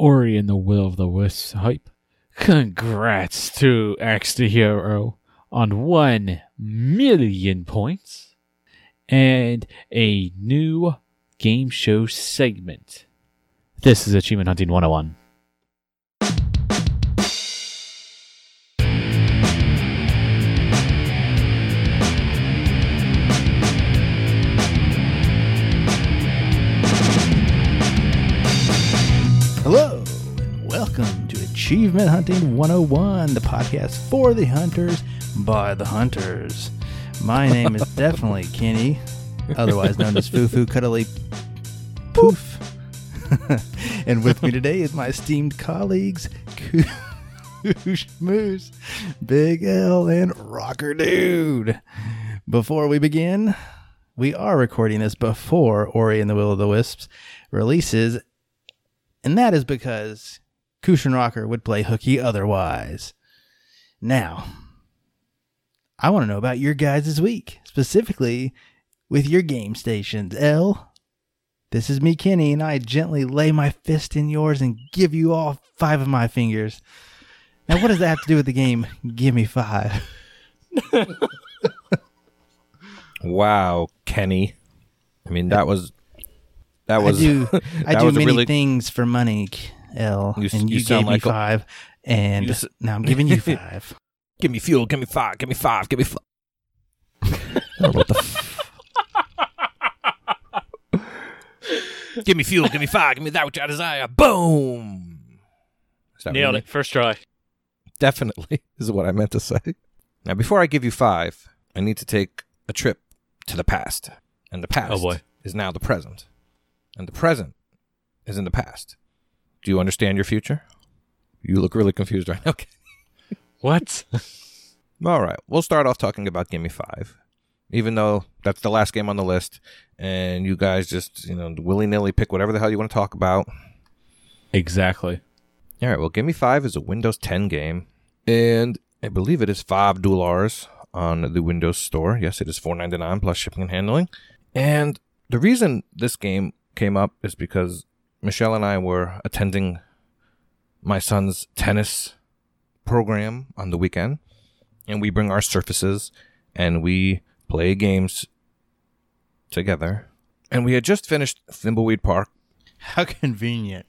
Ori and the Will of the Wisps hype. Congrats to Axe the Hero on 1 million points and a new game show segment. This is Achievement Hunting 101. Achievement Hunting 101, the podcast for the hunters by the hunters. My name is definitely Kenny, otherwise known as Fufu Cuddly Poof. and with me today is my esteemed colleagues, Koosh Moose, Big L, and Rocker Dude. Before we begin, we are recording this before Ori and the Will of the Wisps releases and that is because Kushin Rocker would play hooky otherwise. Now, I want to know about your guys' this week, specifically with your game stations. L, this is me, Kenny, and I gently lay my fist in yours and give you all five of my fingers. Now, what does that have to do with the game? Give me five. Wow, Kenny. I mean, that was that was I do, I do many really things for money, L, You and you you, sound gave me like a- five, and you now I'm giving you five. give me fuel, give me five, give me five, give me five. Oh, what the f- give me fuel, give me five, give me that which I desire. Boom. Is that Nailed really- it. First try. Definitely is what I meant to say. Now, before I give you five, I need to take a trip to the past, and the past Oh, boy. is now the present, and the present is in the past. Do you understand your future? You look really confused right now. Okay. What? All right. We'll start off talking about Gimme Five, even though that's the last game on the list, and you guys just you know willy nilly pick whatever the hell you want to talk about. exactly. All right. Well, Gimme Five is a Windows 10 game, and I believe it is five dollars on the Windows Store. Yes, it is four ninety nine plus shipping and handling. And the reason this game came up is because Michelle and I were attending my son's tennis program on the weekend, and we bring our surfaces and we play games together. And we had just finished Thimbleweed Park How convenient.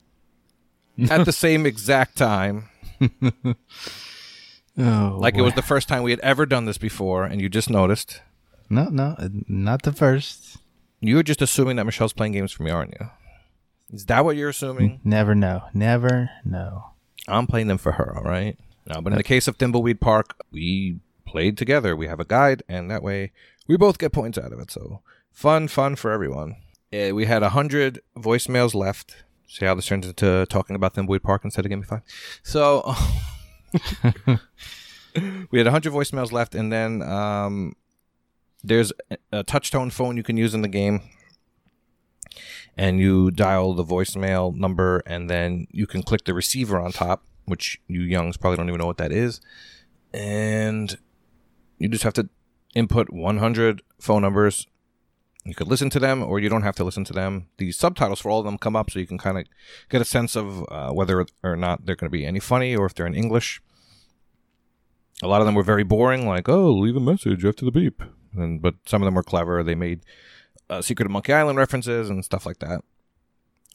at the same exact time. Oh, Like it was the first time we had ever done this before, and you just noticed. no, no, uh, not the first. You were just assuming that Michelle's playing games for me, aren't you? Is that what you're assuming? Never know, never know. I'm playing them for her, all right? No, but in the case of Thimbleweed Park, we played together. We have a guide, and that way we both get points out of it. So fun, fun for everyone. Uh, we had 100 voicemails left. See how this turns into talking about Thimbleweed Park instead of Gimme Five? So we had 100 voicemails left, and then um, there's a- a touchtone phone you can use in the game. And you dial the voicemail number, and then you can click the receiver on top, which you youngs probably don't even know what that is. And you just have to input 100 phone numbers. You could listen to them, or you don't have to listen to them. The subtitles for all of them come up, so you can kind of get a sense of uh, whether or not they're going to be any funny, or if they're in English. A lot of them were very boring, like "Oh, leave a message after the beep," and but some of them were clever. They made uh, Secret of Monkey Island references and stuff like that,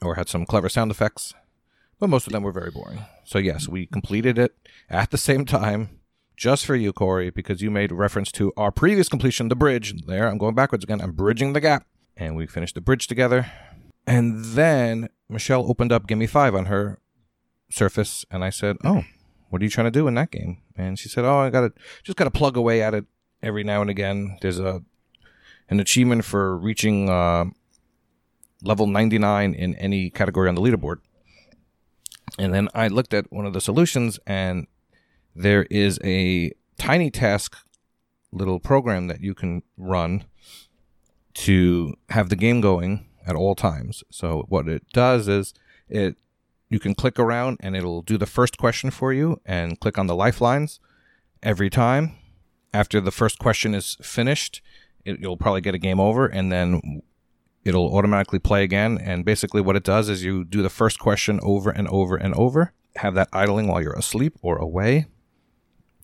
or had some clever sound effects. But most of them were very boring. So yes, we completed it at the same time, just for you, Corey, because you made reference to our previous completion, the bridge. There, I'm going backwards again. I'm bridging the gap, and we finished the bridge together. And then Michelle opened up Gimme Five on her Surface, and I said, "Oh, what are you trying to do in that game?" And she said, "Oh, I got to just got to plug away at it every now and again. There's a an achievement for reaching uh, level 99 in any category on the leaderboard." And then I looked at one of the solutions, and there is a tiny task little program that you can run to have the game going at all times. So what it does is it you can click around and it'll do the first question for you and click on the lifelines every time. After the first question is finished, it, you'll probably get a game over and then it'll automatically play again. And basically, what it does is you do the first question over and over and over, have that idling while you're asleep or away.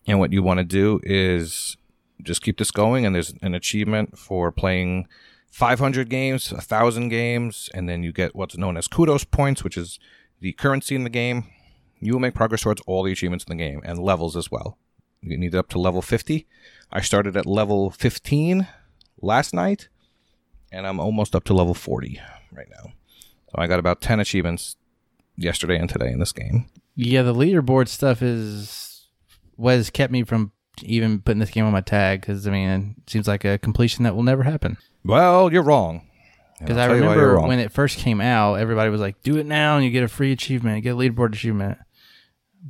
And what you want to do is just keep this going. And there's an achievement for playing 500 games, 1,000 games, and then you get what's known as kudos points, which is the currency in the game. You will make progress towards all the achievements in the game and levels as well. You need it up to level 50. I started at level 15 last night, and I'm almost up to level 40 right now. So I got about 10 achievements yesterday and today in this game. Yeah, the leaderboard stuff is what has kept me from even putting this game on my tag because I mean, it seems like a completion that will never happen. Well, you're wrong. Because I'll I tell you why you're remember when it first came out, everybody was like, "Do it now, and you get a free achievement, you get a leaderboard achievement."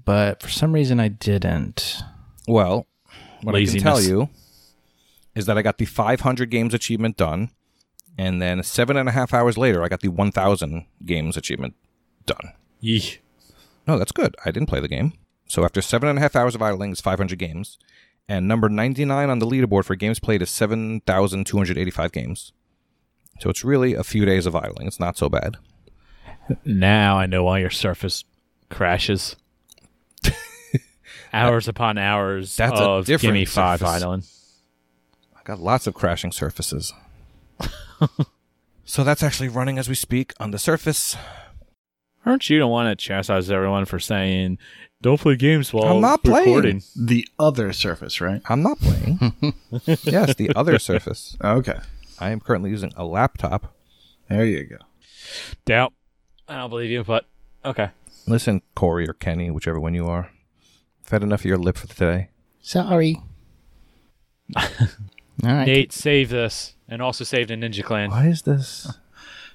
But for some reason, I didn't. Well, what I can tell you is that I got the 500 games achievement done, and then seven and a half hours later, I got the 1,000 games achievement done. Yeeh. No, that's good. I didn't play the game. So after seven and a half hours of idling, it's 500 games. And number 99 on the leaderboard for games played is 7,285 games. So it's really a few days of idling. It's not so bad. Now I know why your surface crashes. hours upon hours That's a of different gimme five surface. idling. I got lots of crashing surfaces. so that's actually running as we speak on the surface. Aren't you the one that chastises everyone for saying, "Don't play games while I'm not playing. recording"? The other surface, right? I'm not playing. yes, the other surface. Okay. I am currently using a laptop. There you go. Doubt. I don't believe you, but okay. Listen, Corey or Kenny, whichever one you are. I've had enough of your lip for today. Sorry. All right. Nate, save this, and also save the Ninja Clan. Why is this?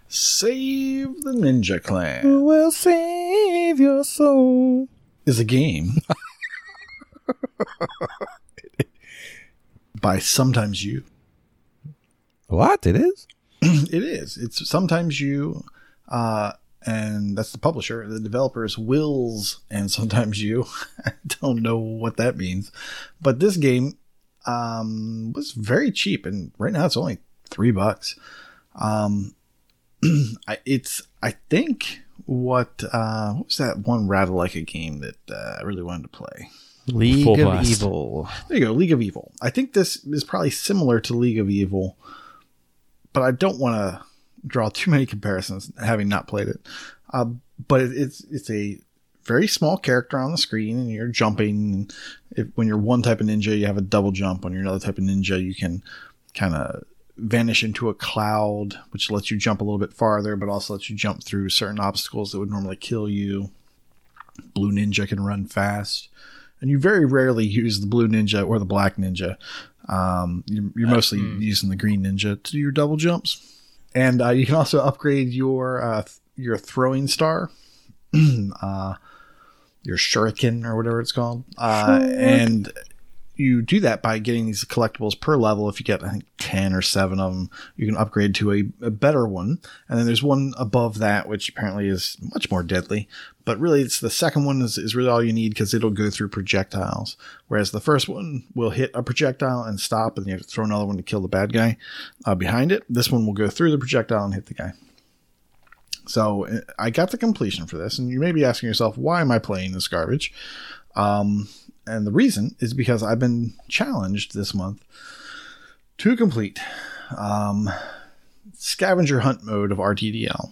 Save the Ninja Clan will save your soul. is a game by Sometimes You. What? It is? It is. It's Sometimes You, uh, and that's the publisher. The developer is Wills and Sometimes You. I don't know what that means. But this game um, was very cheap, and right now it's only three bucks. Um, I, it's I think what uh, what was that one rattle like a game that uh, I really wanted to play. League Full of blast. Evil. There you go, League of Evil. I think this is probably similar to League of Evil, but I don't want to draw too many comparisons, having not played it. Uh, but it, it's it's a very small character on the screen, and you're jumping. If, when you're one type of ninja, you have a double jump. When you're another type of ninja, you can kind of vanish into a cloud, which lets you jump a little bit farther, but also lets you jump through certain obstacles that would normally kill you. Blue Ninja can run fast and you very rarely use the blue ninja or the black ninja. Um, you're, you're mostly using the green ninja to do your double jumps, and uh, you can also upgrade your uh, th- your throwing star, uh, your shuriken or whatever it's called, uh, and you do that by getting these collectibles per level. If you get, I think, 10 or 7 of them, you can upgrade to a, a better one. And then there's one above that, which apparently is much more deadly. But really, it's the second one is, is really all you need because it'll go through projectiles. Whereas the first one will hit a projectile and stop, and you have to throw another one to kill the bad guy uh, behind it. This one will go through the projectile and hit the guy. So uh, I got the completion for this, and you may be asking yourself, why am I playing this garbage? Um, and the reason is because I've been challenged this month to complete um, scavenger hunt mode of RTDL.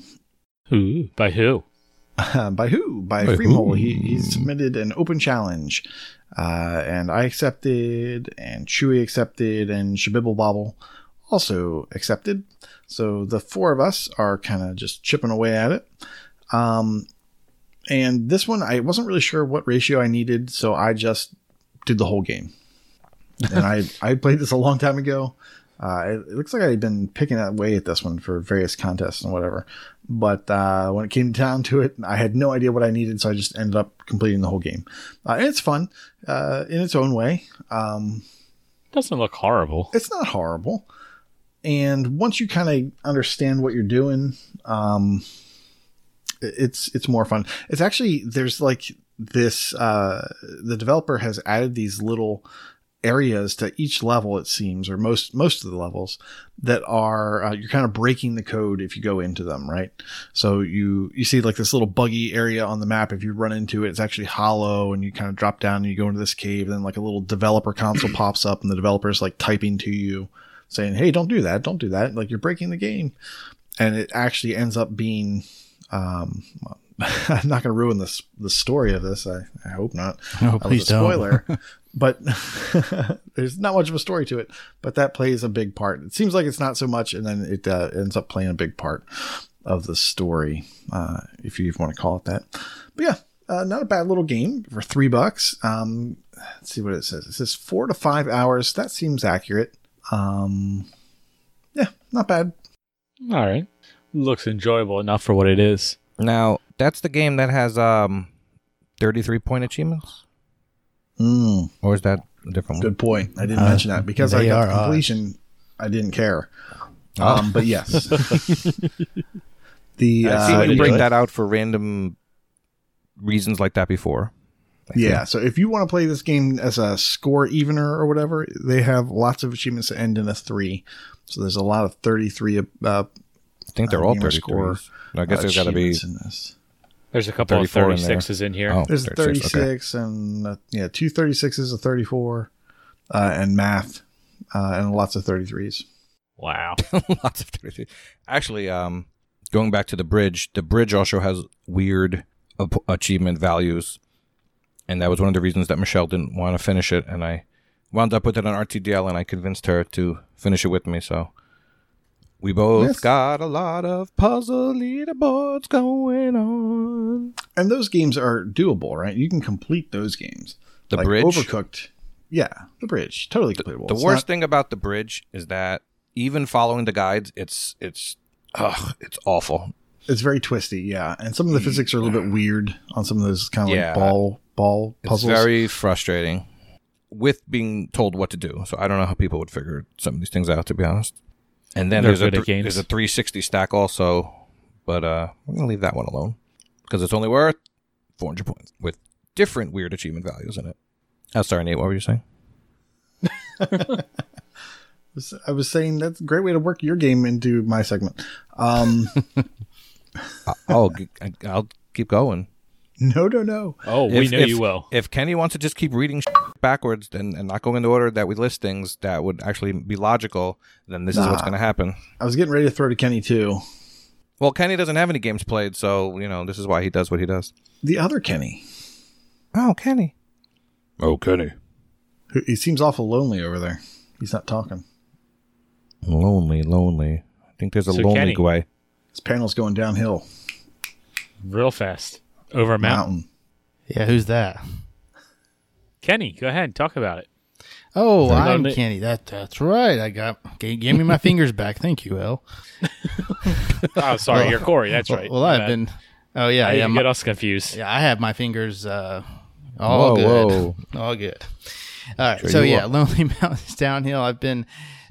Ooh, by who? by who? By, By Freemole. He, he submitted an open challenge, uh, and I accepted, and Chewy accepted, and Shabibble Bobble also accepted. So the four of us are kind of just chipping away at it. Um, and this one, I wasn't really sure what ratio I needed, so I just did the whole game. and I I played this a long time ago. Uh, it, it looks like I'd been picking away at this one for various contests and whatever. But uh, when it came down to it, I had no idea what I needed, so I just ended up completing the whole game. Uh, and it's fun uh, in its own way. Um, Doesn't look horrible. it's not horrible. And once you kind of understand what you're doing, um, it's it's more fun. It's actually there's like this. Uh, the developer has added these little areas to each level it seems or most most of the levels that are uh, you're kind of breaking the code if you go into them right so you you see like this little buggy area on the map if you run into it it's actually hollow and you kind of drop down and you go into this cave and then like a little developer console pops up and the developer's like typing to you saying hey don't do that don't do that like you're breaking the game and it actually ends up being um I'm not going to ruin this the story of this. I, I hope not. No, please a don't. spoiler. but there's not much of a story to it. But that plays a big part. It seems like it's not so much, and then it uh, ends up playing a big part of the story, uh, if you want to call it that. But yeah, uh, not a bad little game for three bucks. Um, let's see what it says. It says four to five hours. That seems accurate. Um, yeah, not bad. All right. Looks enjoyable enough for what it is. Now that's the game that has um, thirty-three point achievements, Mm, or is that a different one? good point. I didn't Uh, mention that because I got are the odd. completion. I didn't care. Oh. Um, but yes, the I've uh, seen you you break that out for random reasons like that before. I think. Yeah, so if you want to play this game as a score evener or whatever, they have lots of achievements that end in a three. So there's a lot of 33 uh, I think they're Uh, all gamer thirty score, I guess uh, there's got to be. achievements in this. There's a couple of 34 in 36s in here. Oh, There's 36, 36 okay. and uh, yeah, two 36s, a 34, uh, and math, uh, and lots of 33s. Wow. Lots of 33. Actually, um, going back to the bridge, the bridge also has weird achievement values, and that was one of the reasons that Michelle didn't want to finish it, and I wound up with it on RTDL, and I convinced her to finish it with me. So we both Yes. got a lot of puzzle leaderboards going on. And those games are doable, right? You can complete those games. The Like bridge. Overcooked. Yeah, the bridge. Totally completable. The It's worst not- thing about the bridge is that even following the guides, it's it's ugh, it's awful. It's very twisty, yeah. And some of the physics are a little bit weird on some of those kind of Yeah. like ball ball puzzles. It's very frustrating with being told what to do. So I don't know how people would figure some of these things out, to be honest. And then They're there's a good at thr- games. there's a 360 stack also, but uh, I'm gonna leave that one alone because it's only worth 400 points with different weird achievement values in it. Oh, sorry, Nate. What were you saying? I was saying that's a great way to work your game into my segment. Um, oh, I'll keep going. no, no, no. Oh, we If- know if- you will. If Kenny wants to just keep reading backwards and, and not going in the order that we list things that would actually be logical, then this is what's going to happen. I was getting ready to throw to Kenny too. Well, Kenny doesn't have any games played, so you know this is why he does what he does. The other Kenny, Oh, Kenny. Oh, Kenny. he seems awful lonely over there. He's not talking. Lonely, lonely. I think there's a So, lonely Kenny. guy. His panel's going downhill. Real fast. Over a mountain. Mountain. Yeah, who's that? Kenny, go ahead. And talk about it. Oh, I'm no. Kenny. That that's right. I got gave, gave me my fingers back. Thank you, El. Oh, sorry. Well- you're Corey. That's Well, right. well I've been. Oh yeah, I yeah. didn't my- get us confused. Yeah, I have my fingers uh, all Whoa, good. whoa. All good. All right. Sure so yeah, are. Lonely Mountains Downhill. I've been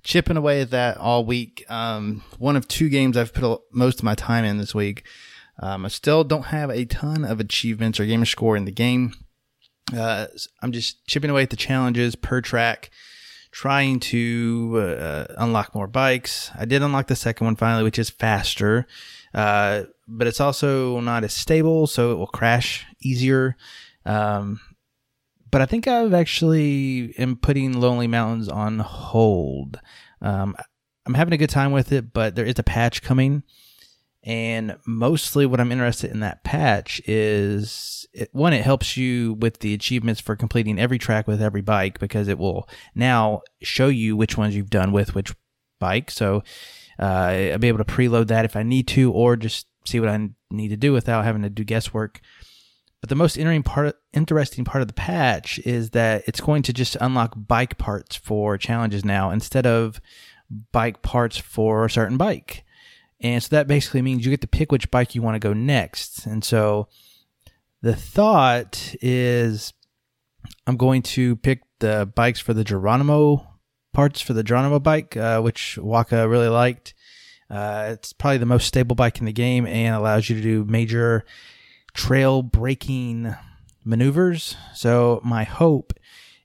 chipping away at that all week. Um, one of two games I've put most of my time in this week. Um, I still don't have a ton of achievements or gamer score in the game. Uh, I'm just chipping away at the challenges per track, trying to uh, unlock more bikes. I did unlock the second one finally, which is faster, uh, but it's also not as stable, so it will crash easier. Um, but I think I've actually am putting Lonely Mountains on hold. Um, I'm having a good time with it, but there is a patch coming, and mostly what I'm interested in that patch is it, one, it helps you with the achievements for completing every track with every bike because it will now show you which ones you've done with which bike. So uh, I'll be able to preload that if I need to, or just see what I need to do without having to do guesswork. But the most interesting part, interesting part of the patch is that it's going to just unlock bike parts for challenges now instead of bike parts for a certain bike. And so that basically means you get to pick which bike you want to go next. And so the thought is I'm going to pick the bikes for the Geronimo parts for the Geronimo bike, uh, which Waka really liked. Uh, it's probably the most stable bike in the game and allows you to do major trail breaking maneuvers. So my hope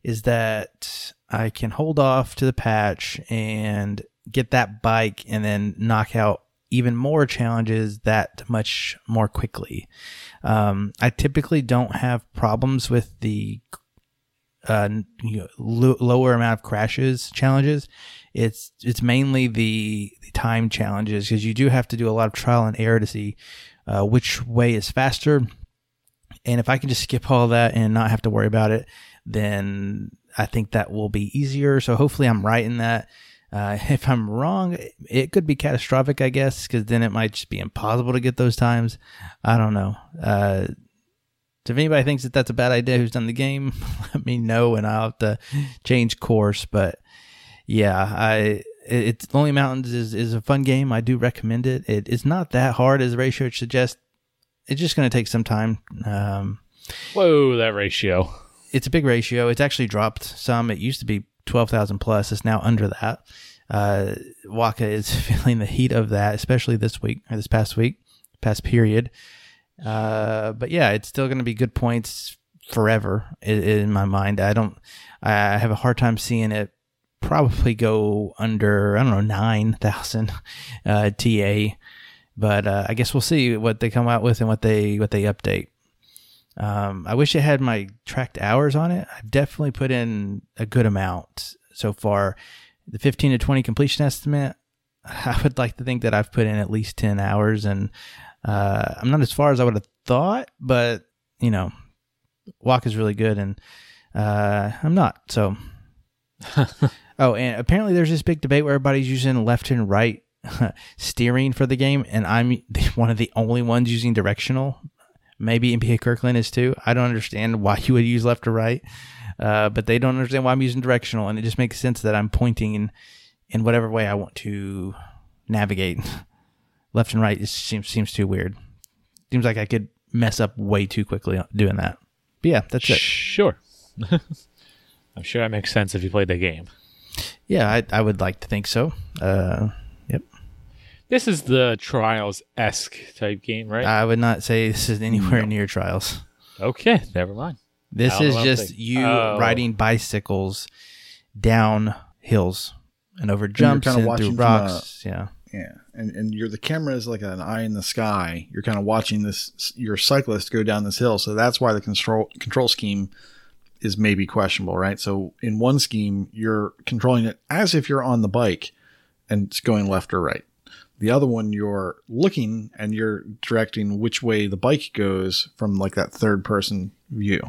is that I can hold off to the patch and get that bike and then knock out even more challenges that much more quickly. Um, I typically don't have problems with the uh, you know, lo- lower amount of crashes challenges. It's it's mainly the, the time challenges because you do have to do a lot of trial and error to see uh, which way is faster. And if I can just skip all that and not have to worry about it, then I think that will be easier. So hopefully I'm right in that. Uh, if I'm wrong, it could be catastrophic, I guess, because then it might just be impossible to get those times. I don't know. Uh, if anybody thinks that that's a bad idea who's done the game, let me know and I'll have to change course. But yeah, I it's Lonely Mountains is, is a fun game. I do recommend it. it it's not that hard as the ratio suggests. It's just going to take some time. Um, Whoa, that ratio. it's a big ratio. It's actually dropped some. It used to be 12,000 plus. It's now under that. Uh, Waka is feeling the heat of that, especially this week or this past week, past period. Uh, but yeah, it's still going to be good points forever in, in my mind. I don't, I have a hard time seeing it probably go under, I don't know, 9,000 uh, TA. But uh, I guess we'll see what they come out with and what they what they update. Um, I wish it had my tracked hours on it. I've definitely put in a good amount so far. The 15 to 20 completion estimate, I would like to think that I've put in at least 10 hours, and uh, I'm not as far as I would have thought, but you know, walk is really good, and uh, I'm not. So, oh, and apparently there's this big debate where everybody's using left and right steering for the game, and I'm one of the only ones using directional. Maybe NPA Kirkland is too. I don't understand why you would use left or right, uh, but they don't understand why I'm using directional, and it just makes sense that I'm pointing in in whatever way I want to navigate. left and right seems seems too weird. Seems like I could mess up way too quickly doing that. But yeah, that's it. Sure. I'm sure that makes sense if you played the game. Yeah, I, I would like to think so. Uh, yep. This is the Trials esque type game, right? I would not say this is anywhere near trials. okay, never mind. This is know what I'm just thinking. you Oh. riding bicycles down hills and over jumps kinda and, watching through from rocks. yeah. Yeah, and and you're the camera is like an eye in the sky. You're kind of watching this your cyclist go down this hill, so that's why the control control scheme is maybe questionable, right? So in one scheme, you're controlling it as if you're on the bike and it's going left or right. The other one, you're looking and you're directing which way the bike goes from like that third person view.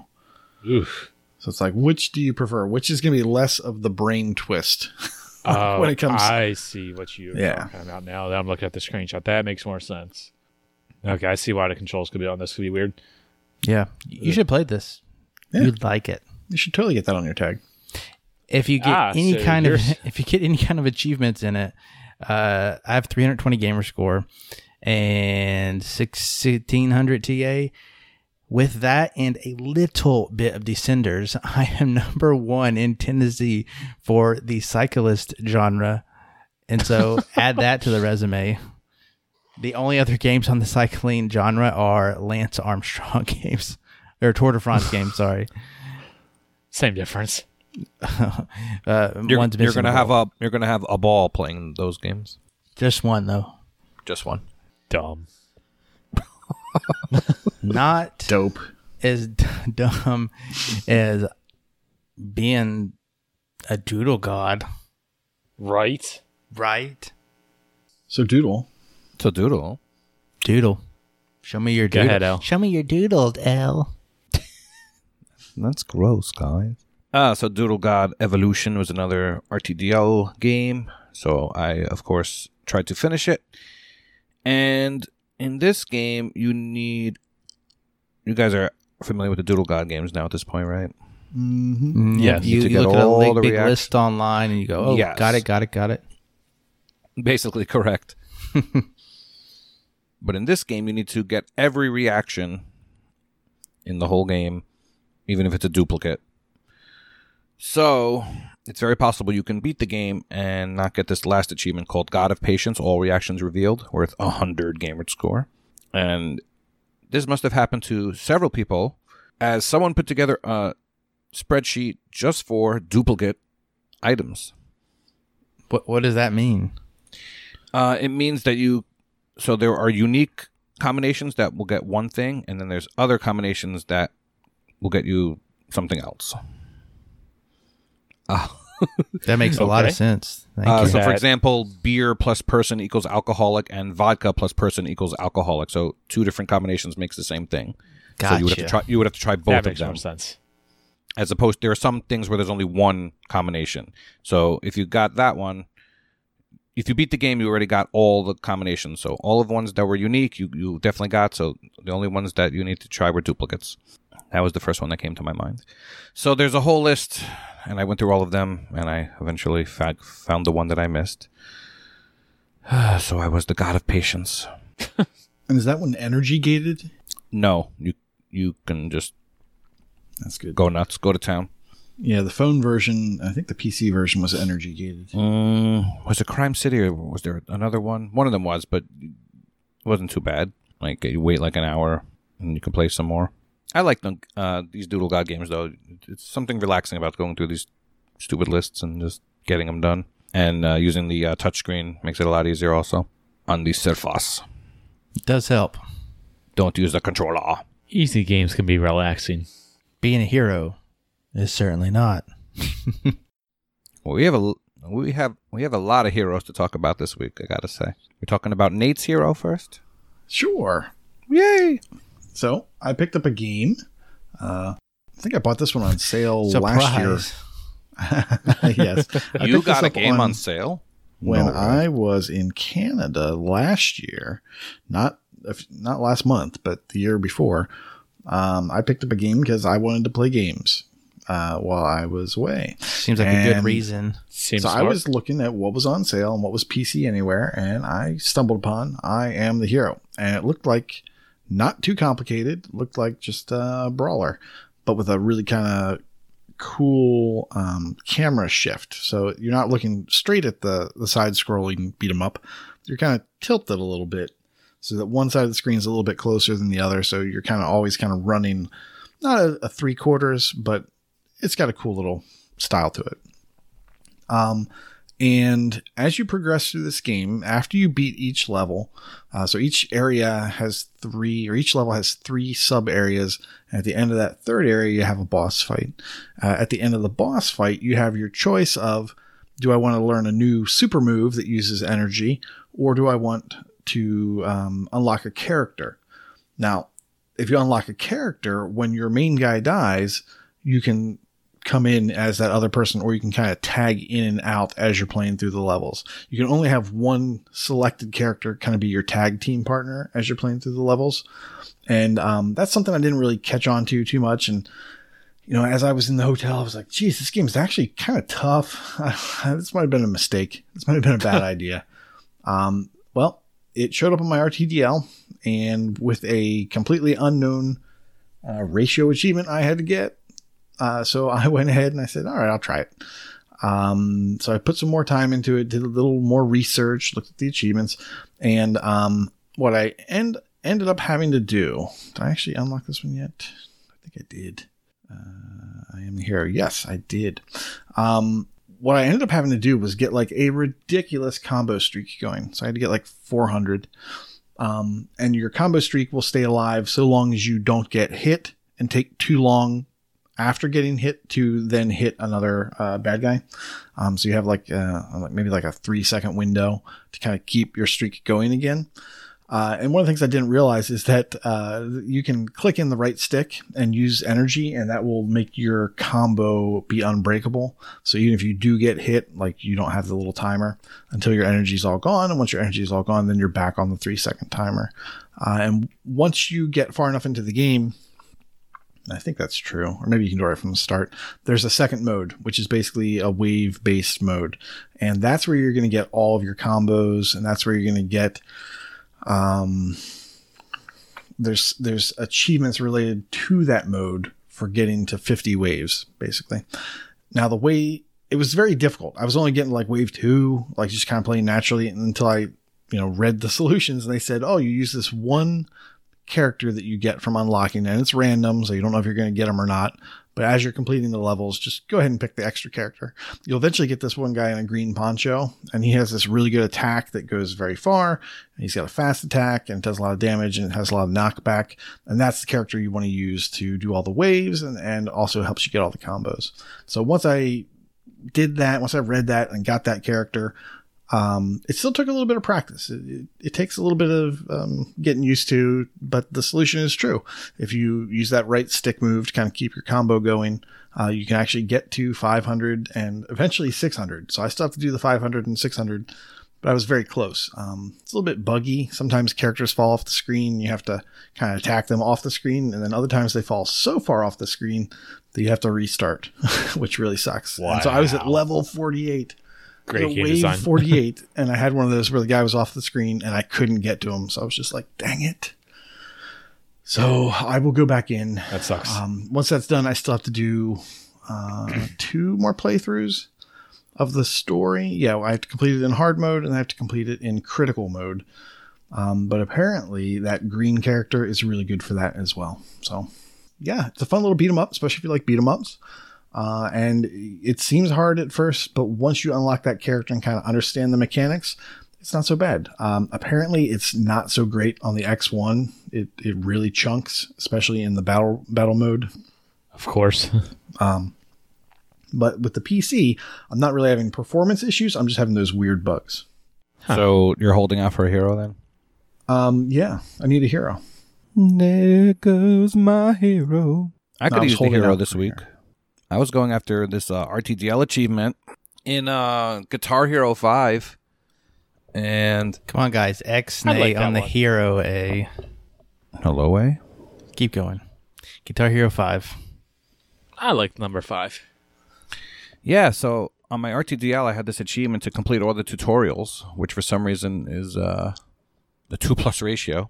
Oof. So it's like, which do you prefer? Which is going to be less of the brain twist Oh, when it comes? I see what you're Yeah. talking about now that I'm looking at the screenshot. That makes more sense. Okay, I see why the controls could be on this. Could be weird. Yeah. You should play this. Yeah. You'd like it. you should totally get that on your tag. If you get Ah, any so kind of if you get any kind of achievements in it, uh, I have 320 gamer score and 1600 TA. With that and a little bit of Descenders, I am number one in Tennessee for the cyclist genre. And so add that to the resume. The only other games on the cycling genre are Lance Armstrong games or Tour de France game. Sorry, Same difference. uh, You're, one's you're gonna a have a you're gonna have a ball playing those games. just one though, Just one. Dumb. not Dope. as d- dumb as being a doodle god, Right? right? So Doodle, So doodle. Doodle, show me your Go doodle. ahead, Al. Show me your doodle, L. That's gross, guys. Ah, so Doodle God Evolution was another RTDL game. So I, of course, tried to finish it. And in this game, you need. You guys are familiar with the Doodle God games now at this point, right? mm-hmm. Yes. you, To you get look at a all big, the big reaction- list online, and you go, "Oh, Yes. got it, got it, got it." Basically correct. but in this game, you need to get every reaction in the whole game, even if it's a duplicate. So it's very possible you can beat the game and not get this last achievement called God of Patience, all reactions revealed, worth a hundred gamer score. And this must have happened to several people, as someone put together a spreadsheet just for duplicate items. What what does that mean? Uh, it means that you, so there are unique combinations that will get one thing, and then there's other combinations that will get you something else. That makes a lot of sense. Thank Uh, you. so, for example, beer plus person equals alcoholic, and vodka plus person equals alcoholic. So, two different combinations makes the same thing. So you would have to try. You would have to try both that of makes them. sense. as opposed there are some things where there's only one combination. So if you got that one, if you beat the game, you already got all the combinations. So all of the ones that were unique, you, you definitely got. So the only ones that you need to try were duplicates. That was the first one that came to my mind. So there's a whole list, and I went through all of them, and I eventually found the one that I missed. so I was the god of patience. And is that one energy gated? No, you you can just That's good. go nuts, go to town. Yeah, the phone version, I think the PC version was energy gated. Mm, was it Crime City or was there another one? One of them was, but it wasn't too bad. Like you wait like an hour and you can play some more. I like them, uh, these Doodle God games though. It's something relaxing about going through these stupid lists and just getting them done. And uh, using the uh, touchscreen makes it a lot easier also on the Surface. It does help. Don't use the controller. Easy games can be relaxing. Being a hero is certainly not. Well, we have a we have we have a lot of heroes to talk about this week. I gotta say, we're talking about Nate's hero first. Sure. Yay! So I picked up a game. Uh, I think I bought this one on sale last year. Yes. You got a game on sale. when No. I was in Canada last year, not not last month, but the year before. Um, I picked up a game because I wanted to play games uh, while I was away. Seems like a good reason. Seems so I was looking at what was on sale and what was PC anywhere, and I stumbled upon I Am the Hero, and it looked like not too complicated. Looked like just a brawler, but with a really kind of cool um, camera shift. So you're not looking straight at the the side scrolling beat 'em up. You're kind of tilted a little bit, so that one side of the screen is a little bit closer than the other. So you're kind of always kind of running, not a, a three quarters, but it's got a cool little style to it. Um, and as you progress through this game, after you beat each level, uh, so each area has three, or each level has three sub areas. At the end of that third area, you have a boss fight. Uh, at the end of the boss fight, you have your choice of do I want to learn a new super move that uses energy, or do I want to um, unlock a character? Now, if you unlock a character, when your main guy dies, you can come in as that other person, or you can kind of tag in and out as you're playing through the levels. You can only have one selected character kind of be your tag team partner as you're playing through the levels. And um, that's something I didn't really catch on to too much. And, you know, as I was in the hotel, I was like, geez, this game is actually kind of tough. this might have been a mistake. This might have been a bad idea. Um, well, it showed up on my RTDL, and with a completely unknown uh, ratio achievement I had to get, uh, so I went ahead and I said, all right, I'll try it. Um, so I put some more time into it, did a little more research, looked at the achievements, and um, what I end ended up having to do. Did I actually unlock this one yet? I think I did. Uh, I am here. Yes, I did. Um, what I ended up having to do was get like a ridiculous combo streak going. So I had to get like 400. Um, and your combo streak will stay alive so long as you don't get hit and take too long after getting hit to then hit another uh, bad guy. Um, so you have like, uh, maybe like a three second window to kind of keep your streak going again. Uh, and one of the things I didn't realize is that uh, you can click in the right stick and use energy, and that will make your combo be unbreakable. So even if you do get hit, like you don't have the little timer until your energy is all gone. And once your energy is all gone, then you're back on the three second timer. Uh, and once you get far enough into the game, I think that's true, or maybe you can do it right from the start. There's a second mode, which is basically a wave based mode. And that's where you're going to get all of your combos, and that's where you're going to get um, there's there's achievements related to that mode for getting to 50 waves basically now the way it was very difficult i was only getting like wave two like just kind of playing naturally until i you know read the solutions and they said oh you use this one character that you get from unlocking, and it's random, so you don't know if you're going to get them or not. But as you're completing the levels, just go ahead and pick the extra character. You'll eventually get this one guy in a green poncho, and he has this really good attack that goes very far. He's got a fast attack and it does a lot of damage and has a lot of knockback. And that's the character you want to use to do all the waves and, and also helps you get all the combos. So once I did that, once I read that and got that character, um, it still took a little bit of practice. It, it, it takes a little bit of um, getting used to, but the solution is true. If you use that right stick move to kind of keep your combo going, uh, you can actually get to 500 and eventually 600. So I still have to do the 500 and 600, but I was very close. Um, it's a little bit buggy. Sometimes characters fall off the screen. You have to kind of attack them off the screen, and then other times they fall so far off the screen that you have to restart, which really sucks. And so I was at level 48 Great the wave design. 48 and i had one of those where the guy was off the screen and i couldn't get to him so i was just like dang it. So i will go back in. That sucks. um, once that's done i still have to do uh, two more playthroughs of the story. Yeah i have to complete it in hard mode and i have to complete it in critical mode. Um, but apparently that green character is really good for that as well. So yeah it's a fun little beat 'em up especially if you like beat 'em ups uh, and it seems hard at first, but once you unlock that character and kind of understand the mechanics, it's not so bad. Um, apparently, it's not so great on the X1. It it really chunks, especially in the battle battle mode. of course. But with the PC, I'm not really having performance issues. I'm just having those weird bugs. So you're holding out for a hero then? Um, yeah, I need a hero. There goes my hero. I could was use the holding hero this for week. I was going after this uh, RTDL achievement in uh, Guitar Hero 5. And Come on, guys. X I nay like that on the one. hero A. hello, A. Keep going. Guitar Hero 5. I like number five. Yeah, so on my RTDL, I had this achievement to complete all the tutorials, which for some reason is uh, the 2 plus ratio.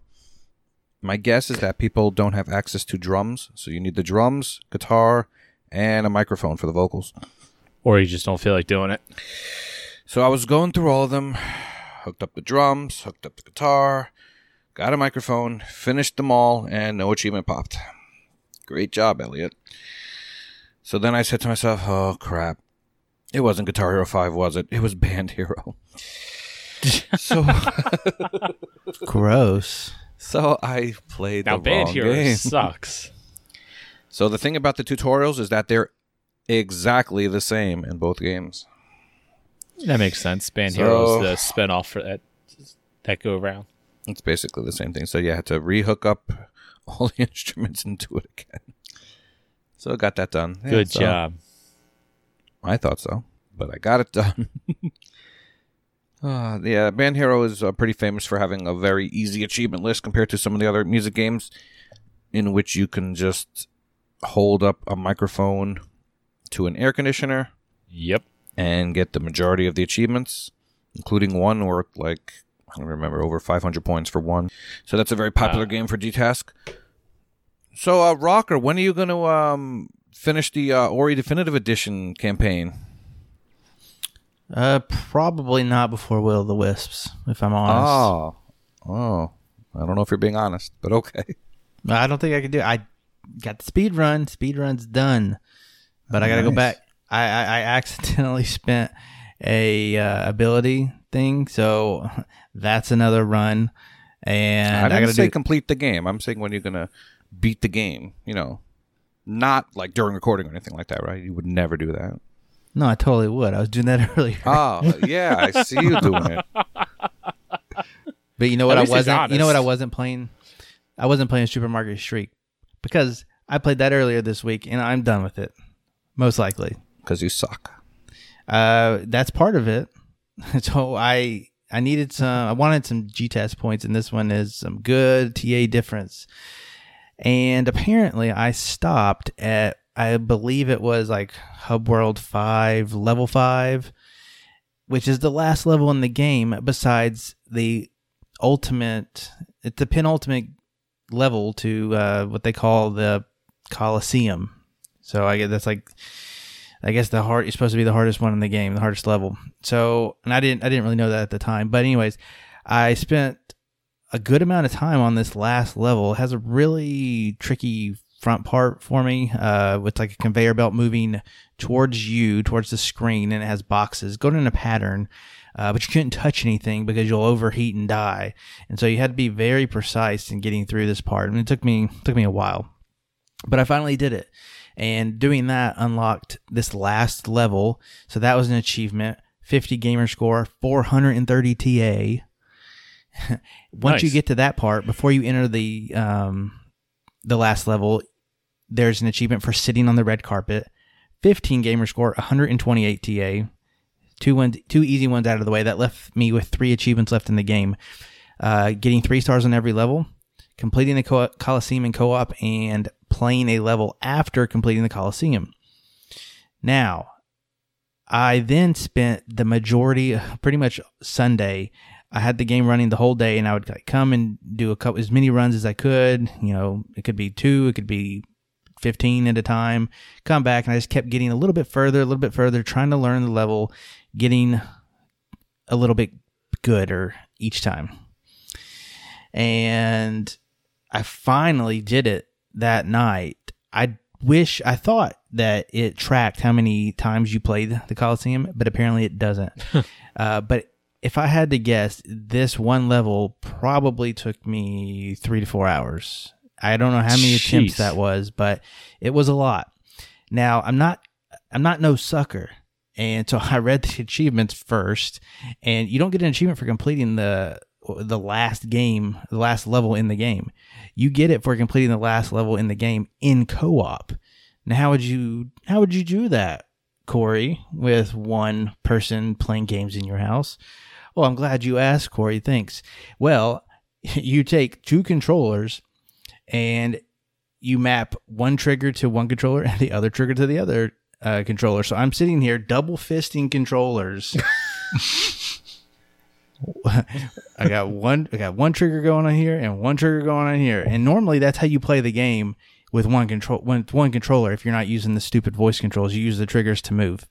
My guess is that people don't have access to drums, so you need the drums, guitar, and a microphone for the vocals. Or you just don't feel like doing it. So I was going through all of them, hooked up the drums, hooked up the guitar, got a microphone, finished them all, and no achievement popped. Great job, Elliot. So then I said to myself, oh crap. It wasn't Guitar Hero 5, was it? It was Band Hero. so Gross. so I played Now, the Band wrong Hero game. sucks. So the thing about the tutorials is that they're exactly the same in both games. That makes sense. Band So- Hero's the spinoff for that that go around. It's basically the same thing. So you had to rehook up all the instruments and do it again. So I got that done. Yeah, Good so job. I thought so, but I got it done. uh, yeah, Band Hero is uh, pretty famous for having a very easy achievement list compared to some of the other music games, in which you can just hold up a microphone to an air conditioner Yep. and get the majority of the achievements, including one worth like I don't remember over 500 points for one. So that's a very popular Wow. game for G-Task. So, uh, Rocker, when are you going to um, finish the uh, Ori Definitive Edition campaign? Uh, probably not before Will of the Wisps, if I'm honest. Oh, oh, I don't know if you're being honest, but okay. I don't think I can do it. I got the speed run. Speed run's done, but I got to go back. I, I, I accidentally spent a uh, ability thing, so that's another run. And I I, didn't got to say do. complete the game. I'm saying when you're to beat the game. You know, not like during recording or anything like that, right? You would never do that. no, I totally would. I was doing that earlier. Oh, yeah, I see you doing it. But you know what At I wasn't. You know what I wasn't playing. I wasn't playing Supermarket Shriek because I played that earlier this week, and I'm done with it. Most likely, Because you suck. uh, that's part of it. so I I needed some. I wanted some G test points, and this one is some good TA difference. And apparently, I stopped at I believe it was like Hub World Five, Level Five, which is the last level in the game besides the ultimate. It's the penultimate level to uh, what they call the Coliseum. So I guess that's like, I guess the hard. It's supposed to be the hardest one in the game, the hardest level. So, and I didn't, I didn't really know that at the time. But anyways, I spent a good amount of time on this last level. It has a really tricky front part for me uh, with like a conveyor belt moving towards you, towards the screen, and it has boxes going in a pattern. Uh, but you couldn't touch anything because you'll overheat and die. And so you had to be very precise in getting through this part. I mean, it took me took me a while, but I finally did it. And doing that unlocked this last level. So that was an achievement. 50 gamer score, 430 TA. Once you get to that part, before you enter the um, the last level, there's an achievement for sitting on the red carpet. 15 gamer score, 128 TA. Two ones, two easy ones out of the way. That left me with three achievements left in the game. Uh, getting three stars on every level, completing the co- Coliseum in co-op, and playing a level after completing the Coliseum. Now, I then spent the majority, pretty much Sunday. I had the game running the whole day, and I would like, come and do a couple as many runs as I could. You know, it could be two, it could be fifteen at a time. Come back, and I just kept getting a little bit further, a little bit further, trying to learn the level, getting a little bit gooder each time. And I finally did it that night. I wish I thought that it tracked how many times you played the Coliseum, but apparently it doesn't. uh, but if I had to guess, this one level probably took me three to four hours. I don't know how many attempts that was, but it was a lot. Now I'm not I'm not no sucker. And so I read the achievements first, and you don't get an achievement for completing the the last game, the last level in the game. You get it for completing the last level in the game in co-op. Now, how would you how would you do that, Corey, with one person playing games in your house? Well, I'm glad you asked, Corey. Thanks. Well, you take two controllers and you map one trigger to one controller and the other trigger to the other uh, controller. So I'm sitting here double fisting controllers. I got one. I got one trigger going on here and one trigger going on here. And normally that's how you play the game with one control, with one controller. If you're not using the stupid voice controls, you use the triggers to move.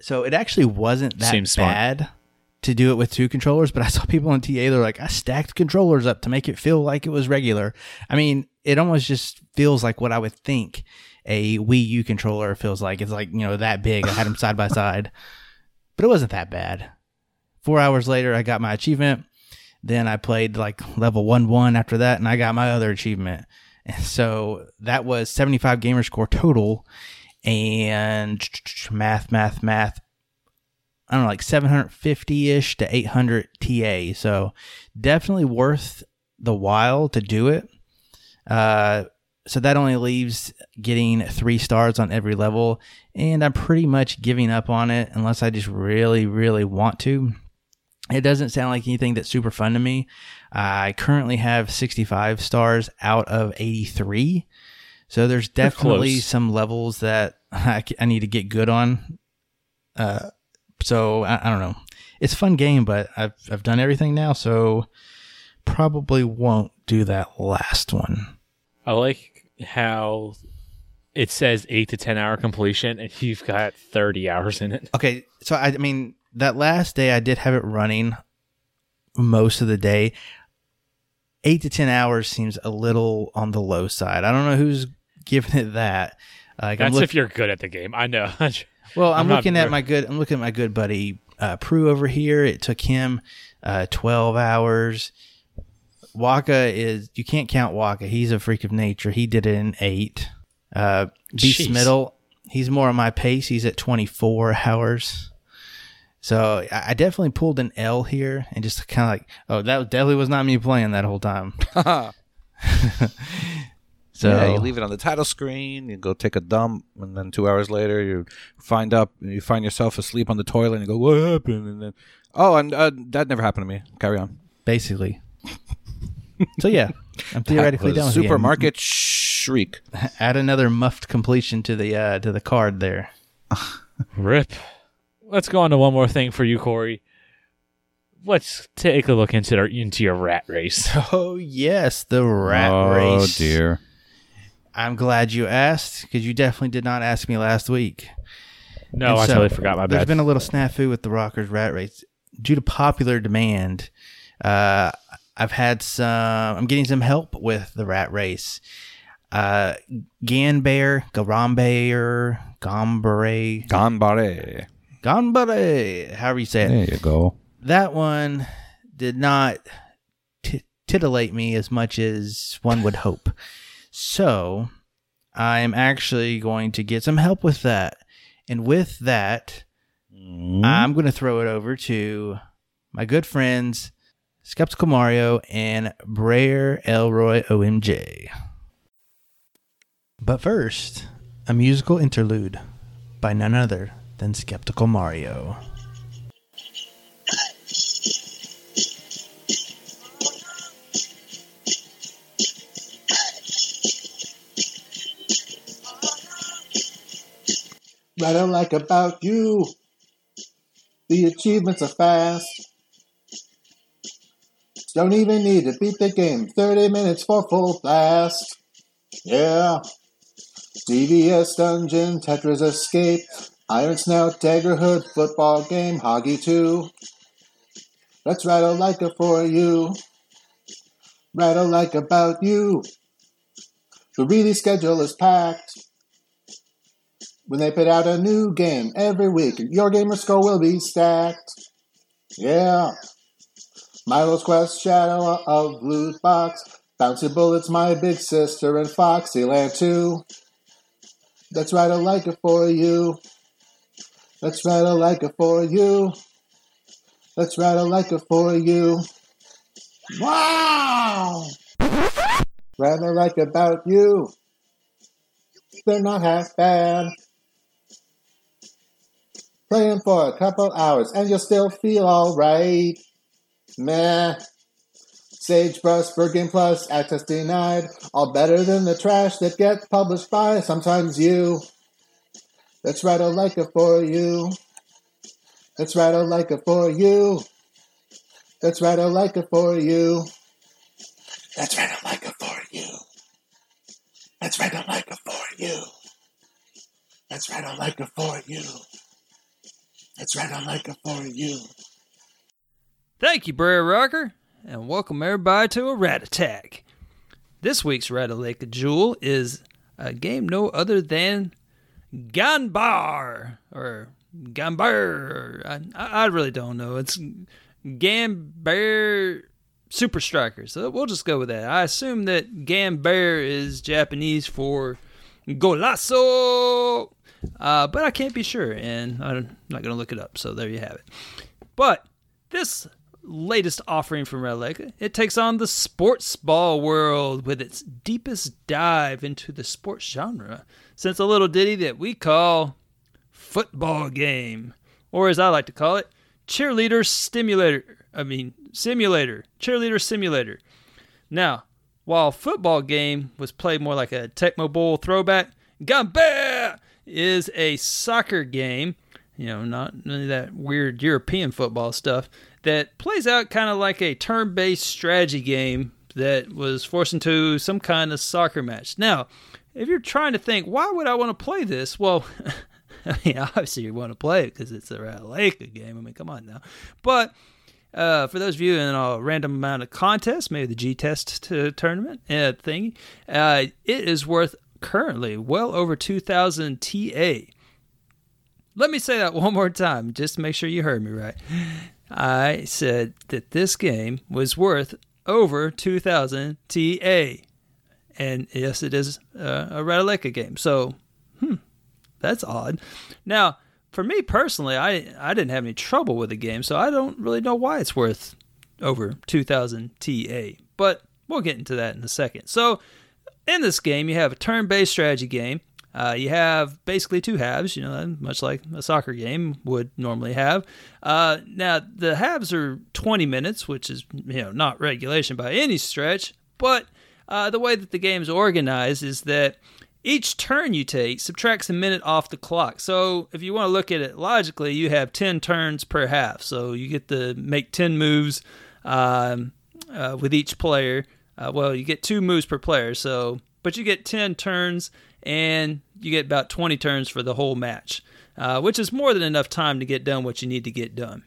So it actually wasn't that Seems smart. bad to do it with two controllers. But I saw people on TA. They're like, I stacked controllers up to make it feel like it was regular. I mean, it almost just feels like what I would think a Wii U controller feels like. It's like you know that big. I had them side by side, but it wasn't that bad. Four hours later, I got my achievement. Then I played like level one one after that, and I got my other achievement. And so that was seventy five gamer score total, and math, math, math. I don't know, like seven hundred fifty ish to eight hundred TA. So definitely worth the while to do it. Uh, so that only leaves getting three stars on every level, and I'm pretty much giving up on it unless I just really, really want to. It doesn't sound like anything that's super fun to me. I currently have 65 stars out of 83. So there's definitely some levels that I need to get good on. Uh, so I, I don't know. It's a fun game, but I've I've done everything now, so probably won't do that last one. I like how it says eight to ten hour completion, and you've got thirty hours in it. Okay, so I, I mean that last day I did have it running most of the day. Eight to ten hours seems a little on the low side. I don't know who's giving it that. Like That's look- if you're good at the game. I know. well, I'm, I'm not looking at my good. I'm looking at my good buddy uh, Prue over here. It took him uh, twelve hours. Waka is you can't count Waka. He's a freak of nature. He did it in eight. Uh, Beast Jeez. Middle, he's more on my pace. He's at twenty four hours. So I I definitely pulled an L here and just kind of like, oh, that definitely was not me playing that whole time. so yeah, you leave it on the title screen. You go take a dump, and then two hours later, you find up, you find yourself asleep on the toilet, and you go, "What happened?" And then, oh, and uh, that never happened to me. Carry on. basically. So yeah, I'm theoretically That done was with supermarket shriek. Add another muffed completion to the uh, to the card there. Rip. Let's go on to one more thing for you, Corey. Let's take a look into our, into your rat race. Oh yes, the rat oh race. Oh dear. I'm glad you asked because you definitely did not ask me last week. No, And I so, totally forgot my bad. There's been a little snafu with the Rockers rat race due to popular demand. Uh, I've had some. I'm getting some help with the rat race. Uh, Ganbare, Garambear, Gambare, Gambare. Gambare, however you say it. There you go. That one did not t- titillate me as much as one would hope. So I'm actually going to get some help with that. And with that, I'm going to throw it over to my good friends, Skeptical Mario and Brayer Elroy OMJ. But first, a musical interlude by none other than Skeptical Mario. What I don't like about you, the achievements are fast. Don't even need to beat the game. 30 minutes for full blast. Yeah. DVS Dungeon, Tetra's Escape, Iron Snout, Daggerhood, Football Game, Hoggy 2. Let's rattle like a for you. Rattle like about you. The really schedule is packed. When they put out a new game every week, your gamer score will be stacked. Yeah. Milo's Quest, Shadow of Loot Box, Bouncy Bullets, My Big Sister, and Foxyland 2. Let's write a like it for you. That's right, I like it for you. That's right, I like it for you. Wow! Rather like about you. They're not half bad. Playing for a couple hours and you'll still feel alright. Meh. Sagebrush, Bird Game Plus, access denied. All better than the trash that gets published by sometimes you. Let's write a like it for you. Let's write a like it for you. Let's write a like it for you. Let's write a like it for you. Let's write a like it for you. Let's write a like it for you. Let's write a like it for you. Thank you, Brer Rocker, and welcome everybody to a Rat Attack. This week's Rat Lake Jewel is a game no other than Ganbar or Gambar. I, I really don't know. It's Gambar Super Striker. So we'll just go with that. I assume that Gambar is Japanese for Golazo. Uh, but I can't be sure, and I'm not going to look it up. So there you have it. But this latest offering from Lake, it takes on the sports ball world with its deepest dive into the sports genre since a little ditty that we call football game, or as I like to call it, cheerleader stimulator. I mean, simulator, cheerleader simulator. Now, while football game was played more like a Tecmo Bowl throwback, Gambare is a soccer game, you know, not that weird European football stuff, that plays out kind of like a turn based strategy game that was forced into some kind of soccer match. Now, if you're trying to think, why would I want to play this? Well, I mean, obviously you want to play it because it's a Leica game. I mean, come on now. But uh, for those of you in a random amount of contest, maybe the G Test t- tournament uh, thing, uh, it is worth currently well over 2,000 TA. Let me say that one more time, just to make sure you heard me right. I said that this game was worth over 2,000 TA. And yes, it is uh, a Ratalaika game. So, hmm, that's odd. Now, for me personally, I, I didn't have any trouble with the game, so I don't really know why it's worth over 2,000 TA. But we'll get into that in a second. So, in this game, you have a turn based strategy game. Uh, you have basically two halves, you know, much like a soccer game would normally have. Uh, now, the halves are 20 minutes, which is, you know, not regulation by any stretch, but uh, the way that the game is organized is that each turn you take subtracts a minute off the clock. So if you want to look at it logically, you have 10 turns per half. So you get to make 10 moves um, uh, with each player. Uh, well, you get two moves per player, so but you get 10 turns and you get about 20 turns for the whole match, uh, which is more than enough time to get done what you need to get done.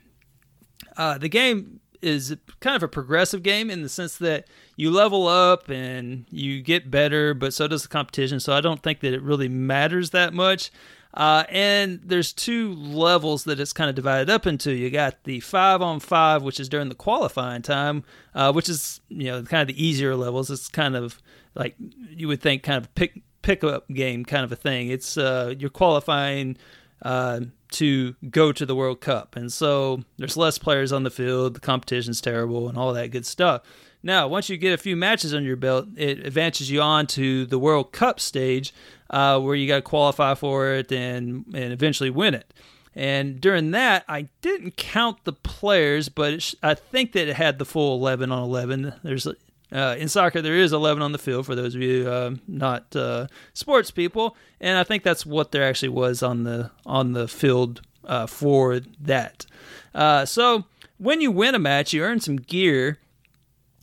Uh, the game is kind of a progressive game in the sense that you level up and you get better, but so does the competition. So I don't think that it really matters that much. Uh, and there's two levels that it's kind of divided up into. You got the five on five, which is during the qualifying time, uh, which is you know kind of the easier levels. It's kind of like you would think, kind of pick pickup game kind of a thing. It's uh, you're qualifying uh, to go to the World Cup, and so there's less players on the field. The competition's terrible, and all that good stuff. Now, once you get a few matches under your belt, it advances you on to the World Cup stage, uh, where you got to qualify for it and and eventually win it. And during that, I didn't count the players, but sh- I think that it had the full 11 on 11. There's uh, in soccer, there is 11 on the field for those of you uh, not uh, sports people, and I think that's what there actually was on the on the field uh, for that. Uh, so when you win a match, you earn some gear.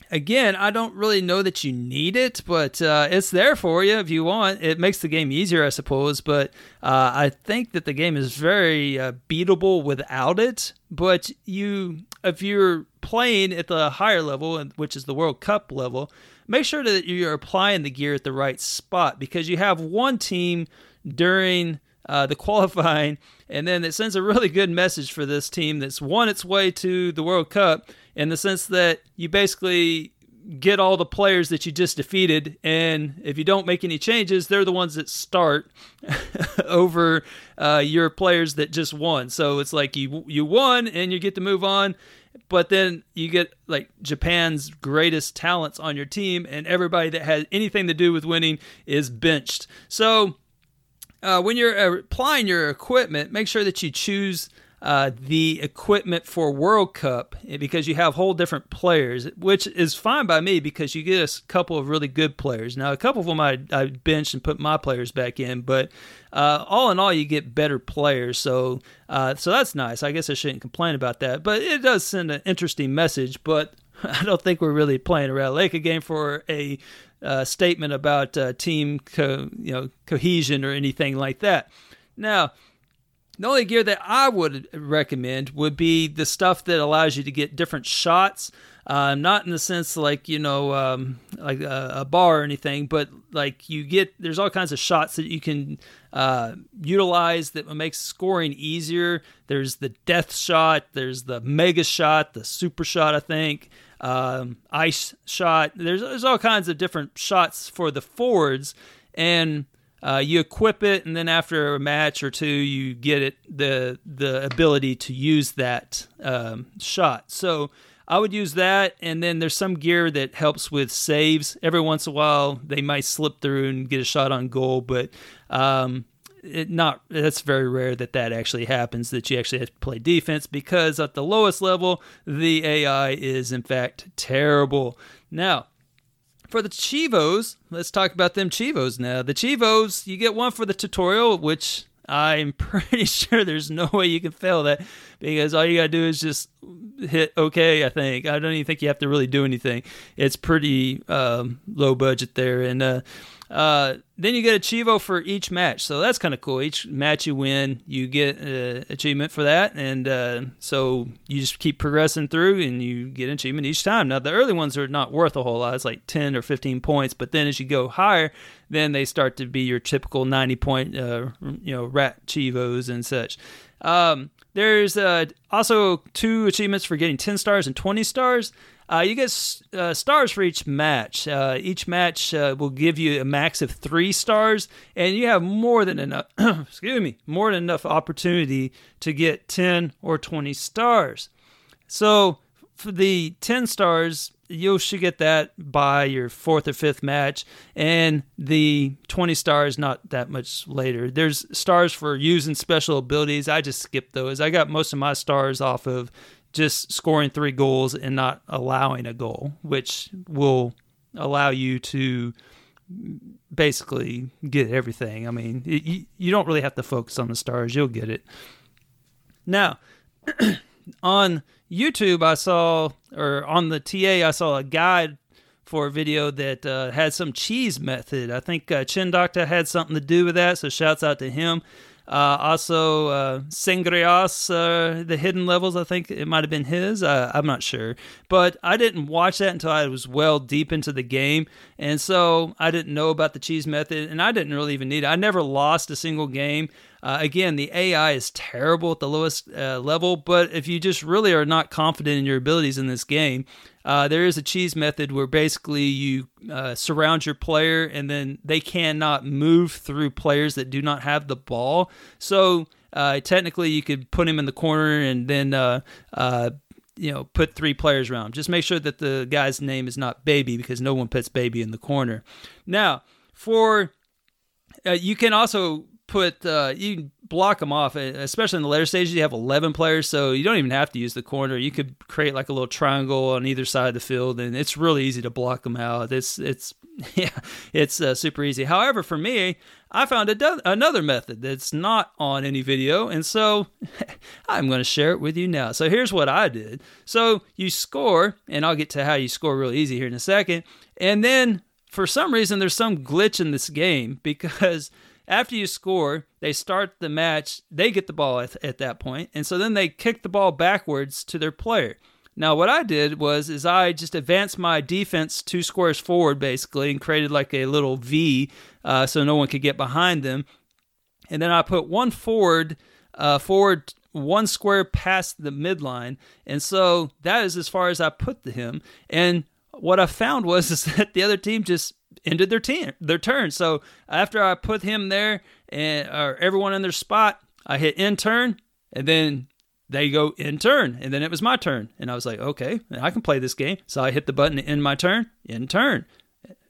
Again, I don't really know that you need it, but uh, it's there for you if you want. It makes the game easier, I suppose, but I think that the game is very beatable without it. But you, if you're playing at the higher level, which is the World Cup level, make sure that you're applying the gear at the right spot because you have one team during uh, the qualifying, and then it sends a really good message for this team that's won its way to the World Cup in the sense that you basically get all the players that you just defeated, and if you don't make any changes, they're the ones that start over uh, your players that just won. So it's like you you won and you get to move on, but then you get like Japan's greatest talents on your team, and everybody that has anything to do with winning is benched. So uh, when you're applying your equipment, make sure that you choose uh, the equipment for World Cup eh, because you have whole different players, which is fine by me because you get a couple of really good players. Now, a couple of them I, I benched and put my players back in, but uh, all in all, you get better players. So, uh, so that's nice. I guess I shouldn't complain about that, but it does send an interesting message. But I don't think we're really playing a Red Lake game for a uh, statement about uh, team co- you know cohesion or anything like that. Now the only gear that I would recommend would be the stuff that allows you to get different shots. Uh, not in the sense like you know um, like a, a, bar or anything, but like you get there's all kinds of shots that you can uh, utilize that makes scoring easier. There's the death shot, there's the mega shot, the super shot, I think, um, ice shot. There's there's all kinds of different shots for the forwards, and uh, you equip it, and then after a match or two, you get it the the ability to use that um, shot. So I would use that, and then there's some gear that helps with saves. Every once in a while, they might slip through and get a shot on goal, but um, it not that's very rare that that actually happens. That you actually have to play defense because at the lowest level, the AI is in fact terrible. Now for the cheevos, let's talk about them cheevos now. The cheevos, you get one for the tutorial, which I'm pretty sure there's no way you can fail that because all you gotta do is just hit OK. I think I don't even think you have to really do anything. It's pretty um, low budget there, and uh, uh, then you get a cheevo for each match, so that's kind of cool. Each match you win, you get an achievement for that, and uh, so you just keep progressing through, and you get an achievement each time. Now the early ones are not worth a whole lot; it's like ten or fifteen points. But then as you go higher, then they start to be your typical ninety point, uh, you know, rat cheevos and such. Um, there's uh, also two achievements for getting 10 stars and 20 stars. Uh, you get uh, stars for each match. Uh, each match uh, will give you a max of three stars, and you have more than enough. excuse me, more than enough opportunity to get ten or twenty stars. So for the ten stars, you should get that by your fourth or fifth match, and the 20 stars not that much later. There's stars for using special abilities. I just skipped those. I got most of my stars off of just scoring three goals and not allowing a goal, which will allow you to basically get everything. I mean, you, you don't really have to focus on the stars, you'll get it. Now, on YouTube, I saw, or on the TA, I saw a guide for a video that uh, had some cheese method. I think uh, Chin Doctor had something to do with that, so shouts out to him. Uh, also, uh, Sangrias, uh, the hidden levels, I think it might have been his. I'm not sure. But I didn't watch that until I was well deep into the game. And so I didn't know about the cheese method, and I didn't really even need it. I never lost a single game. Uh, again, the AI is terrible at the lowest uh, level, but if you just really are not confident in your abilities in this game, uh, there is a cheese method where basically you uh, surround your player and then they cannot move through players that do not have the ball. So uh, technically, you could put him in the corner and then uh, you know put three players around. Just make sure that the guy's name is not Baby because no one puts Baby in the corner. Now for uh, you can also put uh, you block them off, especially in the later stages. You have 11 players, so you don't even have to use the corner. You could create like a little triangle on either side of the field, and it's really easy to block them out. It's it's yeah, it's uh, super easy. However, for me, I found a, another method that's not on any video, and so I'm going to share it with you now. So here's what I did. So you score, and I'll get to how you score real easy here in a second, and then for some reason there's some glitch in this game because after you score, they start the match, they get the ball at, at that point, and so then they kick the ball backwards to their player. Now, what I did was is I just advanced my defense two squares forward, basically, and created like a little V, uh, so no one could get behind them. And then I put one forward, uh, forward one square past the midline, and so that is as far as I put him. And what I found was is that the other team just ended their team their turn. So after I put him there and or everyone in their spot, I hit in turn, and then they go in turn, and then it was my turn, and I was like, okay, I can play this game. So I hit the button in my turn, in turn,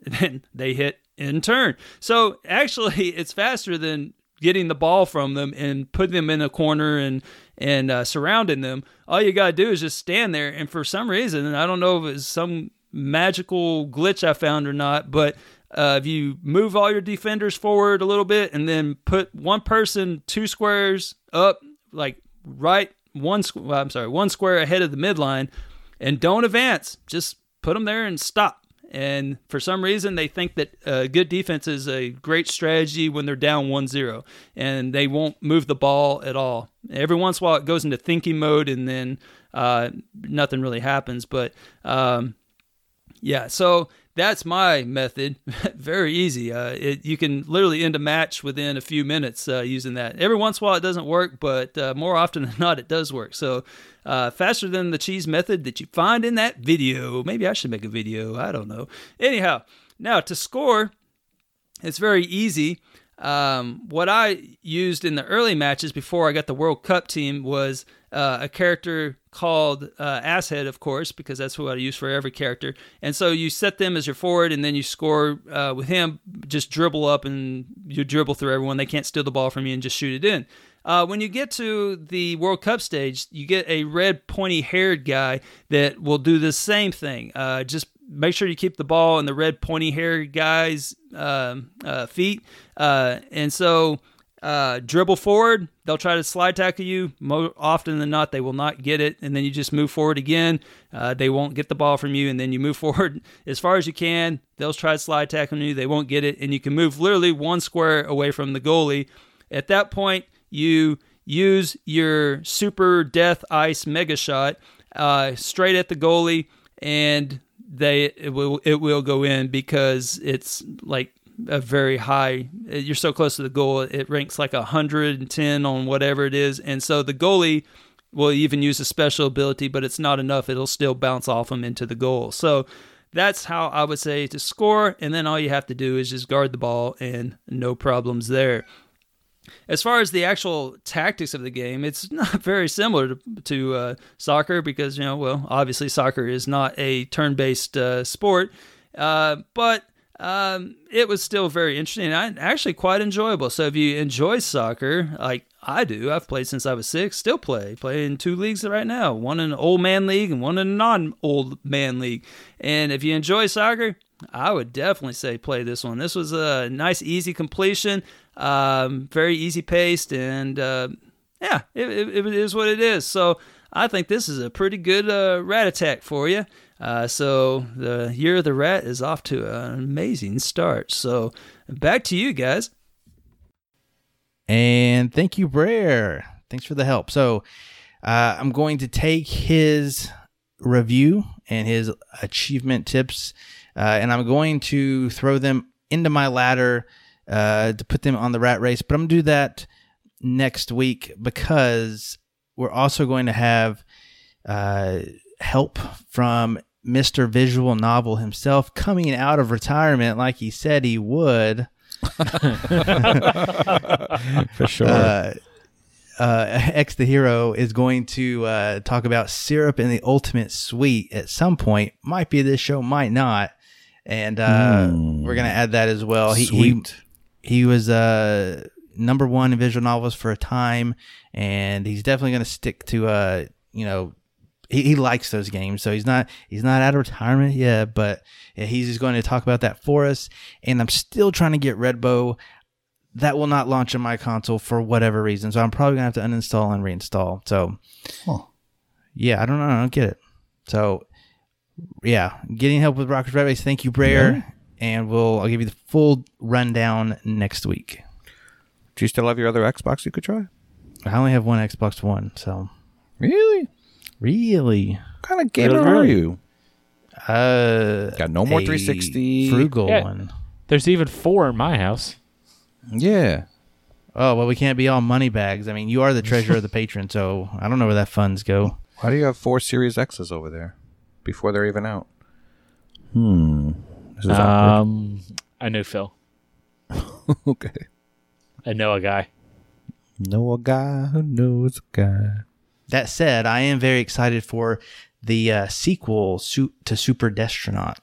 and then they hit in turn. So actually, it's faster than getting the ball from them and putting them in a corner and and uh, surrounding them. All you gotta do is just stand there, and for some reason, I don't know if it's some magical glitch I found or not, but uh, if you move all your defenders forward a little bit and then put one person two squares up, like right one, well, I'm sorry, one square ahead of the midline, and don't advance, just put them there and stop. And for some reason, they think that uh, good defense is a great strategy when they're down 1 0, and they won't move the ball at all. Every once in a while, it goes into thinking mode, and then uh, nothing really happens. But um, yeah, so that's my method. Very easy. Uh, it, you can literally end a match within a few minutes uh, using that. Every once in a while it doesn't work, but uh, more often than not it does work. So uh, faster than the cheese method that you find in that video. Maybe I should make a video. I don't know. Anyhow, now to score, it's very easy. Um, what I used in the early matches before I got the World Cup team was uh, a character called uh, Asshead, of course, because that's what I use for every character. And so you set them as your forward, and then you score uh, with him. Just dribble up, and you dribble through everyone. They can't steal the ball from you, and just shoot it in. Uh, when you get to the World Cup stage, you get a red pointy haired guy that will do the same thing. Uh, just make sure you keep the ball in the red pointy haired guy's um, uh, feet. Uh, and so uh, dribble forward, they'll try to slide tackle you. More often than not, they will not get it, and then you just move forward again. Uh, they won't get the ball from you, and then you move forward as far as you can. They'll try to slide tackle you. They won't get it, and you can move literally one square away from the goalie. At that point, you use your super death ice mega shot uh, straight at the goalie, and they it will it will go in because it's like a very high. You're so close to the goal, it ranks like 110 on whatever it is, and so the goalie will even use a special ability, but it's not enough. It'll still bounce off them into the goal. So that's how I would say to score, and then all you have to do is just guard the ball, and no problems there. As far as the actual tactics of the game, it's not very similar to, to uh, soccer because, you know, well, obviously soccer is not a turn based uh, sport, uh, but um, it was still very interesting and actually quite enjoyable. So if you enjoy soccer, like I do, I've played since I was six, still play, play in two leagues right now, one in an old man league and one in a non old man league. And if you enjoy soccer, I would definitely say play this one. This was a nice, easy completion, um, very easy paced, and uh, yeah, it, it, it is what it is. So I think this is a pretty good uh, rat attack for you. Uh, so the year of the rat is off to an amazing start. So back to you guys. And thank you, Brer. Thanks for the help. So uh, I'm going to take his review and his achievement tips, uh, and I'm going to throw them into my ladder uh, to put them on the rat race. But I'm going to do that next week because we're also going to have uh, help from Mr. Visual Novel himself coming out of retirement like he said he would. For sure. Uh, uh, X the Hero is going to uh, talk about Syrup and the Ultimate Sweet at some point. Might be this show, might not. And uh, we're going to add that as well. He, he. He was uh, number one in visual novels for a time, and he's definitely going to stick to, uh, you know, he, he likes those games, so he's not he's not out of retirement yet, but he's just going to talk about that for us. And I'm still trying to get Red Bow. That will not launch on my console for whatever reason, so I'm probably gonna have to uninstall and reinstall. So, Huh. yeah, I don't know, I don't get it. So, yeah, getting help with Rockers Red Race. Thank you, Brer, and we'll I'll give you the full rundown next week. Do you still have your other Xbox you could try? I only have one Xbox One, so Really? really, What kind of gamer Really? are you? uh, Got no more 360. frugal Yeah. one. There's even four in my house. Yeah. Oh well, we can't be all money bags. I mean, you are the treasurer of the patron, so I don't know where that funds go. Why do you have four Series X's over there before they're even out? Hmm. This is. Um, I know Phil. okay. I know a guy. Know a guy who knows a guy. That said, I am very excited for the uh, sequel su- to Super Destronaut.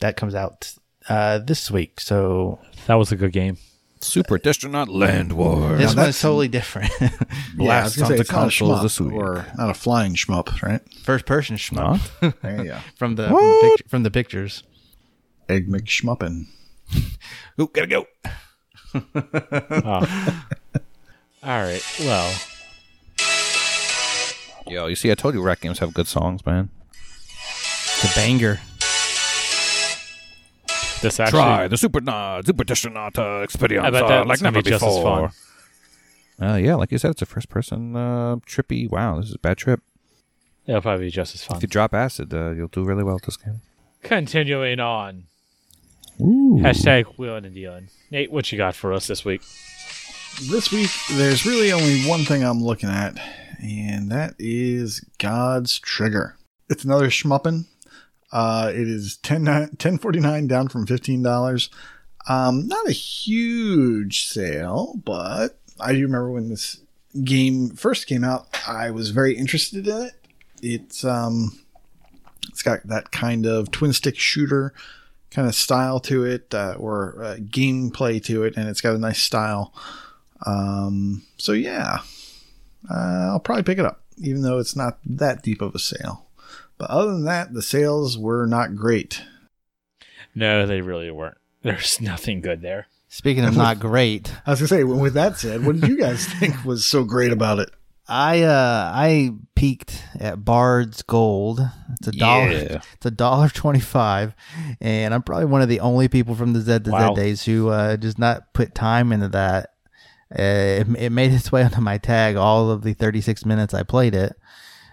That comes out uh, this week, so That was a good game. Super Destronaut Land War. this that's- one's totally different. Yeah, I was Blast gonna say, onto it's not a consoles this week. or not a flying shmup, right? First person shmup There you go. from the from the, pict- from the pictures. Egg McSchmuppin. Ooh, gotta go. Oh. All right. Well, Yo, you see, I told you rec games have good songs, man. It's a banger. this actually. Try the Super uh, Super Destronaut Experience I bet uh, that's like never be just as before. fun. Uh, yeah, like you said, it's a first person uh, trippy. Wow, this is a bad trip. It'll probably be just as fun. If you drop acid, uh, you'll do really well at this game. Continuing on. Ooh. Hashtag wheeling and dealing. Nate, what you got for us this week? This week, there's really only one thing I'm looking at, and that is God's Trigger. It's another shmuppin. Uh, it is 10 1049 down from $15. Um, not a huge sale, but I do remember when this game first came out, I was very interested in it. It's um, it's got that kind of twin stick shooter kind of style to it, uh, or uh, gameplay to it, and it's got a nice style. Um, so yeah, uh, I'll probably pick it up, even though it's not that deep of a sale. But other than that, the sales were not great. No, they really weren't. There's nothing good there. Speaking of not great, I was gonna say, with that said, what did you guys think was so great about it? I uh I peaked at Bard's Gold. It's a dollar. Yeah. It's a dollar twenty five, and I'm probably one of the only people from the Z to Wow. Z days who uh, does not put time into that. Uh, it, it made its way onto my tag all of the 36 minutes I played it.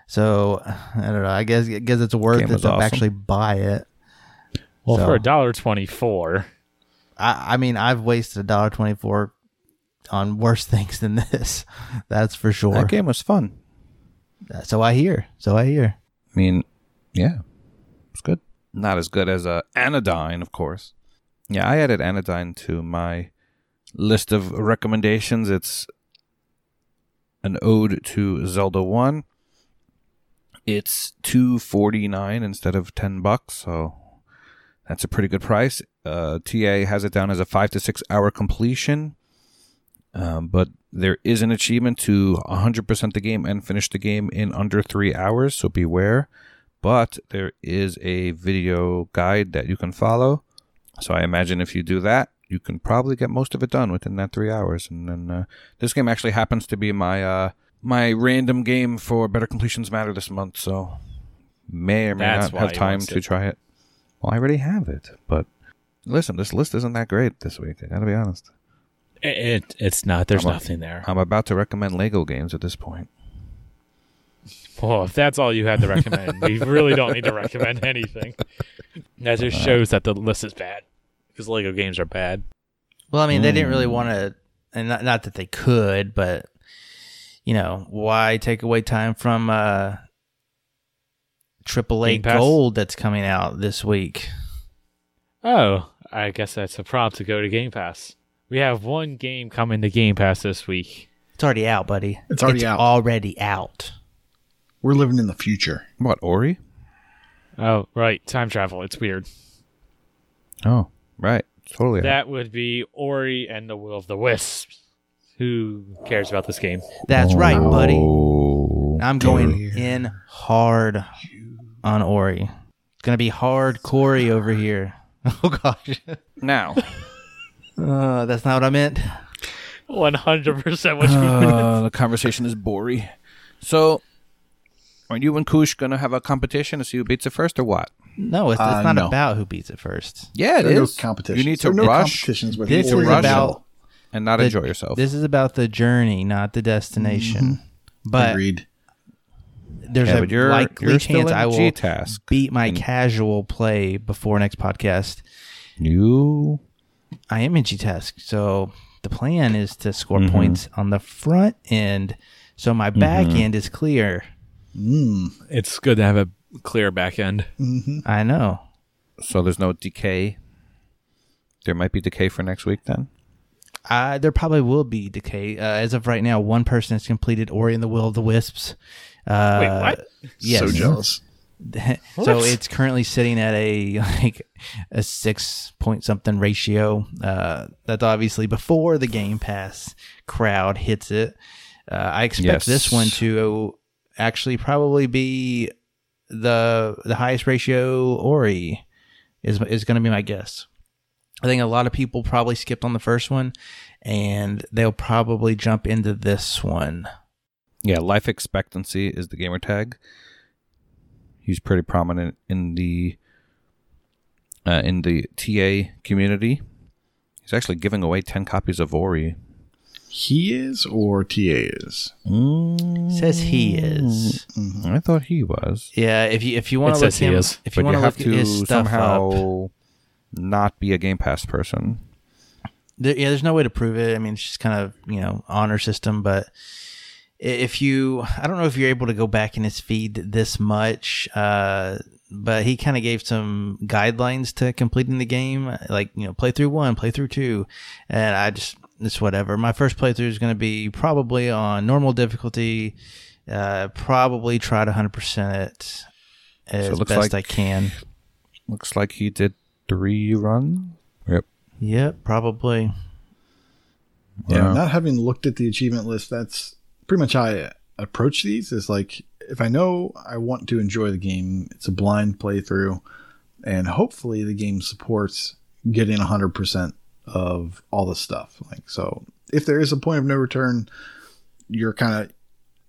So I don't know. I guess I guess it's worth it to awesome. actually buy it. Well, So- for a dollar twenty-four, I, I mean, I've wasted a dollar twenty four on worse things than this. That's for sure. That game was fun. So I hear. So I hear. I mean, yeah, it's good. Not as good as uh, Anodyne, of course. Yeah, I added Anodyne to my list of recommendations. It's an ode to Zelda One. It's two forty nine instead of ten bucks, so that's a pretty good price. Uh, TA has it down as a five to six hour completion. Um, but there is an achievement to 100% the game and finish the game in under three hours, so beware. But there is a video guide that you can follow. So I imagine if you do that, you can probably get most of it done within that three hours. And then uh, this game actually happens to be my uh, my random game for Better Completions Matter this month, so may or may That's not have time to it. try it. Well, I already have it, but listen, this list isn't that great this week. I gotta be honest. It, it's not. There's I'm a- nothing there. I'm about to recommend Lego games at this point. Well, if that's all you had to recommend, we really don't need to recommend anything. That just shows that the list is bad because Lego games are bad. Well, I mean, they didn't really want to, and not, not that they could, but you know, why take away time from uh Triple A Gold that's coming out this week? Oh, I guess that's a prompt to go to Game Pass. We have one game coming to Game Pass this week. It's already out, buddy. It's already out. Already out. We're living in the future. What Ori? Oh, right, time travel. It's weird. Oh, right, totally. That would be Ori and the Will of the Wisps. Who cares about this game? That's right, buddy. Oh, I'm going in hard on Ori. It's gonna be hard Corey over here. Oh gosh. now. Uh, that's not what I meant. One hundred percent what you Uh, the conversation is boring. So, are you and Kush gonna have a competition to see who beats it first, or what? No, it's, it's Uh, not no. about who beats it first. Yeah, it There are no is. competitions. You need to There are no rush competitions with This to is rush about and not the- enjoy yourself. This is about the journey, not the destination. But Agreed. there's yeah, a but you're, likely you're still chance in I will G-task. beat my casual play before next podcast. You I am in G task, so the plan is to score Mm-hmm. points on the front end, so my back end is clear. Mm. It's good to have a clear back end. I know. so there's no decay. There might be decay for next week then. Uh, there probably will be decay. Uh, as of right now, one person has completed Ori and the Will of the Wisps. Uh, Wait, what? Yes. So jealous. so it's currently sitting at a like a six point something ratio. Uh, that's obviously before the Game Pass crowd hits it. Uh, I expect Yes. this one to actually probably be the the highest ratio Ori is is going to be my guess. I think a lot of people probably skipped on the first one, and they'll probably jump into this one. Yeah, life expectancy is the gamer tag. He's pretty prominent in the uh, in the TA community. He's actually giving away ten copies of Ori. He is or TA is. Says he is. I thought he was, Yeah, if you if you want to look him, is. if you want to have look at his to stuff up, somehow not be a Game Pass person. there, yeah, there's no way to prove it. I mean, it's just kind of you know honor system. But i- if you, I don't know if you're able to go back in his feed this much. Uh, but he kind of gave some guidelines to completing the game, like you know, play through one, play through two, and I just it's whatever. My first playthrough is going to be probably on normal difficulty. Uh, probably try to hundred percent it as it best like- I can. Looks like he did three runs. Yep. Yep, probably. Yeah, Wow. not having looked at the achievement list, that's pretty much how I approach these. Is like if I know I want to enjoy the game, it's a blind playthrough, and hopefully the game supports getting hundred percent of all the stuff. Like so, if there is a point of no return, you're kind of,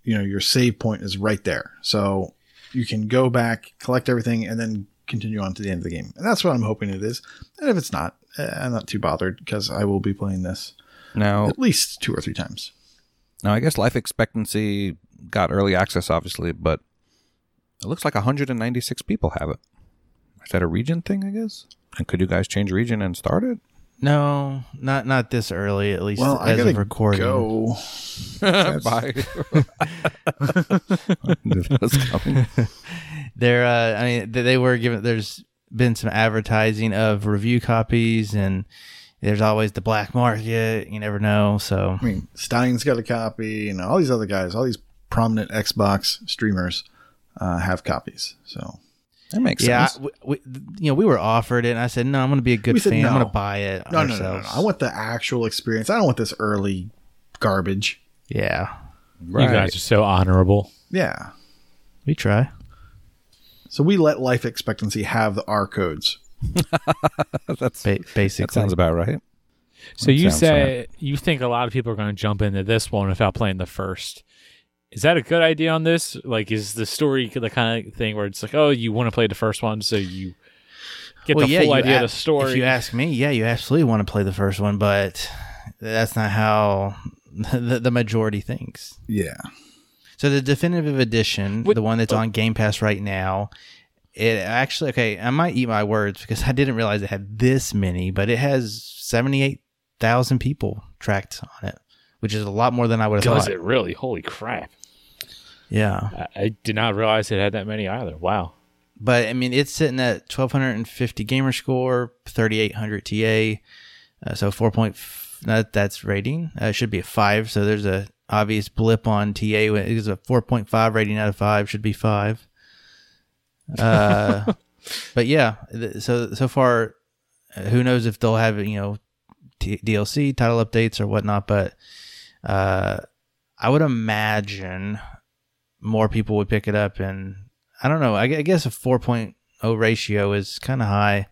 you know, your save point is right there, so you can go back, collect everything, and then continue on to the end of the game. And that's what I'm hoping it is. And if it's not, eh, I'm not too bothered because I will be playing this Now, at least two or three times. Now I guess life expectancy got early access, obviously, but it looks like 196 people have it. Is that a region thing? I guess. And could you guys change region and start it? No, not not this early. At least Well, I as gotta of recording. go. Bye. That was coming. They're, uh, I mean, they, they were given. There's been some advertising of review copies, and there's always the black market. You never know. So I mean, Stein's got a copy, and all these other guys, all these prominent Xbox streamers uh, have copies. So That makes yeah, sense. we, we, you know, we were offered it, and I said, no, I'm going to be a good We said fan. I'm going to buy it no, no, no, no, no. I want the actual experience. I don't want this early garbage. yeah, You guys are so honorable. Yeah. we try. So we let life expectancy have the R codes. That's Ba- that basically, sounds about right. So That you sounds say you think a lot of people are going to jump into this one without playing the first. Is that a good idea on this? Like, is the story the kind of thing where it's like, oh, you want to play the first one, so you get Well, the yeah, full idea a- of the story? If you ask me, yeah, you absolutely want to play the first one, but that's not how the, the majority thinks. Yeah. So the definitive edition, What- the one that's oh. on Game Pass right now, it actually okay. I might eat my words because I didn't realize it had this many, but it has seventy eight thousand people tracked on it, which is a lot more than I would have thought. Does thought. it really? Holy crap! Yeah, I, I did not realize it had that many either. Wow. but I mean, it's sitting at twelve hundred and fifty gamer score, thirty eight hundred TA, uh, so four point. That, that's rating. Uh, it should be a five. So there's a obvious blip on TA. It is a four point five rating out of five. Should be five. Uh, but yeah, so so far, uh, who knows if they'll have you know T- DLC title updates or whatnot. But uh, I would imagine more people would pick it up, and I don't know. I, I guess a 4.0 ratio is kind of high.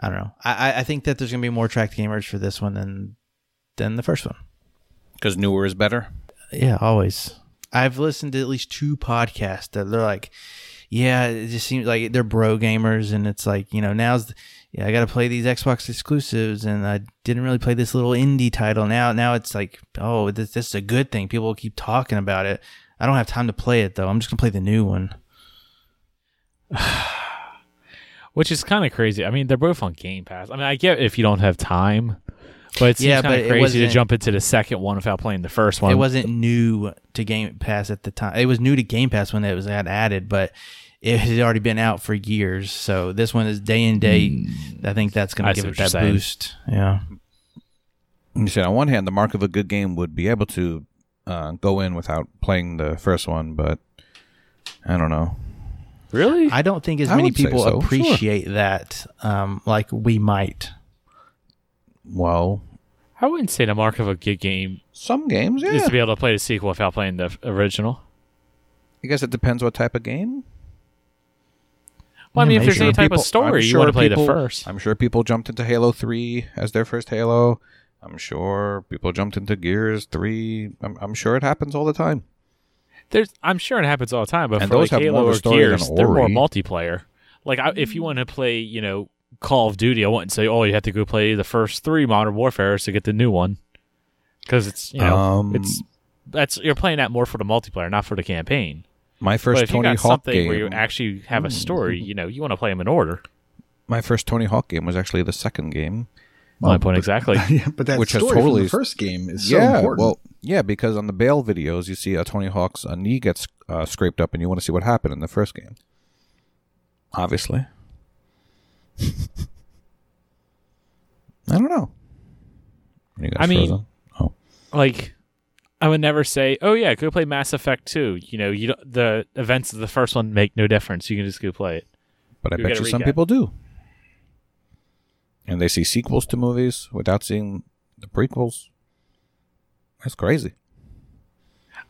I don't know. I, I- I think that there's gonna be more tracked gamers for this one than than the first one. Because newer is better. Yeah, always. I've listened to at least two podcasts that they're like, yeah, it just seems like they're bro gamers, and it's like you know now's the, yeah I got to play these Xbox exclusives, and I didn't really play this little indie title. Now now it's like oh this this is a good thing. People keep talking about it. I don't have time to play it though. I'm just gonna play the new one. Which is kind of crazy. I mean, they're both on Game Pass. I mean, I get if you don't have time, but it seems Yeah, kind of crazy to jump into the second one without playing the first one. It wasn't new to Game Pass at the time. It was new to Game Pass when it was got added, but it had already been out for years. So this one is day and day. I think that's going to give see it that saying. boost. Yeah. You said on one hand, the mark of a good game would be able to uh, go in without playing the first one, but I don't know. really. I don't think as I many people so, sure. appreciate that um, like we might. Well, I wouldn't say the mark of a good game some games, yeah. is yeah. to be able to play the sequel without playing the original. I guess it depends what type of game. Well, I Yeah, mean, if there's sure any type People- of story, I'm you want to play people- the first. I'm sure people jumped into Halo 3 as their first Halo. I'm sure people jumped into Gears 3. I'm, I'm sure it happens all the time. There's, I'm sure it happens all the time, but And for those like have Halo more of a or story than Gears, they're more Ori. multiplayer. Like, I, if you want to play, you know, Call of Duty, I wouldn't say, oh, you have to go play the first three Modern Warfares to get the new one, because it's you know, Um, it's that's you're playing that more for the multiplayer, not for the campaign. My But first if you Tony got Hawk something game. where you actually have a story, you know, you want to play them in order. my first Tony Hawk game was actually the second game. My point exactly. yeah, but that Which has story totally- from the first game is so yeah, important. well, yeah, because on the bail videos, you see a Tony Hawk's uh, knee gets uh, scraped up, and you want to see what happened in the first game. Obviously, I don't know. You guys I mean- frozen? oh, like I would never say, "Oh yeah, go play Mass Effect 2. You know, you don't, the events of the first one make no difference. You can just go play it. but I you bet you a some people do, and they see sequels to movies without seeing the prequels. That's crazy.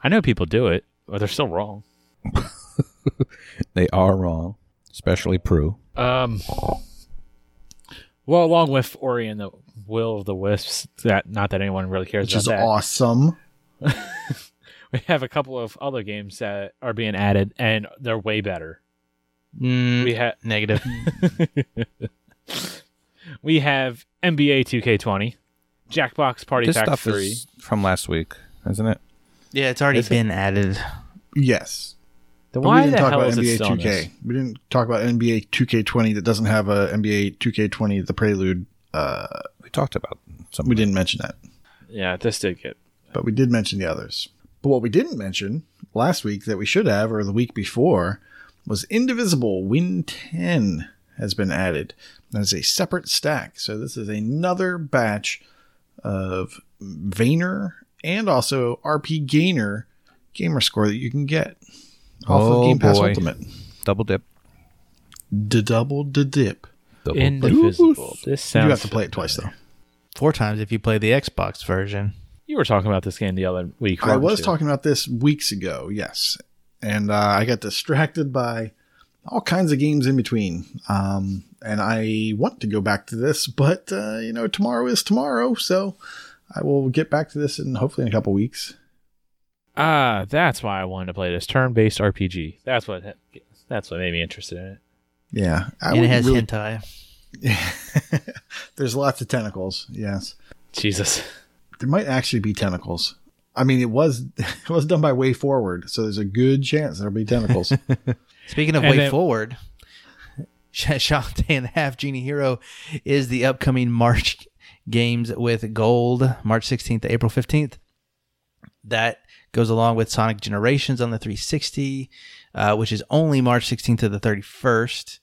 I know people do it, but they're still wrong. They are wrong, especially Prue. Um. Well, along with Ori and the Will of the Wisps, that not that anyone really cares which about is that. awesome. We have a couple of other games that are being added, and they're way better. Mm, We have negative. we have NBA 2K20, Jackbox Party This Pack stuff 3. is from last week, isn't it? yeah, it's already Is it? been added. Yes. Then But why we didn't the talk hell about is it NBA still 2K. this? We didn't talk about NBA 2K20 that doesn't have a NBA 2K20 the prelude. Uh, We talked about some. we didn't mention that, Yeah, this did get. but we did mention the others. But what we didn't mention last week that we should have, or the week before, was Indivisible Win 10 has been added. That is a separate stack. So this is another batch of Vayner and also RP Gainer gamer score that you can get off Oh, of Game Pass boy. Ultimate. double dip. Da double da dip. Double Indivisible. This You sounds. do have to play it twice though. Four times if you play the Xbox version. You were talking about this game the other week. I was you? talking about this weeks ago, yes, and uh, I got distracted by all kinds of games in between. Um, and I want to go back to this, but uh, you know, tomorrow is tomorrow, so I will get back to this in hopefully in a couple weeks. Ah, that's why I wanted to play this turn-based RPG. That's what. That's what made me interested in it. Yeah, I and it has really- hentai. There's lots of tentacles. Yes. Jesus. there might actually be tentacles. I mean, it was it was done by WayForward, so there's a good chance there'll be tentacles. Speaking of And way then- forward, Sh- Shantae and the Half Genie Hero is the upcoming March games with Gold, March 16th to April 15th. That goes along with Sonic Generations on the 360, uh, which is only March 16th to the 31st.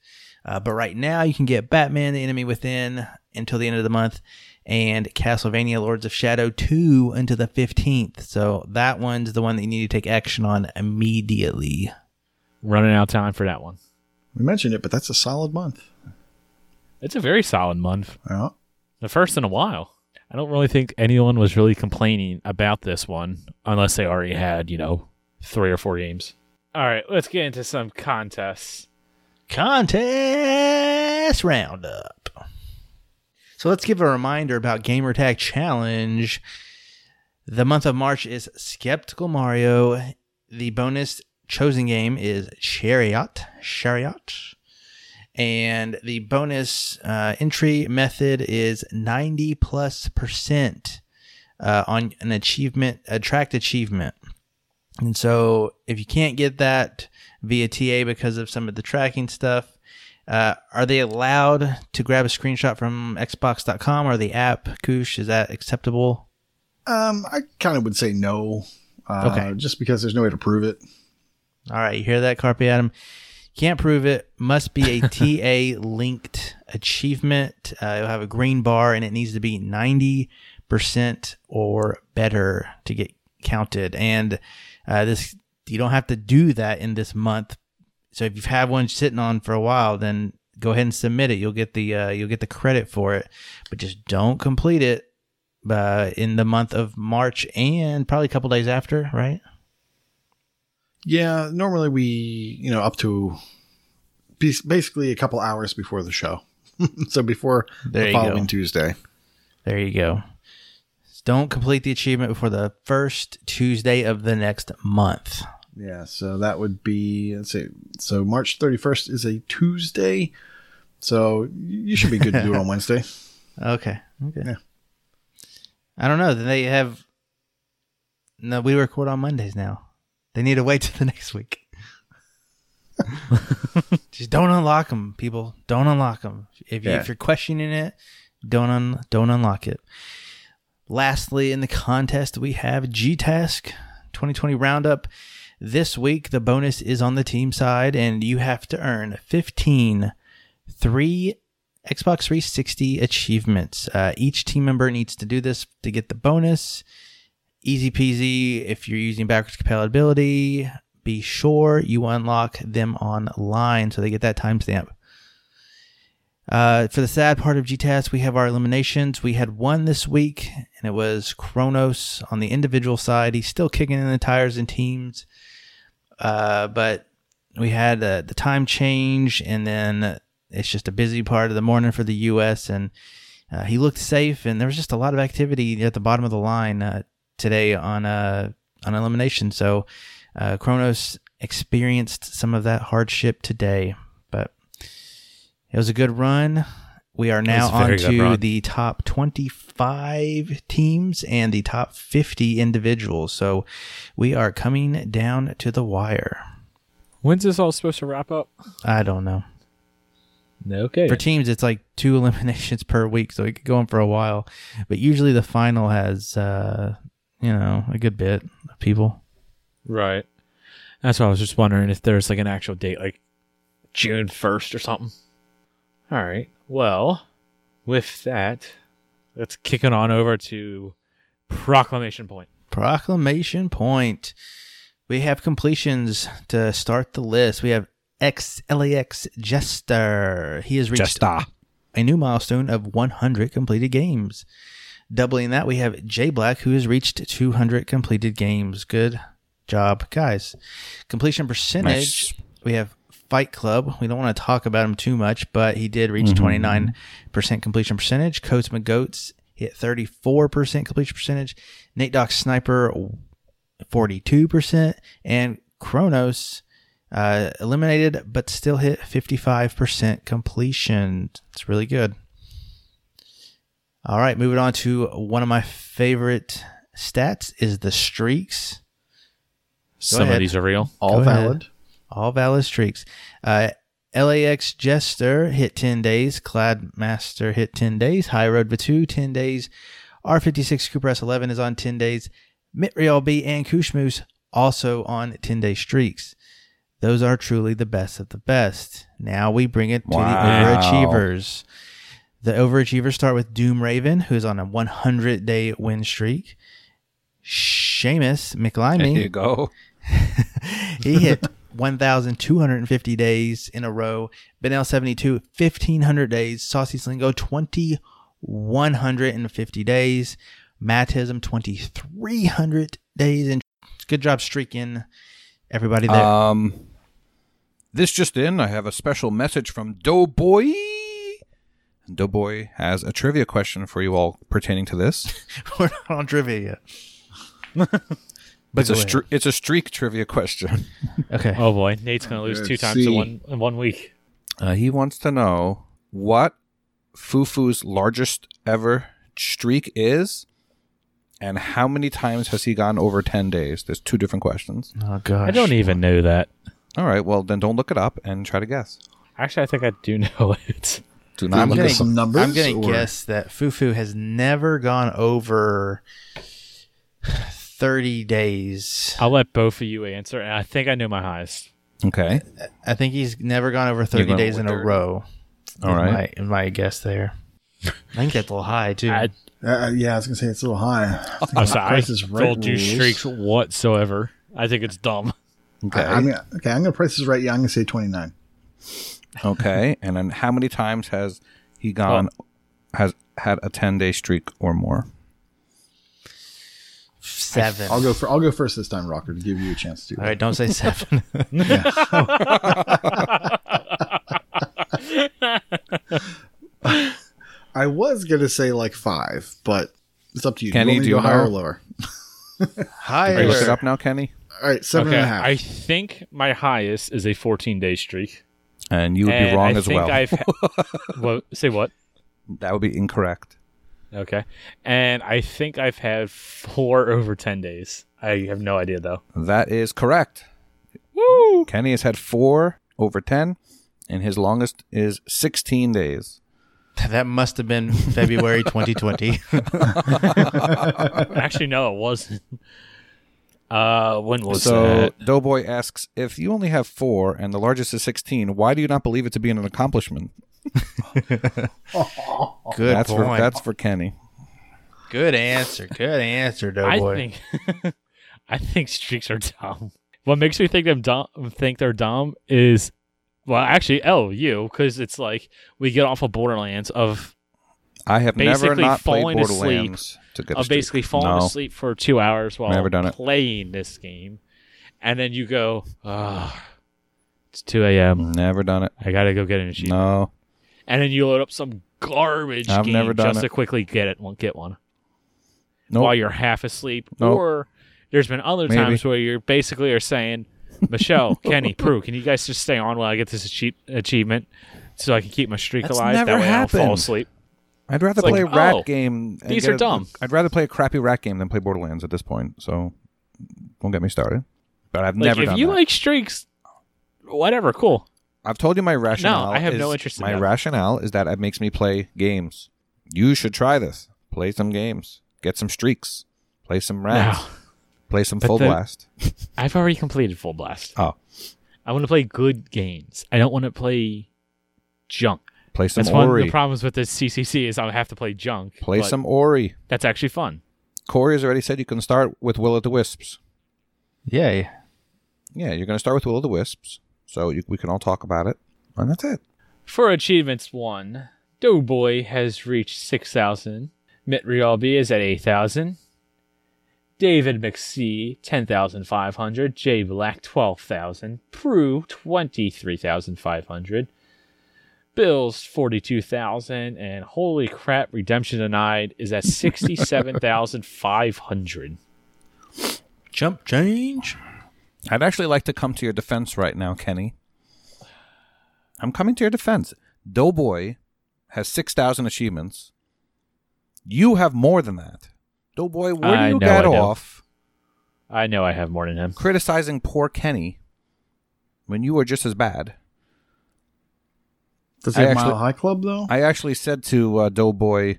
Uh, but right now, you can get Batman: The Enemy Within until the end of the month, and Castlevania: Lords of Shadow 2 until the 15th. So that one's the one that you need to take action on immediately. Running out of time for that one. we mentioned it, but that's a solid month. It's a very solid month. Yeah. The first in a while. I don't really think anyone was really complaining about this one unless they already had, you know, three or four games. All right, let's get into some contests. Contest Roundup. So let's give a reminder about Gamertag Challenge. The month of March is Skeptical Mario. The bonus chosen game is Chariot. Chariot. And the bonus uh, entry method is 90 plus percent uh, on an achievement, a tracked achievement. And so if you can't get that via TA because of some of the tracking stuff, uh, are they allowed to grab a screenshot from Xbox.com or the app? Koosh, is that acceptable? Um, I kind of would say no. Uh, Okay. Just because there's no way to prove it. All right, you hear that, Carpe Adam? Can't prove it. Must be a TA linked achievement. Uh, it'll have a green bar and it needs to be 90% or better to get counted. And uh, this you don't have to do that in this month. So if you've had one sitting on for a while, then go ahead and submit it. You'll get the uh, you'll get the credit for it, but just don't complete it uh, in the month of March and probably a couple days after, right? Yeah, normally we, you know, up to basically a couple hours before the show. so before There the you following go. Tuesday. There you go. Don't complete the achievement before the first Tuesday of the next month. Yeah, so that would be let's see. So March 31st is a Tuesday. So you should be good to do it on Wednesday. Okay. Okay. Yeah. I don't know. Then they have. No, we record on Mondays now. They need to wait till the next week. Just don't unlock them, people. Don't unlock them. If, you, Yeah. if you're questioning it, don't un, don't unlock it. Lastly, in the contest, we have G Task 2020 Roundup. This week, the bonus is on the team side, and you have to earn 15 three Xbox 360 achievements. Uh, each team member needs to do this to get the bonus. Easy peasy. If you're using backwards compatibility, be sure you unlock them online so they get that timestamp. Uh, for the sad part of GTAS, we have our eliminations. We had one this week, and it was Kronos on the individual side. He's still kicking in the tires in teams, uh, but we had uh, the time change, and then it's just a busy part of the morning for the U.S. and uh, he looked safe, and there was just a lot of activity at the bottom of the line uh, today on uh, on elimination. So uh, Kronos experienced some of that hardship today, but it was a good run. We are now was on to the top 25 teams and the top 50 individuals. So we are coming down to the wire. When's this all supposed to wrap up? I don't know. Okay. For teams, it's like two eliminations per week, so it could go on for a while. But usually, the final has, uh, you know, a good bit of people. Right. That's why I was just wondering if there's like an actual date, like June 1st or something. All right. Well, with that, let's kick it on over to Proclamation Point. Proclamation point. We have completions to start the list. We have X LAX Jester. He has reached Jester. a new milestone of 100 completed games. Doubling that, we have J Black, who has reached 200 completed games. Good job, guys. Completion percentage, we have Fight Club. We don't want to talk about him too much, but he did reach 29% completion percentage. Coats McGoats hit 34% completion percentage. Nate Doc Sniper, 42%. And Kronos, uh, eliminated, but still hit 55% completion. It's really good. All right, moving on to one of my favorite stats is the streaks. Some ahead. of these are real. All Go ahead. valid. All valid streaks. Uh, LAX Jester hit 10 days. Cladmaster hit 10 days. High Road Batu 10 days. R56 Cooper S11 is on 10 days. Mitrial B and Kushmoose also on 10 day streaks. Those are truly the best of the best. Now we bring it to Wow. the overachievers. The overachievers start with Doom Raven, who's on a 100 day win streak. Seamus There you go. he hit 1,250 days in a row. Benel 72, 1,500 days. Saucy Slingo, 2,150 days. Mattism, 2,300 days. And good job streaking everybody there. Um, this just in, I have a special message from Doughboy. Doughboy has a trivia question for you all pertaining to this. We're not on trivia yet. But It's a go stre- it's a streak trivia question. Okay. Oh boy, Nate's gonna lose Let's two times in one in one week. Uh, he wants to know what Fufu's largest ever streak is, and how many times has he gone over ten days? There's two different questions. Oh, gosh. I don't even know that. All right, well then don't look it up and try to guess. Actually, I think I do know it. Do I'm not look look at some numbers. I'm going to guess that Fufu has never gone over 30 days. I'll let both of you answer, and I think I know my highest. Okay. I think he's never gone over 30 going days over in a row. All in right. My, in my guess there. I think that's a little high, too. I, Uh, yeah, I was gonna say it's a little high. I'm sorry, I Price is Right don't streaks whatsoever. I think it's dumb. Okay. I, am gonna, okay, I'm gonna price this right. Yeah, I'm gonna say 29. Okay, and then how many times has he gone? Has had a ten day streak or more? Seven. I'll go for I'll go first this time, Rocker, to give you a chance to. All right, don't say seven. I was gonna say like five, but it's up to you. Kenny, do do you you want me to go higher or lower? Higher. Are you look it up now, Kenny? All right, seven okay, and a half. I think my highest is a 14 day streak. And you would and be wrong I as think well. I've ha- what, say what? that would be incorrect. Okay, and I think I've had four over 10 days. I have no idea though. That is correct. Woo! Kenny has had four over ten, and his longest is sixteen days. That must have been February 2020. Actually, no, it wasn't. Uh, when was so that? Doughboy asks if you only have four and the largest is sixteen. Why do you not believe it to be an accomplishment? Good that's for point. that's for Kenny. Good answer. Good answer, I Doughboy. think I think streaks are dumb. What makes me think them dumb, think they're dumb is, well, actually, oh, you, because it's like we get off of Borderlands of I have never Basically not played falling asleep- Borderlands to get of basically falling No. asleep for two hours while Never done it. playing this game, and then you go, oh, it's two a.m. Never done it. I gotta go get an achievement, No. and then you load up some garbage I've game just it. to quickly get it, one get one. Nope. while you're half asleep. Nope. Or there's been other Maybe. times where you're basically are saying, Michelle, Kenny, Prue, can you guys just stay on while I get this achie- achievement so I can keep my streak That's alive? that way I don't fall asleep. I'd rather It's play like, a oh, rat oh, game. these are a- dumb. I'd rather play a crappy rat game than play Borderlands at this point. So don't get me started. But I've Like never if you that. like streaks, whatever, cool. I've told you my rationale. No, I have no interest in My that. rationale is that it makes me play games. You should try this. Play some games. Get some streaks. Play some rats. No. Play some But full the- blast. I've already completed Full Blast. Oh, I want to play good games. I don't want to play junk. Play some That's one of Ori. the problems with this CCC is I'll have to play junk. play some Ori. That's actually fun. Corey has already said you can start with Will of the Wisps. Yay. Yeah, you're going to start with Will of the Wisps. So you, we can all talk about it. And that's it. For achievements one, Doughboy has reached 6,000. Mitt Rialby is at 8,000. David McSee, 10,500. Jay Black, 12,000. Prue, 23,500. Bills, 42,000. And holy crap, Redemption Denied is at 67,500. Jump change. I'd actually like to come to your defense right now, Kenny. I'm coming to your defense. Doughboy has 6,000 achievements. You have more than that. Doughboy, where do I you know get I off I know I have more than him. criticizing poor Kenny when you are just as bad? Does he I have actually- Mile High Club though? I actually said to uh, Doughboy,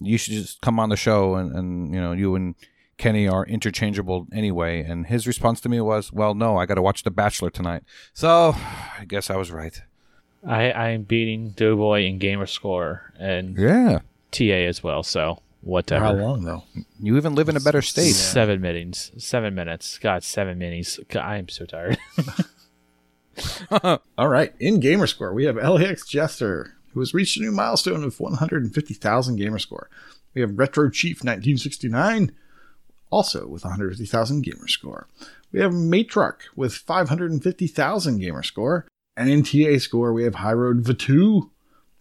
you should just come on the show, and, and you know you and Kenny are interchangeable anyway. And his response to me was, "Well, no, I got to watch The Bachelor tonight." So I guess I was right. I I'm beating Doughboy in gamer score and Yeah, TA as well. So For whatever. how long though? you even live in a better state. Seven minutes. Seven minutes. God, seven minis. God, I am so tired. All right, in gamer score, we have LAX Jester, who has reached a new milestone of 150,000 gamer score. We have Retro Chief 1969, also with 150,000 gamer score. We have Matrock with 550,000 gamer score. And in TA score, we have High Road Vatu.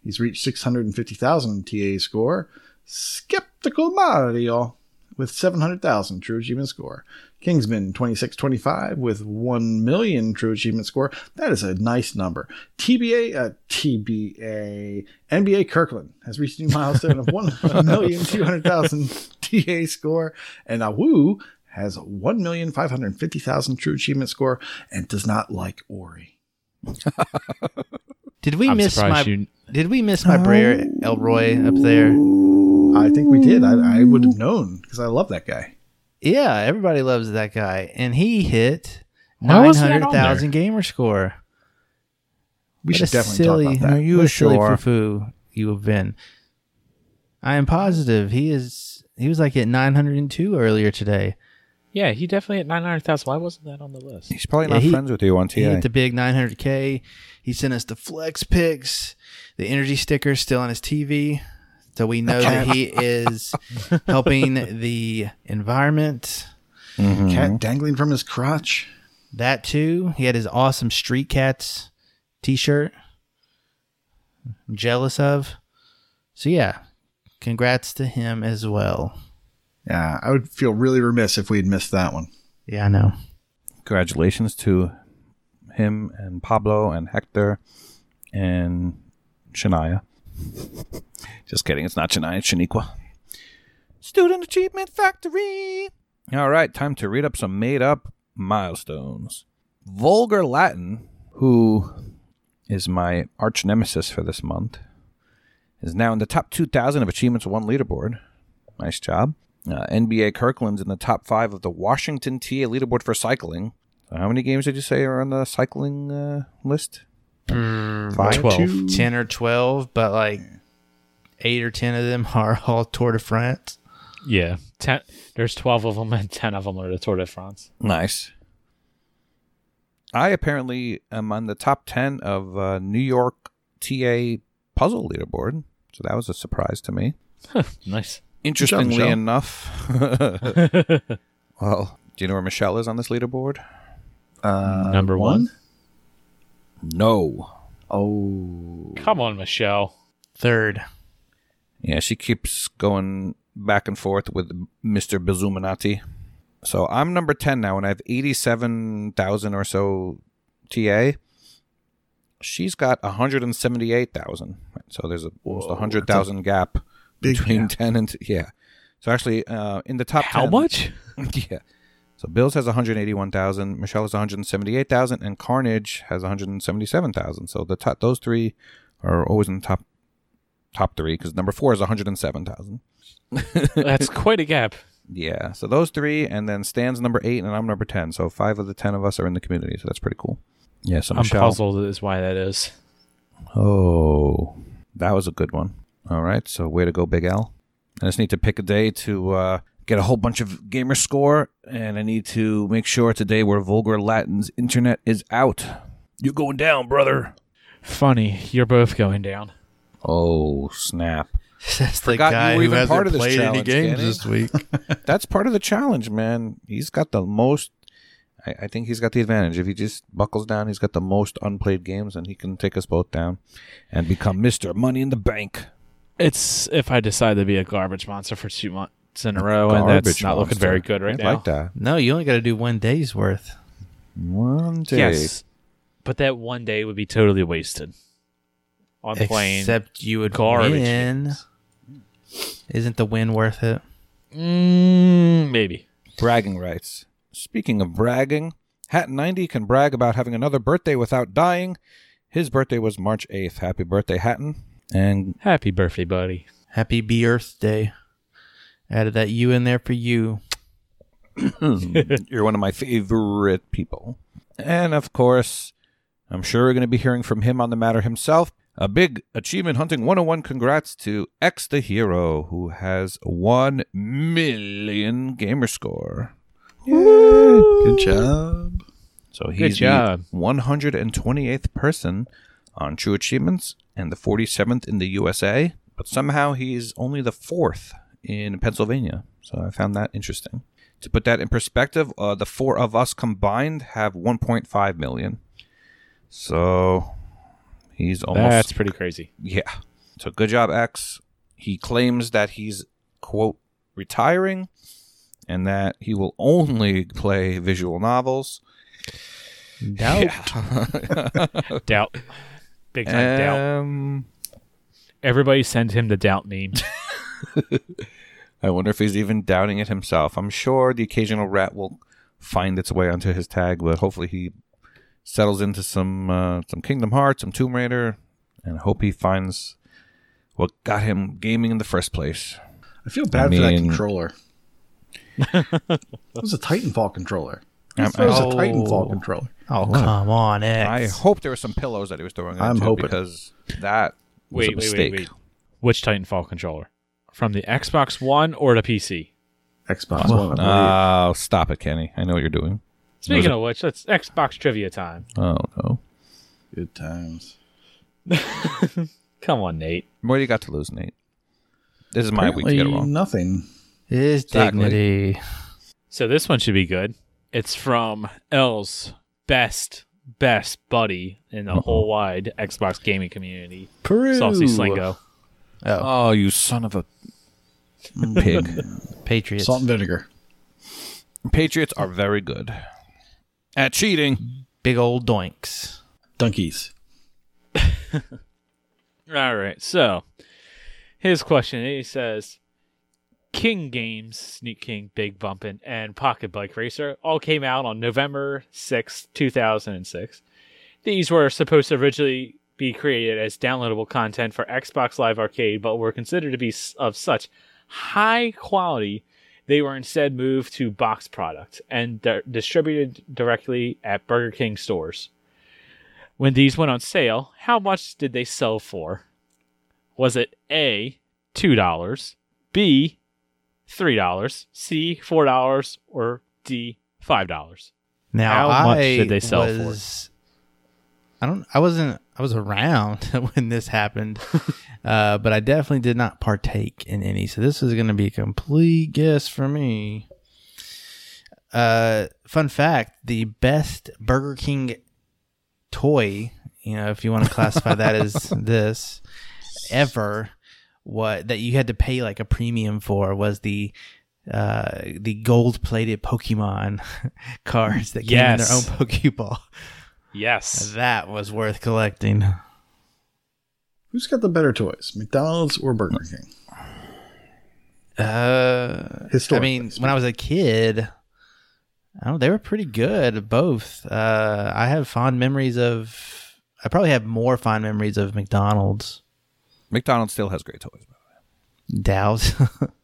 He's reached 650,000 TA score. Skeptical Mario with 700,000 true achievement score. Kingsman 2625 with 1 million true achievement score. That is a nice number. TBA, uh, TBA, NBA Kirkland has reached a new milestone of 1,200,000 TA score. And Awu has 1,550,000 true achievement score and does not like Ori. Did we I'm miss my surprised you. Did we miss my Brer Elroy up there? I think we did. I, I would have known because I love that guy. Yeah, everybody loves that guy, and he hit Why nine wasn't that on hundred thousand gamer score. We What should a definitely silly, talk about that. Are you what a silly sure? foo you have been. I am positive he is. He was like at nine hundred and two earlier today. Yeah, he definitely at nine hundred thousand. Why wasn't that on the list? He's probably Yeah, not he- friends with you on T. He TA. hit the big nine hundred k. He sent us the flex pics. The energy sticker still on his TV, so we know that he is helping the environment. Mhm. Cat dangling from his crotch. That too. He had his awesome Street Cats t-shirt. I'm jealous of. So yeah, congrats to him as well. Yeah, I would feel really remiss if we had missed that one. Yeah, I know. Congratulations to him and Pablo and Hector and Shania. Just kidding. It's not Shania, it's Shaniqua. Student Achievement Factory. All right, time to read up some made up milestones. Vulgar Latin, who is my arch nemesis for this month, is now in the top 2,000 of Achievements One leaderboard. Nice job. Uh, NBA Kirkland's in the top five of the Washington TA leaderboard for cycling. So how many games did you say are on the cycling uh, list? Five? Twelve. Ten or twelve, but like eight or ten of them are all Tour de France. Yeah, ten. There's twelve of them, and ten of them are the Tour de France. Nice. I apparently am on the top 10 of uh, New York TA puzzle leaderboard. So that was a surprise to me. Nice. Interestingly Michelle. enough, well, do you know where Michelle is on this leaderboard? Uh, Number one? No. Oh. Come on, Michelle. Third. Yeah, she keeps going back and forth with Mr. Bizuminati. So I'm number 10 now, and I have 87,000 or so TA. She's got 178,000. So there's a, almost a Whoa, 100,000 gap between gap. 10 and. T- yeah. So actually, uh, in the top How 10 much? yeah. So Bills has 181,000, Michelle has 178,000, and Carnage has 177,000. So the top, those three are always in the top top three because number four is 107,000. That's quite a gap. Yeah. So those three, and then Stan's number eight, and I'm number 10. So five of the 10 of us are in the community. So that's pretty cool. Yeah. So I'm Michelle. puzzled as why that is. Oh, that was a good one. All right. So way to go, Big L. I just need to pick a day to uh, get a whole bunch of gamer score, and I need to make sure today where Vulgar Latin's internet is out. You're going down, brother. Funny, you're both going down. Oh, snap. That's the Forgot you guy were who even hasn't part of this played any games Danny. this week. That's part of the challenge, man. He's got the most. I, I think he's got the advantage. If he just buckles down, he's got the most unplayed games, and he can take us both down and become Mr. Money in the Bank. It's if I decide to be a garbage monster for two months in a row, and that's Garbage not looking monster. very good right I now. like that. no, you only got to do one day's worth. One day. Yes, but that one day would be totally wasted on playing. Except you would garbage win. games. Isn't the win worth it? Mm, maybe. Bragging rights. Speaking of bragging, Hat 90 can brag about having another birthday without dying. His birthday was March 8th. Happy birthday, Hatton. And Happy birthday, buddy. Happy B Earth Day. Added that U in there for you. you're one of my favorite people. And of course, I'm sure we're going to be hearing from him on the matter himself. A big Achievement Hunting 101 congrats to X the Hero, who has 1 million gamer score. Good job. So Good he's job. the 128th person on True Achievements and the 47th in the USA, but somehow he's only the fourth in Pennsylvania. So I found that interesting. To put that in perspective, uh, the four of us combined have 1.5 million. So he's almost That's pretty crazy. yeah. So good job, X. He claims that he's quote retiring and that he will only play visual novels. Doubt. Doubt. Big time doubt. Um, Everybody send him the doubt meme. I wonder if he's even doubting it himself. I'm sure the occasional rat will find its way onto his tag, but hopefully he settles into some uh, some Kingdom Hearts, some Tomb Raider, and hope he finds what got him gaming in the first place. I feel bad for that controller. it was a Titanfall controller. It I'm- was Oh. a Titanfall controller. Oh, come on, X. I hope there were some pillows that he was throwing. I'm into hoping. because that was wait, a wait, mistake. wait, wait. Which Titanfall controller? From the Xbox One or the PC? Xbox One. I uh, believe. Oh, stop it, Kenny! I know what you're doing. Speaking Was of which, it's Xbox trivia time. Oh no, Good times. Come on, Nate. what do you got to lose, Nate? This is my week to get it wrong. Nothing. His Exactly. dignity. So this one should be good. It's from L's best, best buddy in the whole wide Xbox gaming community, Peru. Saucy Slingo. Oh, Oh, you son of a pig! Patriots. Salt and vinegar. Patriots are very good at cheating. Big old doinks. Donkeys. All right. So his question he says King Games, Sneak King, Big Bumpin', and Pocket Bike Racer all came out on November sixth, 2006. These were supposed to originally be created as downloadable content for Xbox Live Arcade, but were considered to be of such high quality they were instead moved to box product and di- distributed directly at Burger King stores. When these went on sale, how much did they sell for? Was it A, $2, B, $3, C, $4, or D, $5? Now, How much I did they sell for? was, I don't. I wasn't. I was around when this happened, uh, but I definitely did not partake in any. So this is going to be a complete guess for me. Uh, fun fact: the best Burger King toy, you know, if you want to classify that as this, ever, what that you had to pay like a premium for was the uh the gold plated Pokemon cards that came in their own Pokeball. Yes. That was worth collecting. Who's got the better toys, McDonald's or Burger King? Uh, I Historically mean, when I was a kid, I don't. They were pretty good, both. Uh, I have fond memories of. I probably have more fond memories of McDonald's. McDonald's still has great toys. By the way. Dows.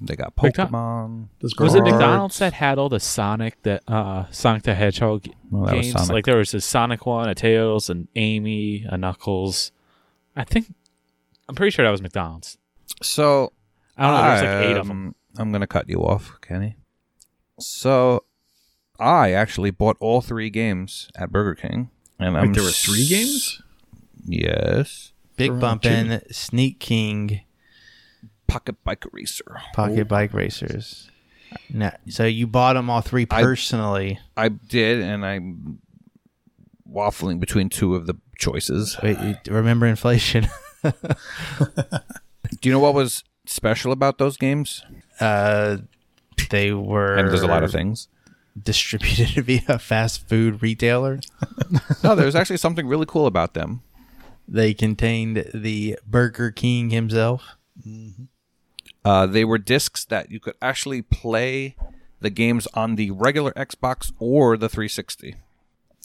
They got McDo- Pokemon. Does Was it McDonald's that had all the Sonic that uh Sonic the Hedgehog Well, that was games? Sonic. Like there was a Sonic one, a Tails, an Amy, a Knuckles. I think I'm pretty sure that was McDonald's. So I don't know. There's like eight of them. I'm gonna cut you off, Kenny. So I actually bought all three games at Burger King, and I'm there were three s- games? Yes, Big Around Bumpin', Sneak King, Pocket Bike Racer. Pocket Bike Racers. Now, so you bought them all three I- personally. I did, and I'm waffling between two of the choices. Wait, you remember inflation? Do you know what was special about those games? uh, they were. And there's a lot of things. distributed via a fast food retailer. No, there was actually something really cool about them. They contained the Burger King himself. Uh, they were discs that you could actually play the games on the regular Xbox or the 360.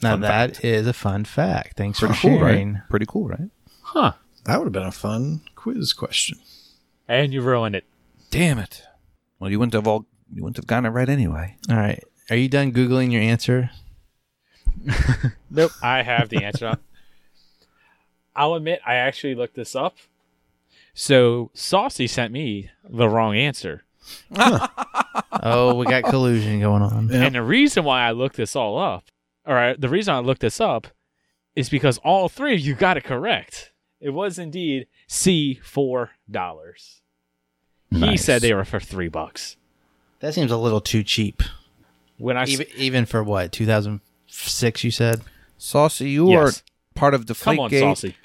Now Fun that is a fun fact. Thanks Pretty for cool, sharing. right? Pretty cool, right? Huh. That would have been a fun quiz question. And you ruined it. Damn it. Well, you wouldn't have all you wouldn't have gotten it right anyway. All right. Are you done googling your answer? Nope. I have the answer. I'll admit I actually looked this up. So Saucy sent me the wrong answer. Oh, we got collusion going on. And the reason why I looked this all up, all right, the reason I looked this up is because all three of you got it correct. It was indeed C four dollars. He said they were for three bucks. That seems a little too cheap. When I s- Even even for what 2006? You said. Saucy, you Yes. are part of the come on, Deflategate, Saucy.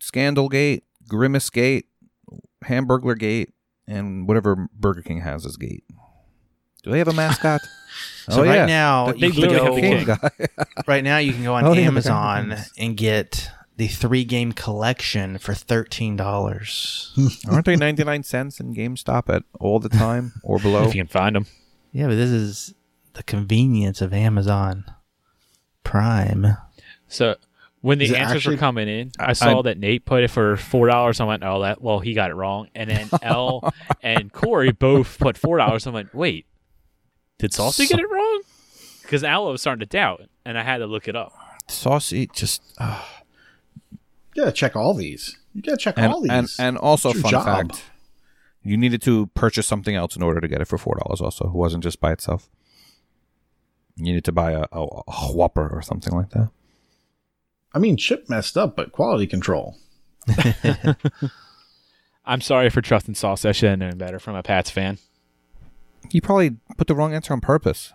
Scandalgate, Grimace Gate, Hamburglar Gate, and whatever Burger King has as gate. Do they have a mascot? Oh, so right now The you can go. have the king. Right now you can go on Oh, Amazon and get the three game collection for thirteen dollars. Aren't they 99 cents in GameStop at all the time or below? If you can find them. yeah, but this is the convenience of Amazon Prime. So when the answers actually- were coming in, I saw I- that Nate put it for four dollars. I went, "Oh, that well, he got it wrong." And then L and Corey both put four dollars. I went, "Wait, did Saucy get it wrong?" Because Al was starting to doubt, and I had to look it up. Saucy just uh, You gotta check all these. You gotta check and, all these. and and also fun job. fact. You needed to purchase something else in order to get it for four dollars. Also, it wasn't just by itself. You needed to buy a, a, a Whopper or something like that. I mean, chip messed up, but quality control. I'm sorry for trusting Saucy. I should have known better from a Pats fan. He probably put the wrong answer on purpose.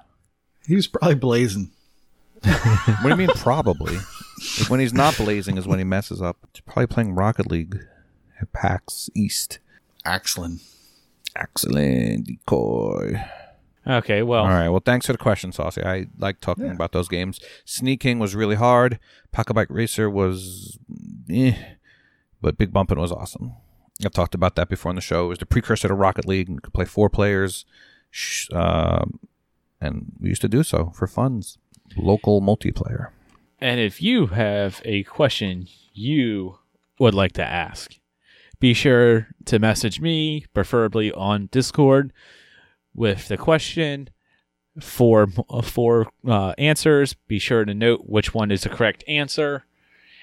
He was probably blazing. What do you mean probably? When he's not blazing is when he messes up. He's probably playing Rocket League at PAX East. Axlin. Excellent decoy. Okay, well, All right. Well, thanks for the question, Saucy. I like talking about those games. Sneak King was really hard. Pocket Bike Racer was, eh, but Big Bumpin' was awesome. I've talked about that before on the show. It was the precursor to Rocket League. You could play four players, sh- um, and we used to do so for funds. Local multiplayer. And if you have a question you would like to ask, be sure to message me, preferably on Discord, with the question for for uh, answers. Be sure to note which one is the correct answer,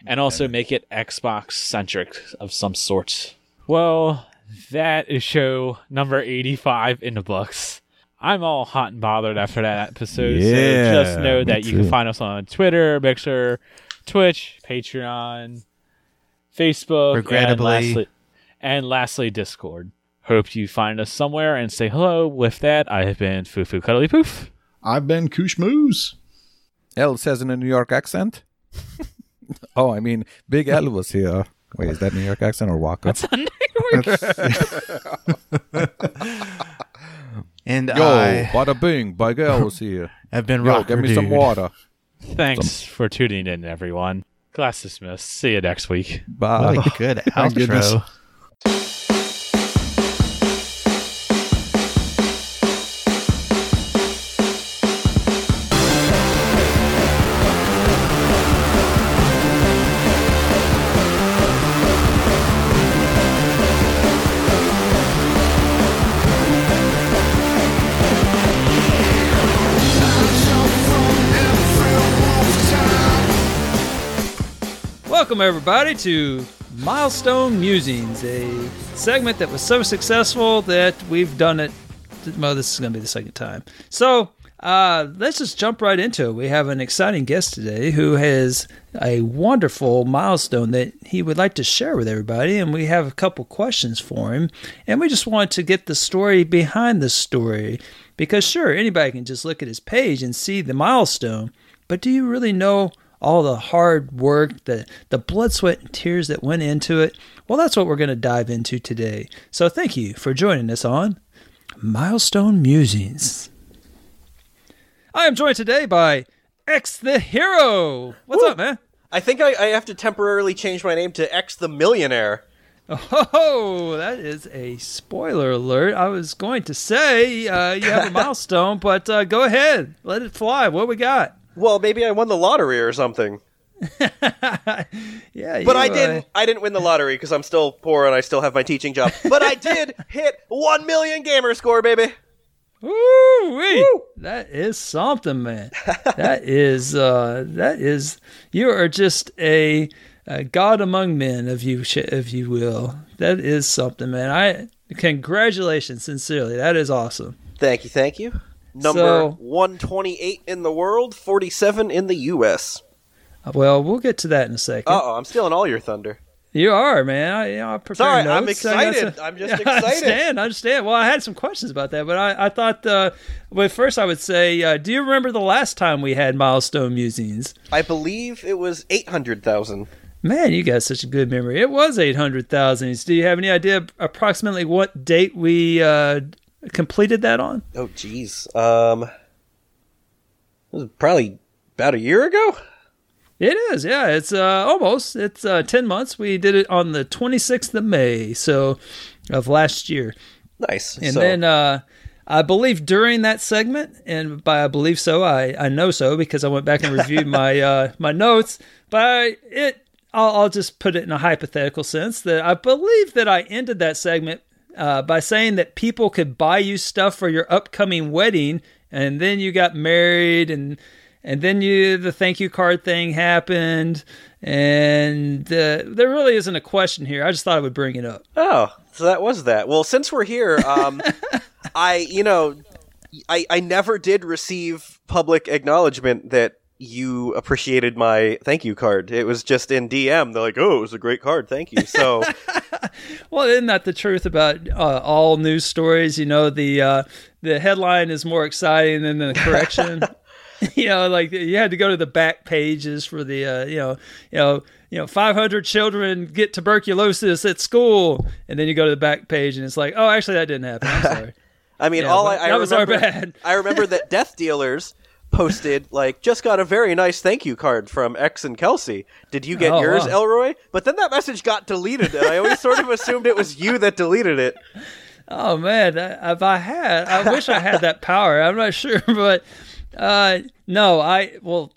and also make it Xbox centric of some sort. Well, that is show number eighty-five in the books. I'm all hot and bothered after that episode. so just know that you can find us on Twitter, Mixer, Twitch, Patreon, Facebook, Regrettably. and lastly, and lastly, Discord. Hope you find us somewhere and say hello. With that, I have been Fufu Cuddly Poof. I've been Koosh Moose. L says in a New York accent. oh, I mean, Big L was here. Wait, is that New York accent or Waka? That's a New York. And Yo, I bada bing, Big L was here. I've been Yo, give me some water. Thanks for tuning in, everyone. Class dismissed. See you next week. Bye. What a good goodness. outro. Everybody, to Milestone Musings, a segment that was so successful that we've done it. Well, this is going to be the second time. So uh, let's just jump right into it. We have an exciting guest today who has a wonderful milestone that he would like to share with everybody. And we have a couple questions for him. And we just want to get the story behind the story. Because, sure, anybody can just look at his page and see the milestone. But do you really know all the hard work, the, the blood, sweat, and tears that went into it? Well, that's what we're going to dive into today. So thank you for joining us on Milestone Musings. I am joined today by X the Hero. What's up, man? I think I, I have to temporarily change my name to X the Millionaire. Oh, that is a spoiler alert. I was going to say uh, you have a milestone, but uh, go ahead, let it fly. What we got? Well, maybe I won the lottery or something. Yeah, But I didn't. I didn't win the lottery because I'm still poor and I still have my teaching job. But I did hit one million gamer score, baby. Woo-wee. That is something, man. that is uh that is you are just a, a god among men, if you sh- if you will. That is something, man. I congratulations, sincerely. That is awesome. Thank you, thank you. Number So- 128 in the world, 47 in the U.S. Well, we'll get to that in a second. Oh, I'm stealing all your thunder. You are, man. I, you know, I Sorry, I'm notes. I got excited. I'm just I excited. understand. I understand. Well, I had some questions about that, but I, I thought, uh, well, first I would say, uh, do you remember the last time we had milestone musings? I believe it was 800,000. Man, you got such a good memory. It was 800,000. Do you have any idea approximately what date we uh, completed that on? Oh, jeez. Um, it was probably about a year ago. It is, yeah. It's uh, almost. It's uh, 10 months. We did it on the 26th of May, so of last year. Nice. And so, then uh, I believe during that segment, and by I believe so, I, I know so because I went back and reviewed my uh, my notes. But I, it, I'll, I'll just put it in a hypothetical sense that I believe that I ended that segment uh, by saying that people could buy you stuff for your upcoming wedding, and then you got married, and and then you the thank you card thing happened, and uh, there really isn't a question here. I just thought I would bring it up. oh, so that was that. Well, since we're here, um, I, you know, I, I never did receive public acknowledgement that you appreciated my thank you card. It was just in DM. They're like, "Oh, it was a great card, thank you." So, Well, isn't that the truth about uh, all news stories? You know, the uh, the headline is more exciting than the correction. you know, like you had to go to the back pages for the uh, you know, you know, you know, 500 children get tuberculosis at school, and then you go to the back page and it's like, oh, actually, that didn't happen. I'm sorry. I mean, Yeah, all I, I that was our bad. I remember that Death Dealers posted like just got a very nice thank you card from X and Kelsey. Did you get Oh, yours, wow. Elroy? But then that message got deleted, and I always sort of assumed it was you that deleted it. Oh man, if I had, I wish I had that power. I'm not sure, but uh, no, I well,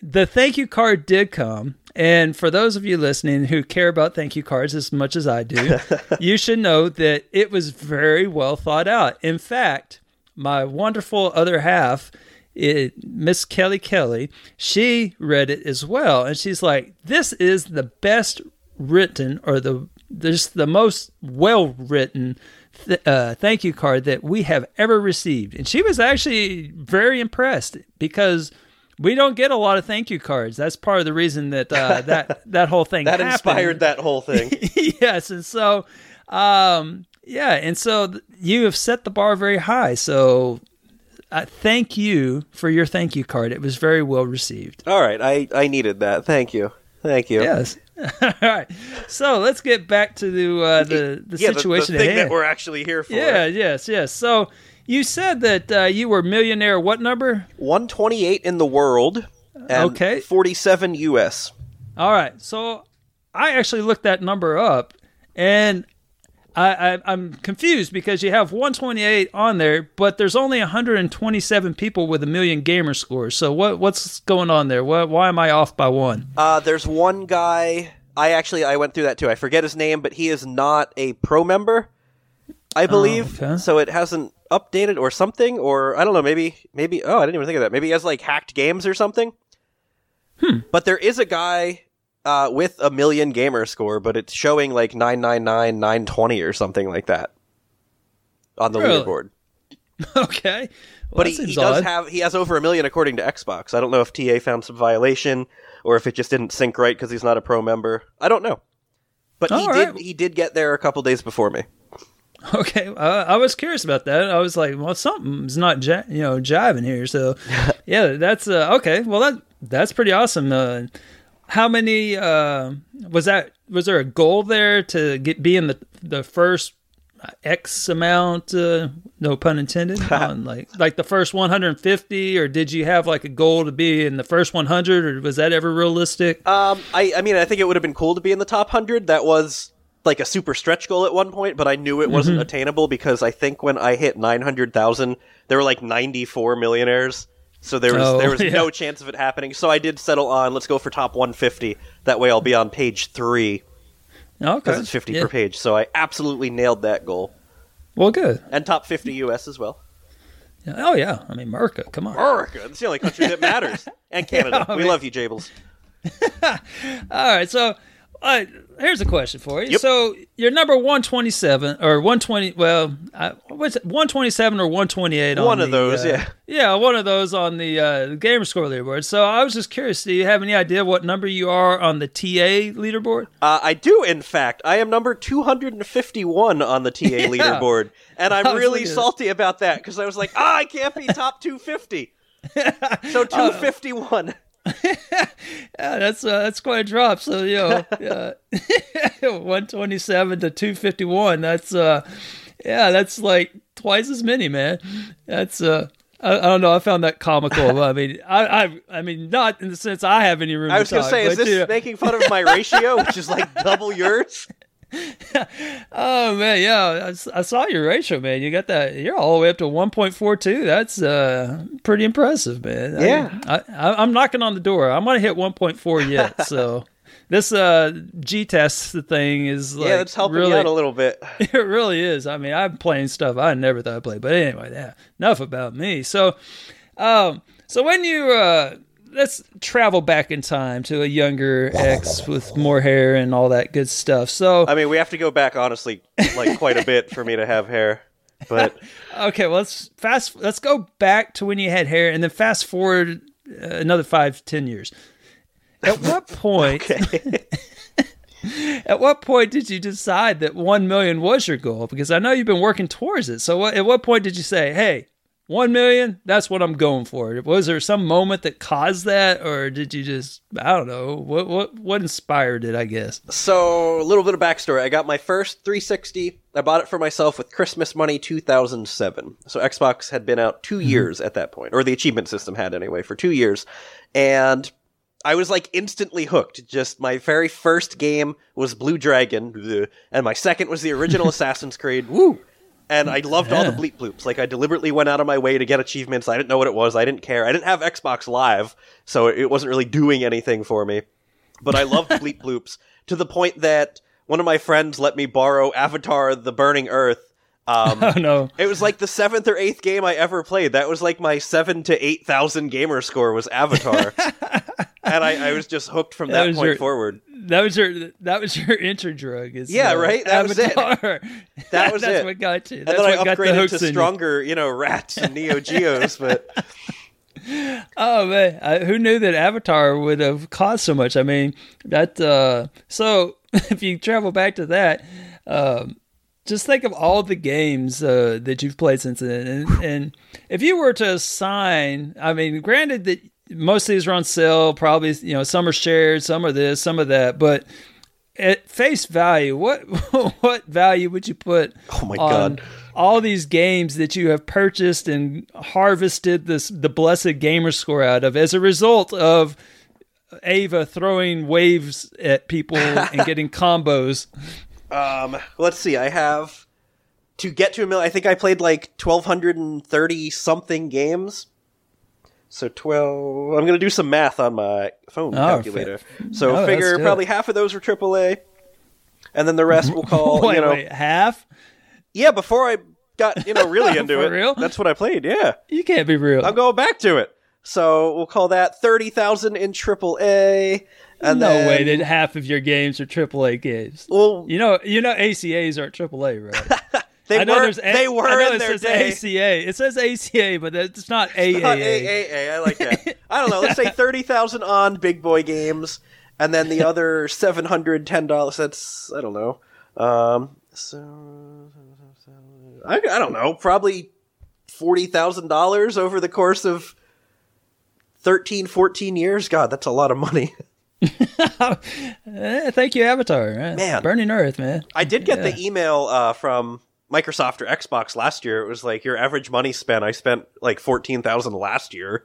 the thank you card did come, and for those of you listening who care about thank you cards as much as I do, you should know that it was very well thought out. In fact, my wonderful other half. It, Miss Kelly Kelly, she read it as well, and she's like, "This is the best written, or the just the most well written th- uh, thank you card that we have ever received. And she was actually very impressed because we don't get a lot of thank you cards. That's part of the reason that uh, that that whole thing That happened. inspired that whole thing. yes, and so um, yeah, and so you have set the bar very high. So uh, thank you for your thank you card. It was very well received. All right, I I needed that. Thank you, thank you. Yes. All right. So let's get back to the uh, the, the Yeah, the- situation the, thing that we're actually here for. Yeah, yes, yes. So you said that uh, you were millionaire. What number? 128 in the world. And Okay. 47 U.S. All right. So I actually looked that number up, and I, I, I'm confused because you have 128 on there, but there's only 127 people with a million gamer scores. So what what's going on there? What, why am I off by one? Uh, there's one guy. I actually I went through that too. I forget his name, but he is not a pro member. I believe okay. so. It hasn't updated or something, or I don't know. Maybe maybe. Oh, I didn't even think of that. Maybe he has like hacked games or something. Hmm. But there is a guy uh, with a million gamer score, but it's showing like 999, 920 or something like that on the Really? leaderboard. okay. Well, But he, he does odd. have he has over a million according to Xbox. I don't know if TA found some violation or if it just didn't sync right because he's not a pro member. I don't know. But he All did he did get there a couple days before me. Okay, uh, I was curious about that. I was like, well, something's not, j- you know, jiving here. So, yeah, that's uh, okay. Well, that that's pretty awesome. Uh, how many uh, was that? Was there a goal there to get be in the the first X amount? Uh, no pun intended. on like like the first 150, or did you have like a goal to be in the first 100, or was that ever realistic? Um, I I mean I think it would have been cool to be in the top hundred. That was like a super stretch goal at one point, but I knew it wasn't Mm-hmm. attainable because I think when I hit 900,000, there were like 94 millionaires. So there was Oh, there was yeah. no chance of it happening. So I did settle on let's go for top 150. That way I'll be on page 3 Okay. because it's 50 Yeah. per page. So I absolutely nailed that goal. Well, good. And top 50 US as well. Yeah. Oh yeah. I mean, America. Come on. America, it's the only country that matters. And Canada. I we mean- love you, Jables. All right. So, uh, here's a question for you. Yep. So, you're number 127 or 120. Well, I, what's it, 127 or 128? on One of the, those, uh, yeah. Yeah, one of those on the uh, gamer score leaderboard. So, I was just curious. Do you have any idea what number you are on the TA leaderboard? Uh, I do, in fact. I am number 251 on the TA leaderboard. And I'm really salty about that because I was like, ah, I can't be top 250. so 251. Yeah, that's uh, that's quite a drop. So you know, uh, 127 to 251. That's uh, yeah, that's like twice as many, man. That's uh. I, I don't know. I found that comical. I mean, I, I, I mean, not in the sense I have any room. I was going to say, is this you know- making fun of my ratio, which is like double yours? Oh man, yeah, I saw your ratio, man. You got that. You're all the way up to 1.42. That's uh pretty impressive, man. I- Yeah. I, I, I'm knocking on the door. I'm gonna hit 1.4 yet. so this uh G test thing is like yeah, it's helping really, out a little bit. It really is. I mean, I'm playing stuff I never thought I'd play. But anyway, yeah, enough about me. So, um, so when you uh, let's travel back in time to a younger ex with more hair and all that good stuff. So, I mean, we have to go back, honestly, like quite a bit for me to have hair. But okay, well, let's fast. Let's go back to when you had hair, and then fast forward uh, another five, ten years. At what point? At what point did you decide that one million was your goal? Because I know you've been working towards it. So, what, at what point did you say, "Hey, one million? That's what I'm going for"? Was there some moment that caused that, or did you just, I don't know, what what what inspired it? I guess. So, a little bit of backstory. I got my first 360. I bought it for myself with Christmas money 2007. So, Xbox had been out 2 mm-hmm. years at that point, or the achievement system had anyway, for two years. And I was like instantly hooked. Just my very first game was Blue Dragon, and my second was the original Assassin's Creed. Woo! And I loved all the bleep bloops. Like I deliberately went out of my way to get achievements. I didn't know what it was. I didn't care. I didn't have Xbox Live, so it wasn't really doing anything for me but I loved bleep bloops to the point that one of my friends let me borrow Avatar: The Burning Earth. Um, Oh no. it was like the seventh or eighth game I ever played. That was like my seven to eight thousand gamer score was Avatar, and I, I was just hooked from That that, point your- forward. That was your that was your intro drug. Is, Yeah, uh, right? That was it. That was That's it. what got you. And That's then I what got the upgraded hooks to in you. stronger, you know, rats and Neo Geos. But Oh man, I, who knew that Avatar would have cost so much? I mean, that. Uh, so if you travel back to that, um, just think of all the games uh, that you've played since then, and, and if you were to assign, I mean, granted that most of these are on sale, probably you know some are shared, some are this, some of that, but at face value, what what value would you put? Oh my on God. All these games that you have purchased and harvested this the blessed gamer score out of as a result of Ava throwing waves at people and getting combos. Um, let's see. I have to get to a million. I think I played like twelve hundred and thirty something games. So twelve. I'm gonna do some math on my phone Oh, calculator. So Oh, figure probably half of those were AAA, and then the rest we'll call. wait, you know, wait, half? yeah. Before I got you know really into it, real? that's what I played. Yeah, You can't be real. I'm going back to it. So we'll call that thirty thousand in AAA, and no then, way that half of your games are AAA games. Well, You know, you know ACAs aren't AAA, right? they I know were A- they were I know in it their says day. ACA. It says ACA, but it's not AAA. Not AAA. I like that. I don't know. Let's say thirty thousand on big boy games, and then the other seven hundred ten dollars. That's I don't know. Um, so I, I don't know. Probably forty thousand dollars over the course of 13, 14 years. God, that's a lot of money. Eh, thank you, Avatar. eh? Man. Burning Earth, man. I did get Yeah. the email uh, from Microsoft or Xbox last year. It was like your average money spent. I spent like fourteen thousand last year.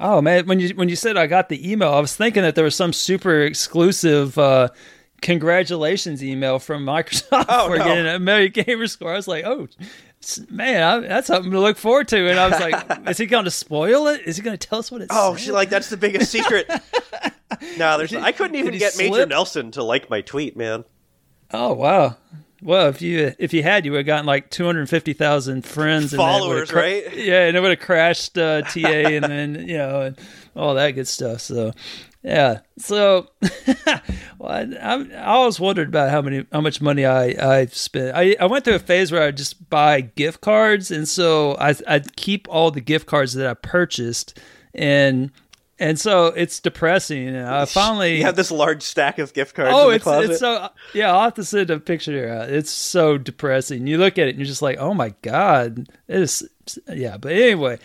Oh man, when you when you said I got the email, I was thinking that there was some super exclusive uh, congratulations email from Microsoft Oh, for no. getting a million gamer score. I was like, oh man, I, that's something to look forward to. And I was like, is he going to spoil it? Is he going to tell us what it's? Oh, she like that's the biggest secret. no, there's. I couldn't even get Major? Nelson to like my tweet, man. Oh wow. Well, if you if you had, you would have gotten like two hundred fifty thousand friends, and then it Followers, right? Yeah, and it would have crashed uh, TA, and then you know, and all that good stuff. So, yeah. So, well, I, I'm, I always wondered about how many how much money I I spent. I I went through a phase where I just buy gift cards, and so I I keep all the gift cards that I purchased, and and so it's depressing. And I finally You have this large stack of gift cards Oh, it's closet. it's so yeah. I'll have to send a picture here. Uh, It's so depressing. You look at it and you're just like, oh my god, it is. Yeah, but anyway,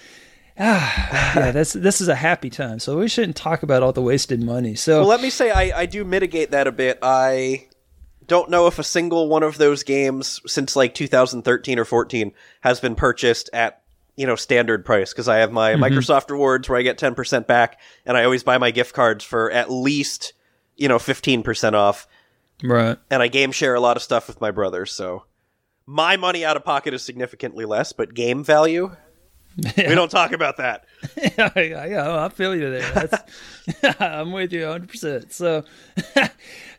ah, yeah, this this is a happy time. So we shouldn't talk about all the wasted money. So Well, let me say I, I do mitigate that a bit. I don't know if a single one of those games since like 2013 or 14 has been purchased at you know standard price because I have my Microsoft rewards where I get 10% back, and I always buy my gift cards for at least you know 15% off, right, and I game share a lot of stuff with my brother, so. My money out of pocket is significantly less, but game value, we don't talk about that. yeah, yeah, I feel you there. That's, I'm with you 100. percent So,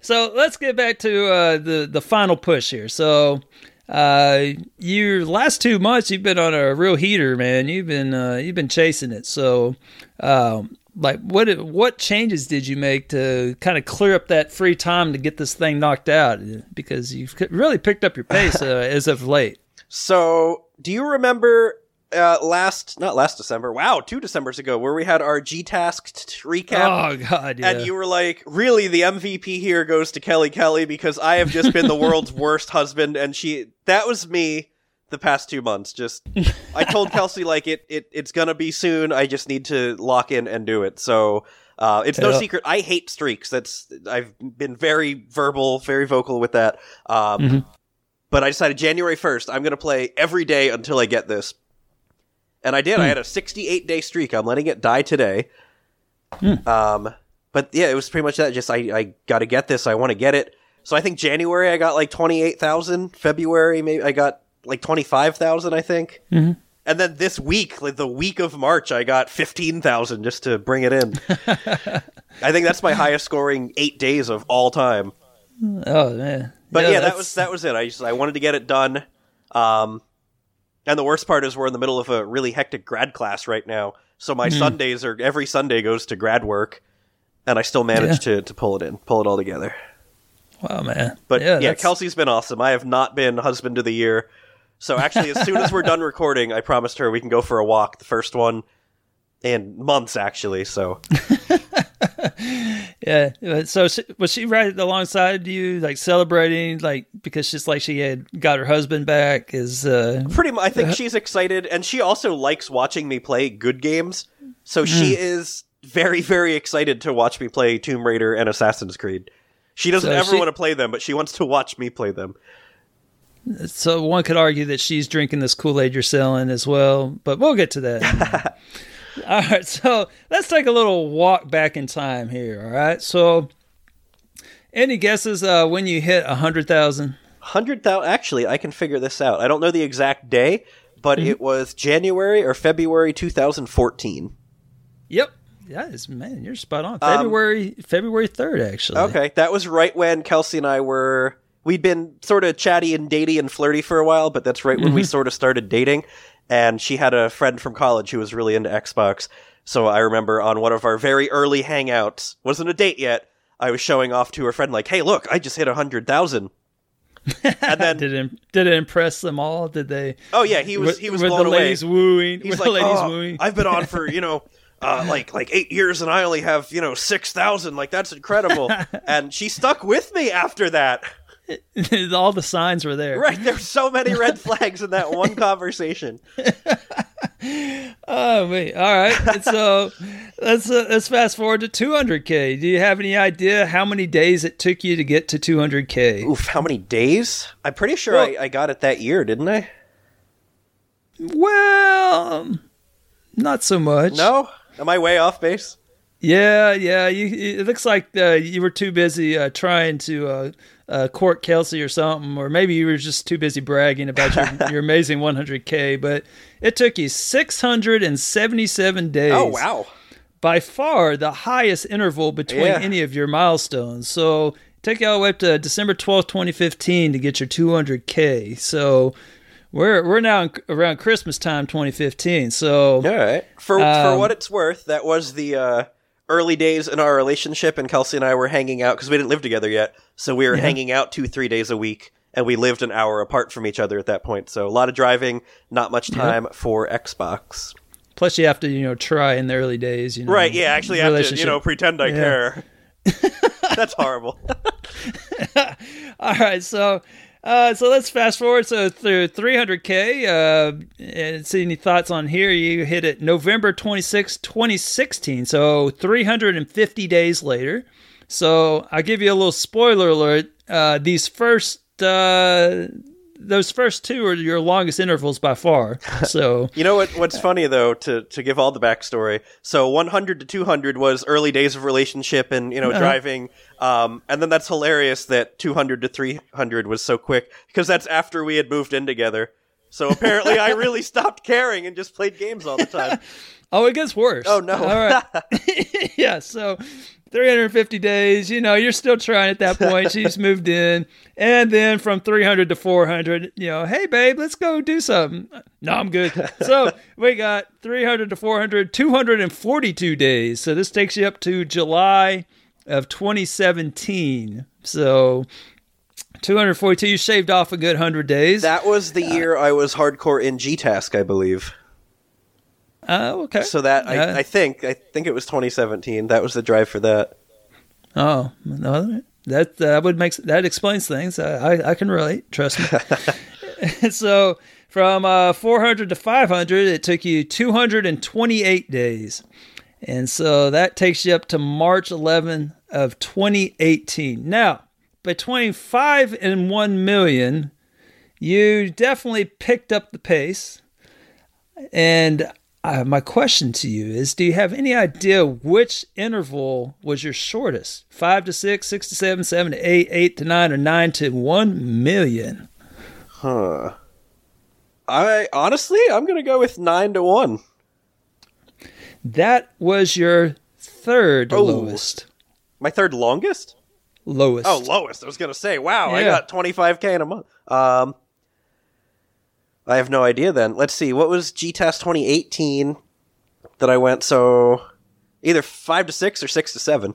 so let's get back to uh, the the final push here. So, uh, your last two months, you've been on a real heater, man. You've been uh, you've been chasing it. So, um, like, what what changes did you make to kind of clear up that free time to get this thing knocked out? Because you've really picked up your pace uh, as of late. So, do you remember uh, last, not last December, wow, two Decembers ago, where we had our G Tasked recap? Oh God, yeah. And you were like, really, the MVP here goes to Kelly Kelly because I have just been the world's worst husband. And she, that was me the past two months. Just, I told Kelsey, like, it, it it's going to be soon. I just need to lock in and do it. So, uh, it's no secret. I hate streaks. That's, I've been very verbal, very vocal with that. Um, Mhm. but I decided January 1st, I'm going to play every day until I get this. And I did. I had a 68 day streak. I'm letting it die today. Um, but yeah, it was pretty much that. Just I, I got to get this. I want to get it. So I think January I got like 28,000. February maybe I got like 25,000. I think. Mhm. And then this week, like the week of March, I got 15,000 just to bring it in. I think that's my highest scoring eight days of all time. oh man, But yeah, that was that was it. I just I wanted to get it done. Um, and the worst part is we're in the middle of a really hectic grad class right now. So my hmm. Sundays are every Sunday goes to grad work, and I still manage to to pull it in, pull it all together. Wow, man. But yeah, that's- Kelsey's been awesome. I have not been husband of the year. So actually, as soon as we're done recording, I promised her we can go for a walk. The first one in months, actually. So Yeah. uh, So she, was she right alongside you, like celebrating, like because she's like she had got her husband back? Is uh, pretty much, I think she's excited, and she also likes watching me play good games. So she is very, very excited to watch me play Tomb Raider and Assassin's Creed. She doesn't So ever she- want to play them, but she wants to watch me play them. so one could argue that she's drinking this Kool Aid you're selling as well, but we'll get to that. all right. So let's take a little walk back in time here. All right. So any guesses uh, when you hit a hundred thousand? Hundred thousand. Actually, I can figure this out. I don't know the exact day, but Mm-hmm. it was January or February 2014. Yep. Yeah, it's, man, you're spot on. February February third, actually. Okay, that was right when Kelsey and I were. We'd been sort of chatty and datey and flirty for a while, but that's right when we sort of started dating. And she had a friend from college who was really into Xbox. So I remember on one of our very early hangouts, wasn't a date yet. I was showing off to her friend, like, "Hey, look, I just hit a hundred thousand. And then, Did it did it impress them all? Did they? oh yeah, he was he was were blown the away. ladies wooing? He's like, the ladies "Oh, wooing? I've been on for you know, uh, like like eight years, and I only have you know six thousand. Like that's incredible. and she stuck with me after that. all the signs were there. Right, there's so many red flags in that one conversation. Oh wait. All right. So let's uh, let's fast forward to 200k. Do you have any idea how many days it took you to get to 200k? Oof, how many days? I'm pretty sure Well- I, I got it that year, didn't I? Well, um, not so much. No? Am I way off base? Yeah, yeah. You, it looks like uh, you were too busy uh, trying to uh, court Kelsey or something, or maybe you were just too busy bragging about your, your amazing 100K. But it took you 677 days. Oh wow! By far the highest interval between Yeah. any of your milestones. So take you all the way up to December 12th, 2015 to get your 200K. So we're we're now in, around Christmas time 2015. So All right. For for Um, what it's worth, that was the uh, early days in our relationship, and Kelsey and I were hanging out because we didn't live together yet. So we were hanging out two, three days a week, and we lived an hour apart from each other at that point. So a lot of driving, not much time for Xbox. plus you have to, you know, try in the early days, you know. Right? Yeah. Actually, I have to you know pretend I Yeah. care. That's horrible. All right, so uh, so let's fast forward. So through 300k, uh, and see any thoughts on here? You hit it November 26, 2016. So 350 days later. So I'll give you a little spoiler alert. Uh, these first. Uh, those first two are your longest intervals by far. So You know what? What's funny though, to to give all the backstory. So 100 to 200 was early days of relationship and you know driving. Um, and then that's hilarious that 200 to 300 was so quick because that's after we had moved in together. So apparently, I really stopped caring and just played games all the time. Oh, it gets worse. Oh, no. All right. yeah. So 350 days, you know, you're still trying at that point. She's moved in. And then from 300 to 400, you know, hey, babe, let's go do something. No, I'm good. So we got 300 to 400, 242 days. So this takes you up to July of 2017. So 242, you shaved off a good 100 days. That was the uh, year I was hardcore in G-Task, I believe. Oh, okay. So that Yeah. I, I think I think it was 2017. That was the drive for that. Oh no, that that would make that explains things. I I, I can relate. Trust me. so from uh, 400 to 500, it took you 228 days, and so that takes you up to March 11 of 2018. Now between five and one million, you definitely picked up the pace, and. Uh, my question to you is Do you have any idea which interval was your shortest? Five to six, six to seven, seven to eight, eight to nine, or nine to one million? Huh. I honestly, I'm gonna go with nine to one. That was your third Oh. lowest. My third longest. Lowest. Oh, lowest. I was gonna say, wow, I got 25k in a month. Um, I have no idea. Then let's see. What was G-Test 2018 that I went? So either five to six or six to seven.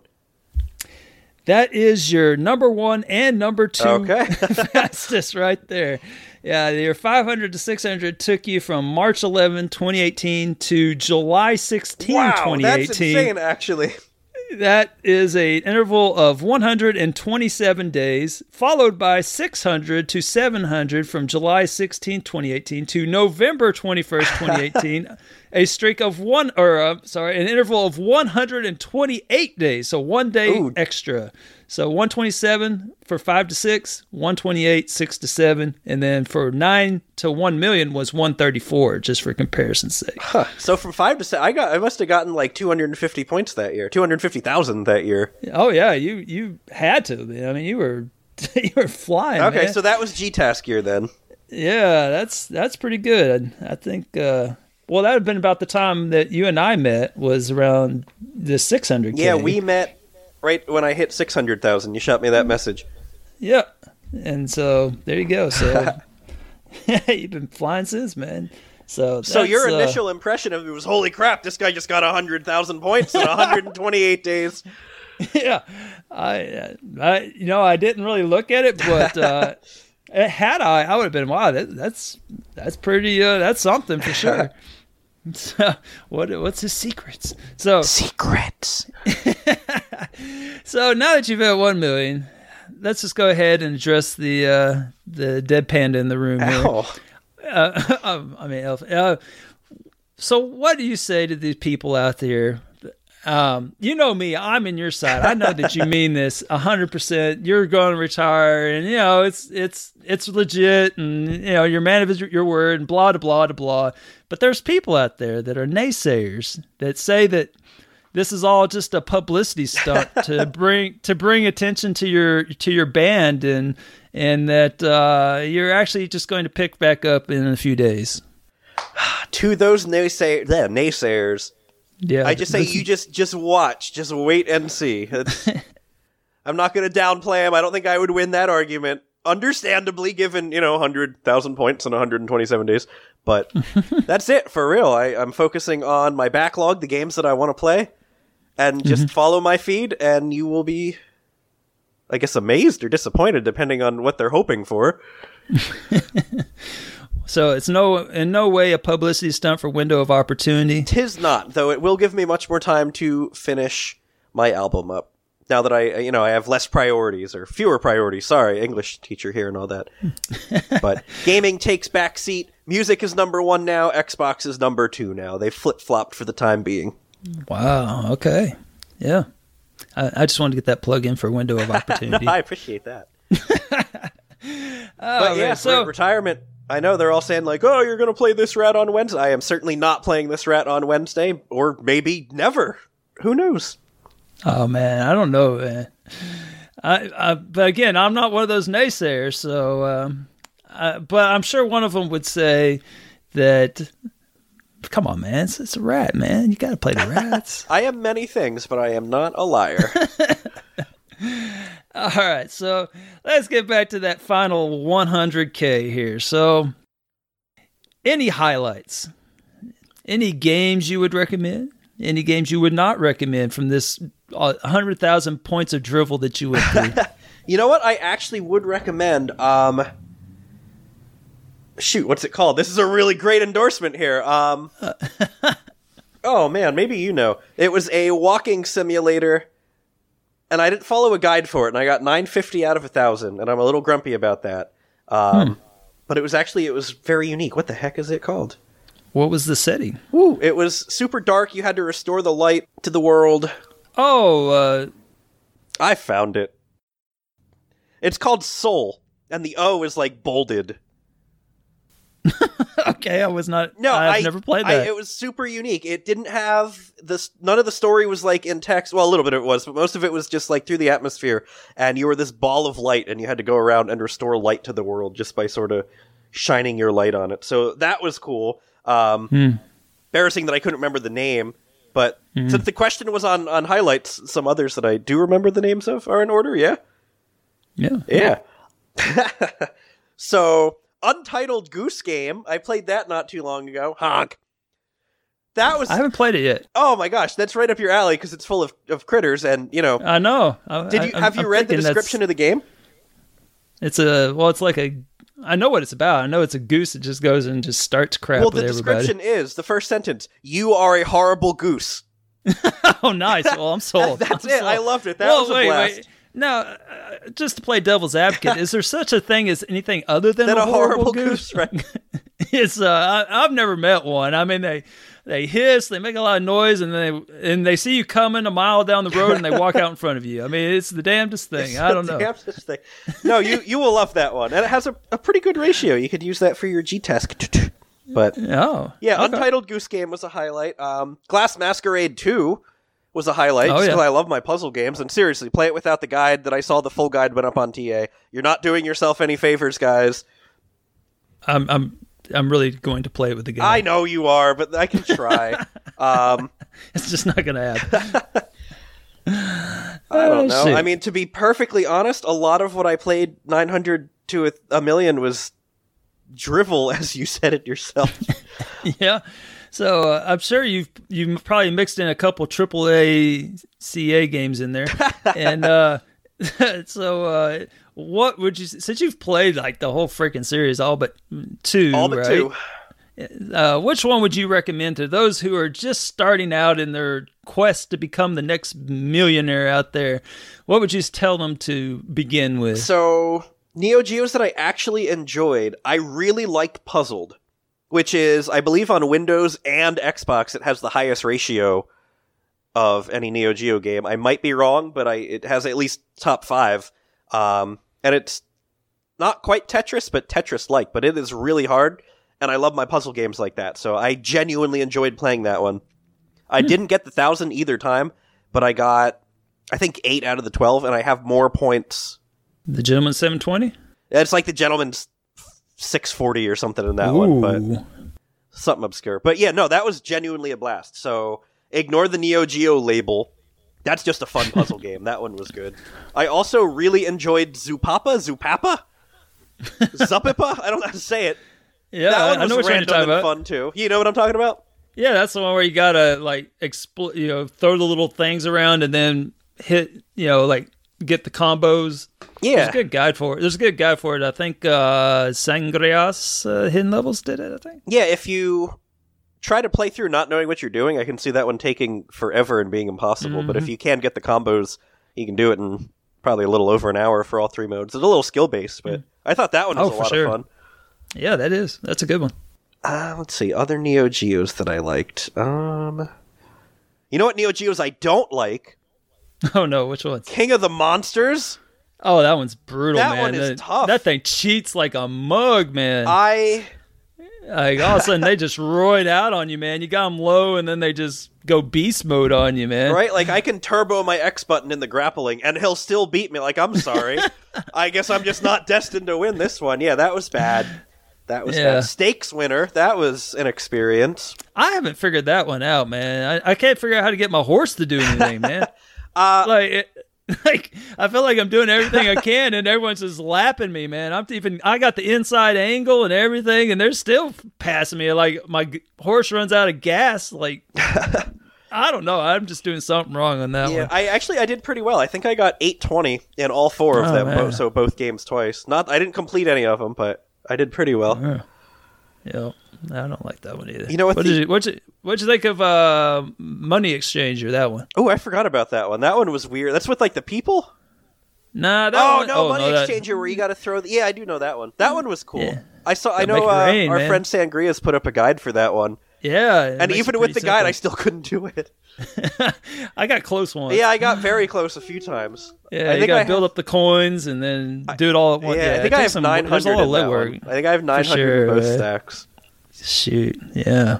That is your number one and number two Okay. fastest right there. Yeah, your 500 to 600 took you from March 11, 2018 to July 16, wow, 2018. that's insane. Actually, That is a interval of 127 days, followed by 600 to 700 from July 16, 2018 to November 21st, 2018. a streak of one, or uh, sorry, an interval of 128 days, so one day Ooh. extra. So 127 for five to six, 128 six to seven, and then for nine to one million was 134, just for comparison's sake. so from five to seven, I got. I must have gotten like 250 points that year. 250,000 that year. Oh yeah, you you had to. I mean, you were you were flying. Okay, man. so that was G-Task year then. yeah, that's that's pretty good. I think. Uh, well, that would have been about the time that you and I met. Was around the 600. Yeah, we met right when I hit 600,000. You shot me that message. Yeah, and so there you go. So you've been flying since, man. So So your uh, initial impression of it was, holy crap, this guy just got 100,000 points in 128 days. yeah, I, I, you know, I didn't really look at it, but uh, had I, I would have been, wow, that, that's that's pretty, uh, that's something for sure. so, what what's his secrets? So Secrets. so now that you've hit one million, let's just go ahead and address the uh, the dead panda in the room Uh, um, I mean, Elf. Uh, so, what do you say to these people out there? Um, you know me, I'm in your side. I know that you mean this hundred percent. You're going to retire, and you know it's it's it's legit, and you know you're man of his, your word, and blah blah blah blah. But there's people out there that are naysayers that say that this is all just a publicity stunt to bring to bring attention to your to your band and and that uh, you're actually just going to pick back up in a few days. To those naysay- yeah, naysayers, Yeah, I just say you just just watch, just wait and see. I'm not going to downplay him. I don't think I would win that argument. Understandably, given you know 100,000 points in 127 days, but that's it for real. I, I'm focusing on my backlog, the games that I want to play, and just mm-hmm. follow my feed, and you will be, I guess, amazed or disappointed depending on what they're hoping for. So it's no in no way a publicity stunt for Window of Opportunity. Tis not, though it will give me much more time to finish my album up. Now that I, uh, you know, I have less priorities or fewer priorities. Sorry, English teacher here and all that. but gaming takes back seat. Music is number one now. Xbox is number two now. They flip flopped for the time being. Wow. Okay. Yeah. I, I just wanted to get that plug in for Window of Opportunity. I appreciate that. Oh, but yeah, so retirement. I know they're all saying like, "Oh, you're going to play this rat on Wednesday." I am certainly not playing this rat on Wednesday, or maybe never. Who knows? Oh man, I don't know, man. I, I but again, I'm not one of those naysayers. So, um, I, but I'm sure one of them would say that. Come on, man, it's, it's a rat, man. You got to play the rats. I am many things, but I am not a liar. All right, so let's get back to that final 100k here. So, any highlights? Any games you would recommend? Any games you would not recommend from this uh, 100,000 points of drivel that you went through? You know what? I actually would recommend. Um, shoot, what's it called? This is a really great endorsement here. Um, oh man, maybe you know. It was a walking simulator, and I didn't follow a guide for it, and I got 950 out of a thousand, and I'm a little grumpy about that. Um, But it was actually it was very unique. What the heck is it called? what was the setting? Woo! It was super dark. You had to restore the light to the world. Oh, uh, I found it. It's called Soul, and the O is like bolded. okay. I was not. No, I've I never played I- that. it was super unique. It didn't have this. None of the story was like in text. Well, a little bit it was, but most of it was just like through the atmosphere. And you were this ball of light, and you had to go around and restore light to the world just by sort of shining your light on it. So that was cool. Um, Hmm. Embarrassing that I couldn't remember the name, but since the question was on on highlights, some others that I do remember the names of are in order. Yeah. yeah. Yeah. so, Untitled Goose Game. I played that not too long ago. Honk. That was. I haven't played it yet. oh my gosh, that's right up your alley because it's full of, of critters and, you know. I know. I, Did you I, have you I'm read the description of the game? It's a well. It's like a. I know what it's about. I know it's a goose that just goes and just starts crap Well, the everybody. description is the first sentence You are a horrible goose. Oh, nice. Well, I'm sold. That's I'm it. sold. I loved it. That Well, was a wait, blast. wait. Now, uh, just to play devil's advocate, is there such a thing as anything other than, Then a, horrible, horrible goose? goose, right? it's uh, I, I've never met one. I mean, they they hiss, they make a lot of noise, and they and they see you coming a mile down the road, and they walk out in front of you. I mean, it's the damnedest thing. I don't know. Damn such thing. No, you you will love that one, and it has a, a pretty good ratio. You could use that for your G test. But Oh, Yeah, okay. Untitled Goose Game was a highlight. Um, Glass Masquerade 2 was a highlight Oh, just yeah. I love my puzzle games. And seriously, play it without the guide that I saw the full guide went up on TA. You're not doing yourself any favors, guys. I'm I'm I'm really going to play it with the game. I know you are, but I can try. um, It's just not going to happen. I don't know. shit. I mean, to be perfectly honest, a lot of what I played 900 to a, a million was drivel, as you said it yourself. yeah. So uh, I'm sure you've you've probably mixed in a couple AAA CA games in there, and uh, so uh, what would you since you've played like the whole freaking series, all but two, All but right? two. Uh, which one would you recommend to those who are just starting out in their quest to become the next millionaire out there? What would you tell them to begin with? So, Neo Geos that I actually enjoyed, I really liked Puzzled, which is, I believe, on Windows and Xbox, it has the highest ratio of any Neo Geo game. I might be wrong, but I it has at least top five. Um, and it's not quite Tetris, but Tetris like, but it is really hard. And I love my puzzle games like that, so I genuinely enjoyed playing that one. I didn't get the thousand either time, but I got I think eight out of the twelve, and I have more points. The gentleman 720. It's like the gentleman's six forty or something in that one, but something obscure. But yeah, no, that was genuinely a blast. So ignore the Neo Geo label. That's just a fun puzzle game. That one was good. I also really enjoyed Zupapa, Zupapa, Zupipa. I don't know how to say it. Yeah, that I, one I know what you're random talking and about. fun too. You know what I'm talking about? Yeah, that's the one where you gotta like expl- you know, throw the little things around and then hit, you know, like get the combos. Yeah, there's a good guide for it. There's a good guide for it. I think uh Sangrias uh, Hidden Levels did it. I think. Yeah, if you try to play through not knowing what you're doing, I can see that one taking forever and being impossible. But if Mm-hmm. you can get the combos, you can do it in probably a little over an hour for all three modes. It's a little skill based, but I thought that one was Oh, a lot sure. of fun. Yeah, that is. That's a good one. Uh, let's see other Neo Geos that I liked. Um, you know what Neo Geos I don't like? Oh no, which one? King of the Monsters. Oh, that one's brutal, That man. one is that, tough. That thing cheats like a mug, man. I like all of a sudden they just roid out on you, man. You got them low, and then they just go beast mode on you, man. right like I can turbo my X button in the grappling, and he'll still beat me. Like I'm sorry. I guess I'm just not destined to win this one. Yeah, that was bad. That was Yeah. bad. Stakes winner. That was an experience. I haven't figured that one out, man. I, I can't figure out how to get my horse to do anything, man. Uh, like, it, like I feel like I'm doing everything I can, and everyone's just lapping me, man. I'm even I got the inside angle and everything, and they're still passing me. Like my g- horse runs out of gas. Like I don't know. I'm just doing something wrong on that yeah, one. I actually I did pretty well. I think I got 820 in all four of Oh, them. Bo- so both games twice. Not I didn't complete any of them, but I did pretty well. Yeah, I don't like that one either. You know what What the- did you what you what'd you think of uh, Money Exchanger? That one? Oh, I forgot about that one. That one was weird. That's with like the people. Nah, that oh one. no, money no, that- exchanger where you got to throw. The, yeah, I do know that one. That one was cool. Yeah. I saw. I Gotta make know uh, rain, our man. friend Sangria's put up a guide for that one, Yeah, and even with the pretty guide, I still couldn't do it. I got close once. yeah, I got very close a few times. Yeah, I you think gotta I build have, up the coins and then do it all at once. Yeah, Yeah, I think I have some- nine There's a lot of legwork. I think I have nine hundred sure, in both man. stacks. Shoot, yeah,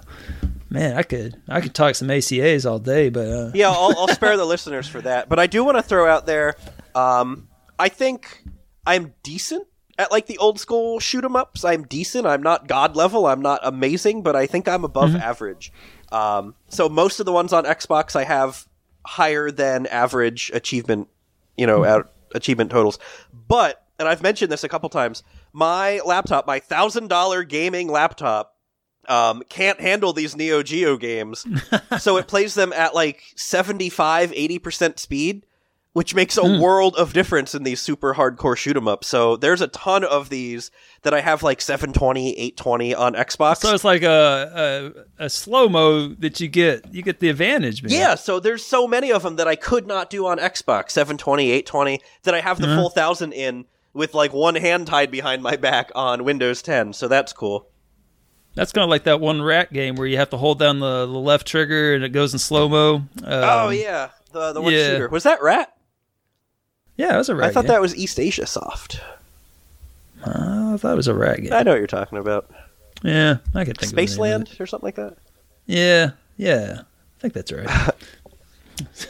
man, I could I could talk some ACAs all day, but uh, Yeah, I'll, I'll spare the listeners for that. But I do want to throw out there. Um, I think I'm decent at like the old school shoot 'em ups. I'm decent. I'm not god level. I'm not amazing, but I think I'm above average. Um, so most of the ones on Xbox I have higher than average achievement, you know, out achievement totals. But and I've mentioned this a couple times. My laptop, my thousand dollar gaming laptop, um, can't handle these Neo Geo games. so it plays them at like 75, 80% speed, which makes a world of difference in these super hardcore shoot 'em ups. So there's a ton of these that I have like 720, 820 on Xbox. so it's like a a, a slow mo that you get. You get the advantage, man. yeah, so there's so many of them that I could not do on Xbox 720, 820 that I have the full 1000 in with like one hand tied behind my back on Windows 10. So that's cool. That's kind of like that one rat game where you have to hold down the, the left trigger and it goes in slow mo. oh yeah, the the one yeah. shooter. Was that Rat? yeah, it was a rat. I thought game. that was East Asia Soft. I thought it was a rat game. I know what you're talking about. Yeah, I could think of the of it. Spaceland or something like that. Yeah, yeah, I think that's right.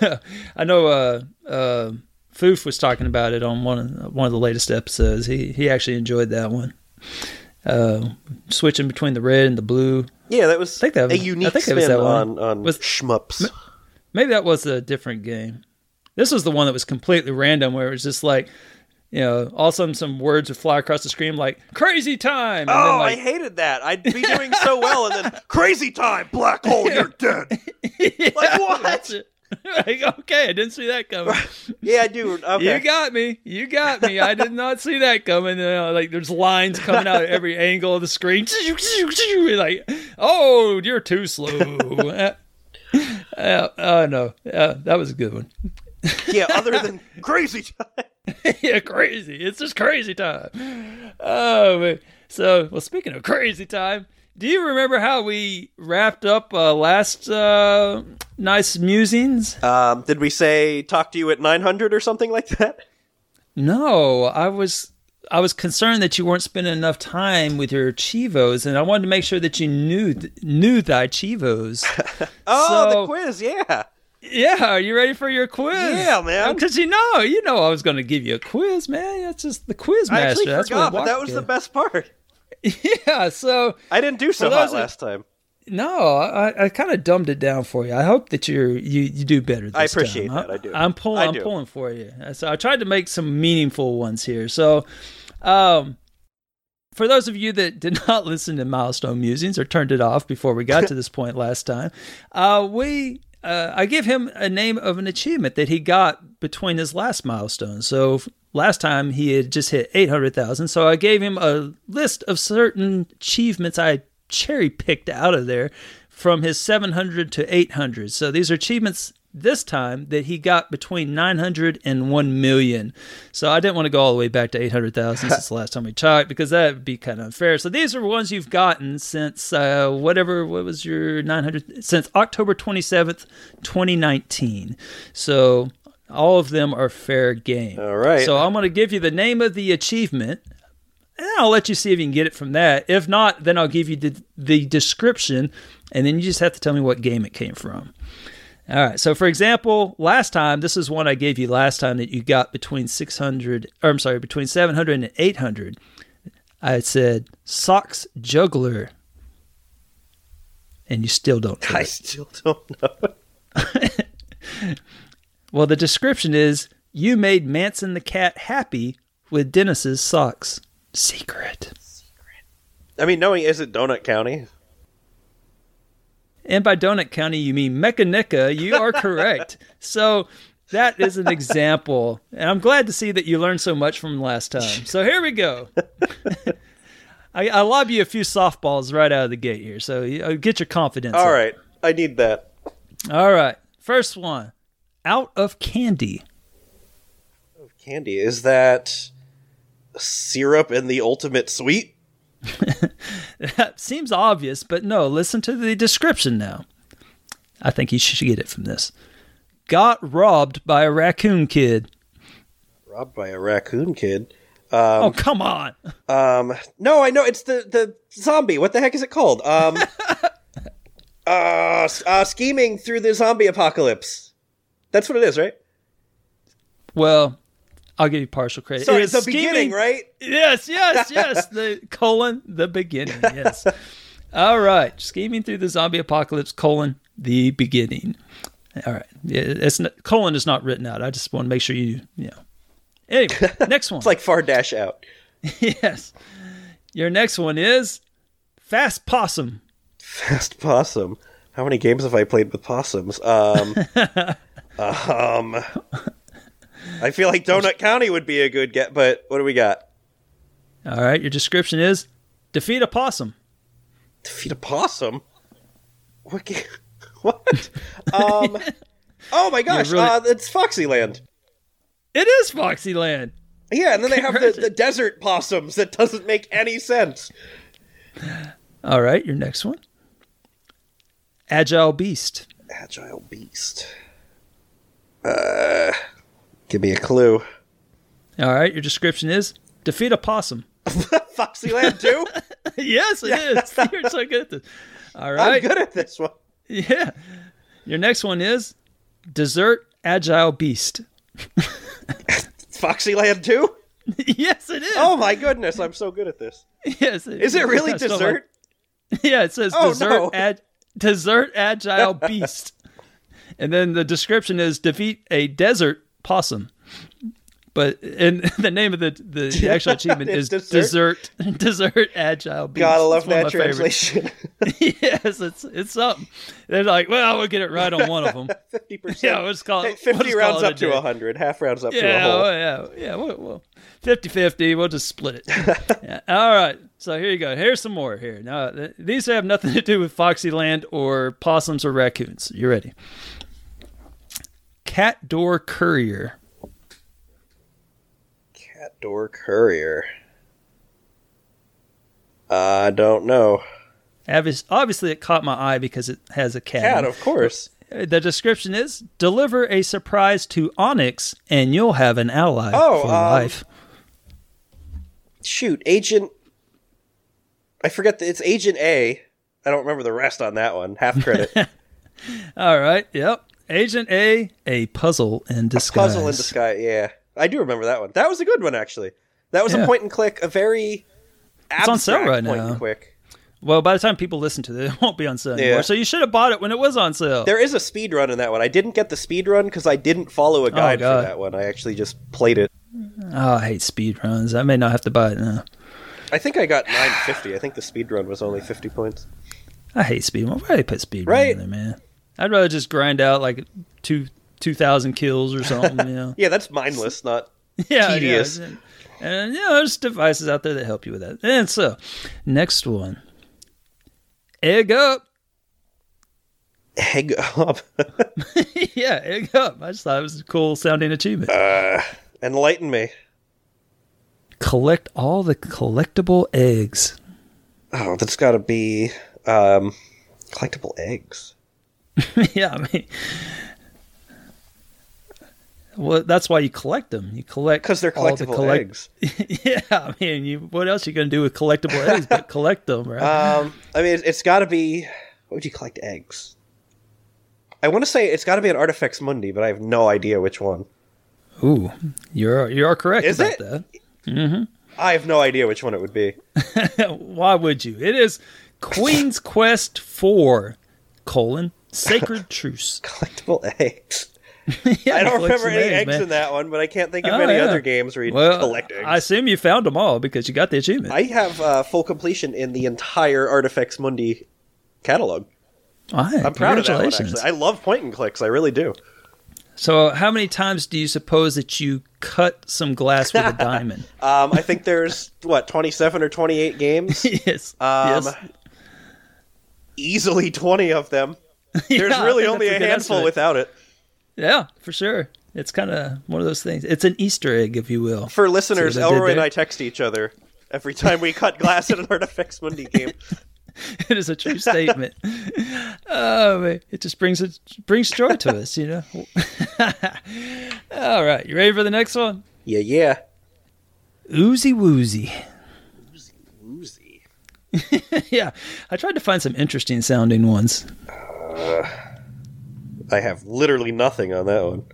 I know uh, uh, Foof was talking about it on one of, one of the latest episodes. He he actually enjoyed that one. Uh, switching between the red and the blue. Yeah, that was I think that was- a unique I think it spin was that on one. on Was- shmups. Maybe that was a different game. This was the one that was completely random, where it was just like, you know, all of a sudden some words would fly across the screen like "crazy time." And Oh, then, like, I hated that. I'd be doing so well, and then crazy time, black hole, you're dead. Yeah, Like, what? like, okay, I didn't see that coming. Yeah, I do. Okay. You got me. You got me. I did not see that coming. Uh, like there's lines coming out at every angle of the screen. like, oh, you're too slow. uh, uh, uh, no, uh, that was a good one. yeah, other than crazy time. yeah, crazy. It's just crazy time. Oh man. So, well, speaking of crazy time, do you remember how we wrapped up uh, last uh, nice musings? Um, did we say talk to you at 900 or something like that? No, I was I was concerned that you weren't spending enough time with your cheevos, and I wanted to make sure that you knew knew thy cheevos. Oh, So- the quiz, yeah. yeah, are you ready for your quiz? Yeah, man. Because you know, you know, I was going to give you a quiz, man. That's just the quiz I master. actually That's forgot, but that was the best part. Yeah. So I didn't do so hot last time. no, I, I kind of dumbed it down for you. I hope that you're you, you do better. This I appreciate time. that, I do. I'm pulling. I I'm pulling for you. So I tried to make some meaningful ones here. So, um, for those of you that did not listen to Milestone Musings or turned it off before we got to this point last time, uh, we uh, I give him a name of an achievement that he got between his last milestone. So last time he had just hit eight hundred thousand. So I gave him a list of certain achievements I cherry picked out of there from his seven hundred to eight hundred. So these are achievements this time that he got between 900 and 1 million. So I didn't want to go all the way back to 800,000 since the last time we talked because that would be kind of unfair. So these are ones you've gotten since uh, whatever, what was your 900, since October 27th, 2019. So all of them are fair game. All right. So I'm going to give you the name of the achievement. And I'll let you see if you can get it from that. If not, then I'll give you the, the description, and then you just have to tell me what game it came from. All right. So, for example, last time, this is one I gave you last time that you got between 600, or I'm sorry, between 700 and 800. I said socks juggler, and you still don't. I it. still don't know. Well, the description is you made Manson the cat happy with Dennis's socks. Secret. Secret. I mean, knowing is it Donut County? And by Donut County, you mean Mechanica. You are correct. so that is an example. And I'm glad to see that you learned so much from last time. So here we go. I, I lob you a few softballs right out of the gate here. So you, uh, get your confidence. All up. right, I need that. All right. First one out of candy. Of Candy is that Syrup and the Ultimate Sweet? That seems obvious, but no, listen to the description now. I think you should get it from this. Got robbed by a raccoon kid. Robbed by a raccoon kid. oh, come on. Um, no, I know it's the the zombie. What the heck is it called? Um, uh, uh, scheming through the zombie apocalypse. That's what it is, right? Well, I'll give you partial credit. Sorry, it's the scheming- beginning, right? Yes, yes, yes. The colon, the beginning. Yes. All right. Scheming through the zombie apocalypse, colon, the beginning. All right. Yeah, it's not, colon is not written out. I just want to make sure you, you know. Anyway, next one. It's like far dash out. yes. Your next one is Fast Possum. Fast possum. How many games have I played with possums? Um, um, I feel like Donut County would be a good get, but what do we got? All right. Your description is defeat a possum. Defeat a possum. What? Game? What? um. Oh my gosh! really- uh, it's Foxyland. It is Foxyland. Yeah, and then they have the, the desert possums. That doesn't make any sense. All right. Your next one Agile Beast. Agile beast. Uh, give me a clue. All right. Your description is defeat a possum. Foxyland 2? yes, it is. You're so good at this. All right. I'm good at this one. Yeah. Your next one is Dessert Agile Beast. Foxyland 2? yes, it is. Oh my goodness! I'm so good at this. yes. Is it really still like- dessert? Yeah, it says Oh, dessert no. ad, dessert agile beast. And then the description is defeat a desert possum. But and the name of the the, actual achievement is dessert. dessert dessert agile beast. Gotta love that of my favorites. translation. yes, it's it's something. They're like, well, we'll get it right on one of them. Fifty percent. Yeah, let's call it. Fifty rounds up to hundred. Half rounds up to a Yeah, whole. well, yeah, yeah. Well, well 50-50, We'll just split it. Yeah, All right. So here you go. Here's some more here. Now th- these have nothing to do with Foxyland or possums or raccoons. You ready? Cat door courier. Cat door courier. I don't know. Obvious- Obviously, it caught my eye because it has a cat. Cat, of course. The description is: deliver a surprise to Onyx, and you'll have an ally Oh, for um, life. shoot, Agent. I forget that it's Agent A. I don't remember the rest on that one. Half credit. All right. Yep. Agent A, a puzzle in disguise. A Puzzle in disguise. Yeah, I do remember that one. That was a good one actually. That was Yeah. a point and click, a very it's on sale right point now. and click. Well, by the time people listen to it, it won't be on sale Yeah. anymore. So you should have bought it when it was on sale. There is a speed run in that one. I didn't get the speed run because I didn't follow a oh, guide for Oh, God. that one. I actually just played it. oh, I hate speed runs. I may not have to buy it now. I think I got 950. I think the speed run was only 50 points. I hate speed run. Why do they put speed run Right. in there, man? I'd rather just grind out like two two thousand kills or something. You know? Yeah, that's mindless, not yeah, Tedious. yeah. And, you know, there's devices out there that help you with that. And so, next one, egg up. egg up. yeah, egg up. I just thought it was a cool sounding achievement. Enlighten me. Collect all the collectible eggs. Oh, that's got to be um, collectible eggs. yeah, I mean, well, that's why you collect them. You collect Because they're all the collectible collect- eggs. yeah, I mean, you what else are you gonna do with collectible eggs but collect them, right? Um, I mean, it's got to be. What would you collect eggs? I want to say it's got to be an Artifex Mundi, but I have no idea which one. Ooh, you're you are correct Is about it? that. I have no idea which one it would be. Why would you? It is Queen's Quest Four: colon Sacred Truce. Collectible eggs. yeah, I don't remember any eggs man. in that one, but I can't think of Oh, any yeah. other games where you Well, collect eggs. I assume you found them all because you got the achievement. I have uh, full completion in the entire Artifex Mundi catalog. Aye, I'm proud of that one, actually. I love point and clicks. I really do. So, how many times do you suppose that you cut some glass with a diamond? Um, I think there's, what, 27 or 28 games? yes. Um, yes. Easily 20 of them. There's Yeah, really only a a handful estimate. without it. Yeah, for sure. It's kind of one of those things. It's an Easter egg, if you will. For listeners, See what I did Elroy and? I text each other every time we cut glass in an Artifex Mundi game. it is a true statement. oh man, it just brings it brings joy to us, you know. All right, you ready for the next one? Yeah, yeah. Oozy woozy. Oozy woozy. yeah, I tried to find some interesting sounding ones. I have literally nothing on that one.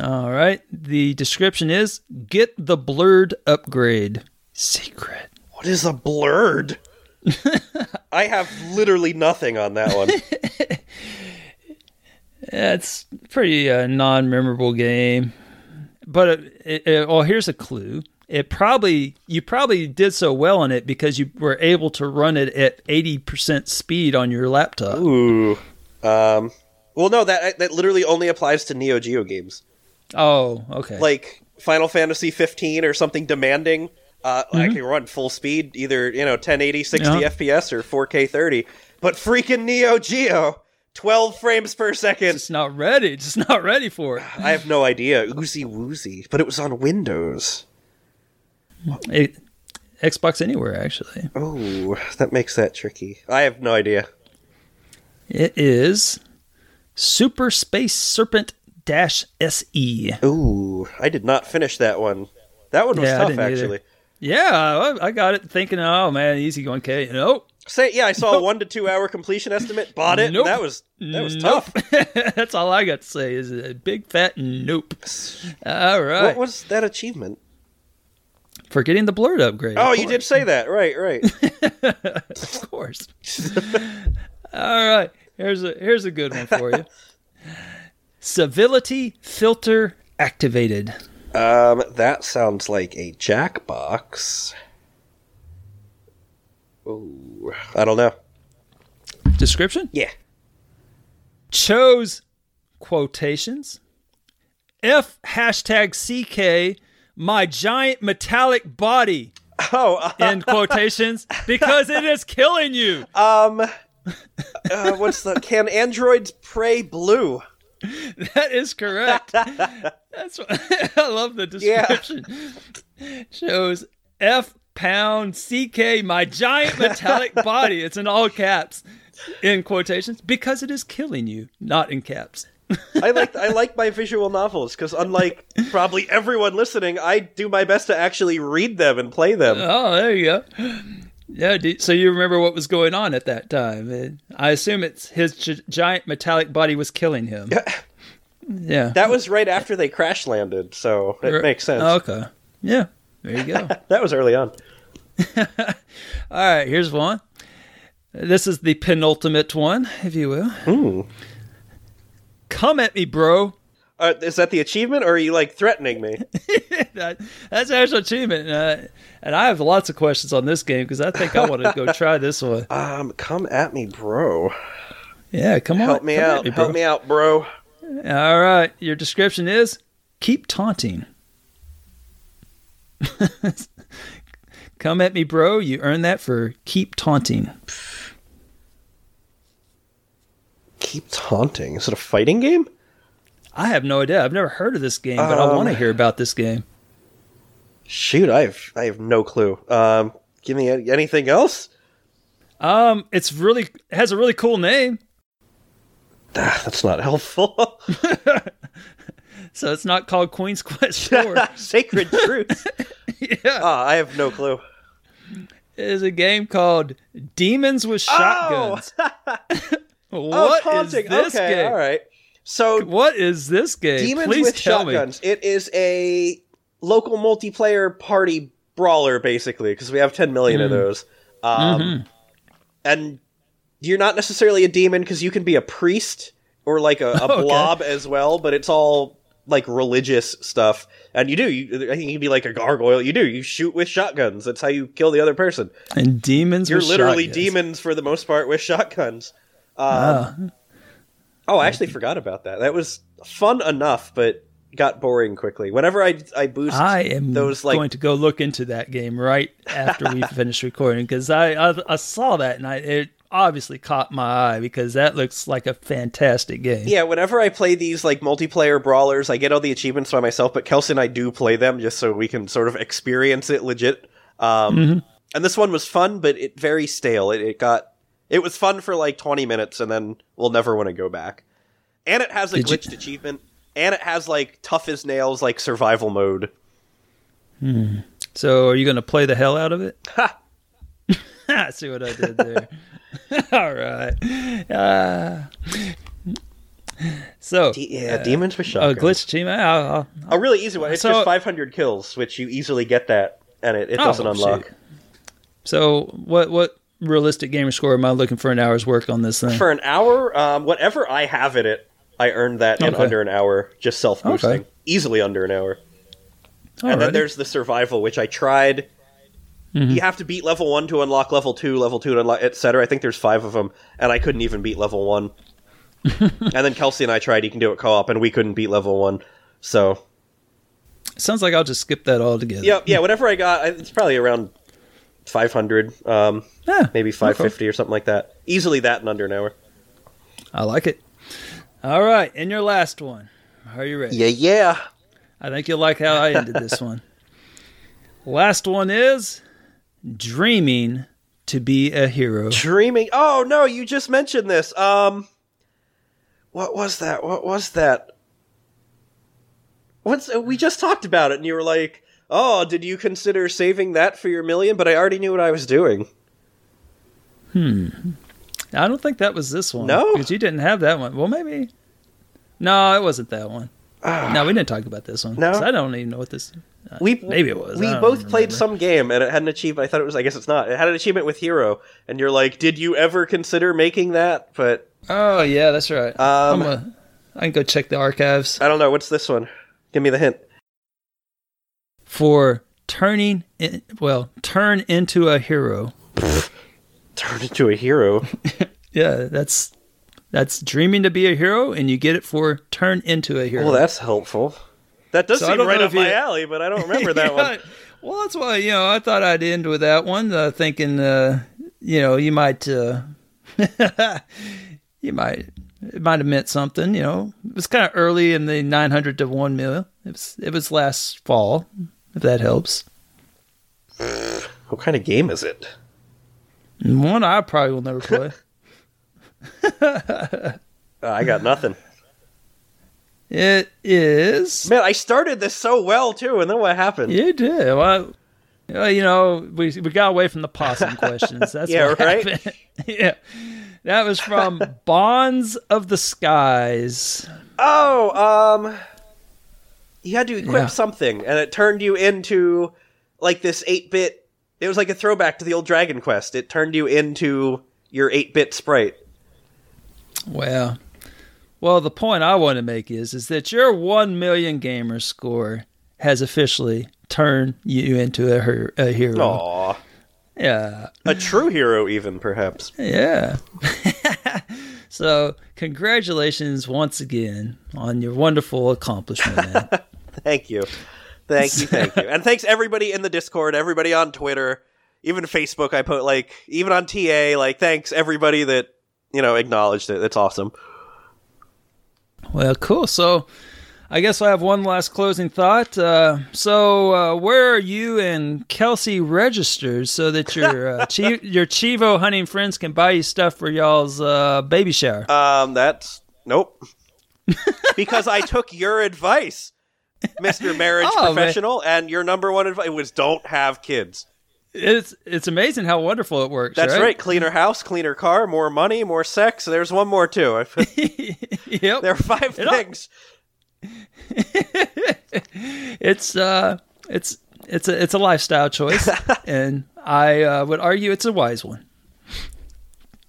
All right, the description is: get the blurred upgrade. Secret. What is a blurred? I have literally nothing on that one. Yeah, it's pretty uh, non-memorable game, but it, it, it- well, here's a clue. It probably you probably did so well in it because you were able to run it at eighty percent speed on your laptop. Ooh. Um. Well, no, that that literally only applies to Neo Geo games, Oh, okay. like Final Fantasy 15 or something demanding. Uh, I Mm-hmm. can run full speed, either you know 1080, 60 Yeah. FPS or 4K 30. But freaking Neo Geo, 12 frames per second. just not ready. Just not ready for it. I have no idea. Oozy woozy, but it was on Windows. It. Xbox Anywhere, actually. Oh, that makes that tricky. I have no idea. It is Super Space Serpent Dash SE. Ooh, I did not finish that one. That one was Yeah, tough, didn't either. actually. Yeah, I, I got it thinking, oh man, easy going K. Nope. Say, yeah, I saw a one to two hour completion estimate. Bought it. Nope. that was that was Nope. tough. That's all I got to say is a big fat nope. All right. What was that achievement? For getting the blurred upgrade. Oh, you did say that, right? Right. Of course. all right. Here's a here's a good one for you. Civility filter activated. um, that sounds like a Jackbox. Oh, I don't know. Description? Yeah. chose quotations F hashtag CK my giant metallic body Oh, uh, end quotations because it is killing you. um, uh, what's the? Can androids pray blue? That is correct. That's what, I love the Yeah. description. Shows F pound CK my giant metallic body. It's in all caps in quotations because it is killing you, not in caps. I like I like my visual novels because unlike probably everyone listening, I do my best to actually read them and play them. Oh, there you go. Yeah, so you remember what was going on at that time? I assume it's his gi- giant metallic body was killing him. Yeah, That was right after they crash landed, so it makes sense. Okay, yeah, there you go. That was early on. All right, here's one. This is the penultimate one, if you will. Ooh. Come at me, bro. Uh, is that the achievement, or are you like threatening me? that, that's actual achievement, uh, and I have lots of questions on this game because I think I want to go try this one. Um, come at me, bro. Yeah, come on, Help me come out. me. Help me out, bro. All right, your description is keep taunting. Come at me, bro. You earn that for keep taunting. Keep taunting. Is it a fighting game? I have no idea. I've never heard of this game, but I Um, want to hear about this game. Shoot, I have I have no clue. Um, give me any- anything else. Um, it's really it has a really cool name. Ah, that's not helpful. So it's not called Queen's Quest 4. Sacred truth. yeah. Ah, I have no clue. It is a game called Demons with Shotguns. Oh, What is taunting. this okay, game? all right. So What is this game? Demons Please with tell Shotguns. It is a local multiplayer party brawler, basically, because we have 10 million Hmm. of those. Um, Mm-hmm. And you're not necessarily a demon because you can be a priest or like a, a Okay. blob as well, but it's all like religious stuff. And you do, you, I think you can be like a gargoyle. You do, you shoot with shotguns. That's how you kill the other person. And Demons You're literally Shotguns. demons for the most part with shotguns. Um, Ah. Oh, I actually forgot about that. That was fun enough, but got boring quickly. Whenever I I boost I am those like going to go look into that game right after we finish recording because I, I I saw that and I it obviously caught my eye because that looks like a fantastic game. yeah, whenever I play these like multiplayer brawlers, I get all the achievements by myself, but Kelsey and I do play them just so we can sort of experience it legit. Um, Mm-hmm. And this one was fun, but it very stale. It, it got it was fun for like 20 minutes, and then we'll never want to go back. And it has a Did you- glitched achievement, and it has like tough as nails like survival mode. So are you going to play the hell out of it? Ha! See what I did there. All right. Uh, so yeah, demons with shot. a glitch team. I'll, I'll, A really easy one. It's So- just 500 kills, which you easily get that, and it, it Oh, doesn't unlock. shoot. So what what realistic gamer score am I looking for an hour's work on this thing? For an hour, um, whatever I have in it, I earned that in under an hour, just self boosting. Okay. Easily under an hour. And then there's the survival, which I tried. Mm-hmm. You have to beat level one to unlock level two, level two to unlock, etc. I think there's five of them, and I couldn't even beat level one. and then Kelsey and I tried. You can do it co-op, and we couldn't beat level one. So Sounds like I'll just skip that altogether. yeah, yeah. Whatever I got, it's probably around 500, um, Yeah, maybe 550 or something like that. Easily that in under an hour. I like it. All right, and your last one. Are you ready? Yeah, yeah. I think you'll like how I ended this one. Last one is dreaming to be a hero. Dreaming. Oh no, you just mentioned this. Um, what was that? What was that? What's we just talked about it, and you were like, "Oh, did you consider saving that for your million? But I already knew what I was doing. Hmm. I don't think that was this one. No? because you didn't have that one. Well, maybe. No, it wasn't that one. no, we didn't talk about this one. No? I don't even know what this. We maybe it was. We both played remember. some game, and it had an achievement. I thought it was. I guess it's not. It had an achievement with hero, and you're like, "Did you ever consider making that?" But Oh yeah, that's right. Um, I'm a, I can go check the archives I don't know. What's this one? Give me the hint. For turning. In, well, turn into a hero. Turn into a hero. Yeah, that's that's dreaming to be a hero, and you get it for turn into a hero. well, that's helpful. That does So seem right up if you- my alley, but I don't remember that one. Well, that's why you know I thought I'd end with that one, uh, thinking uh, you know you might uh, you might it might have meant something. You know, it was kind of early in the 900 to one mil. It was it was last fall, if that helps. What kind of game is it? One I probably will never play. Uh, I got nothing. It is. Man, I started this so well too, and then what happened? You did. Well, you know, we we got away from the possum questions. That's Yeah, right? yeah. That was from Bonds of the Skies. Oh, um, you had to equip Yeah. something, and it turned you into like this eight bit. It was like a throwback to the old Dragon Quest. It turned you into your eight bit sprite. Well, well, the point I want to make is is that your one million gamer score has officially turned you into a, her- a hero. Aw, Yeah, a true hero, even perhaps. yeah. so, congratulations once again on your wonderful accomplishment. Man. Thank you, thank you, thank you, and thanks everybody in the Discord, everybody on Twitter, even Facebook. I put like even on TA. Like, thanks everybody that you know acknowledged it. That's awesome. Well, cool. So, I guess I have one last closing thought. Uh, so, uh, where are you and Kelsey registered so that your uh, chi- your cheevo hunting friends can buy you stuff for y'all's uh, baby shower? Um, that's nope. because I took your advice, Mister Marriage Oh, man. Professional, and your number one advice was don't have kids. It's it's amazing how wonderful it works. That's right. right. Cleaner house, cleaner car, more money, more sex. There's one more too. Yep. there are five It all- things. it's uh it's it's a it's a lifestyle choice, and I uh, would argue it's a wise one.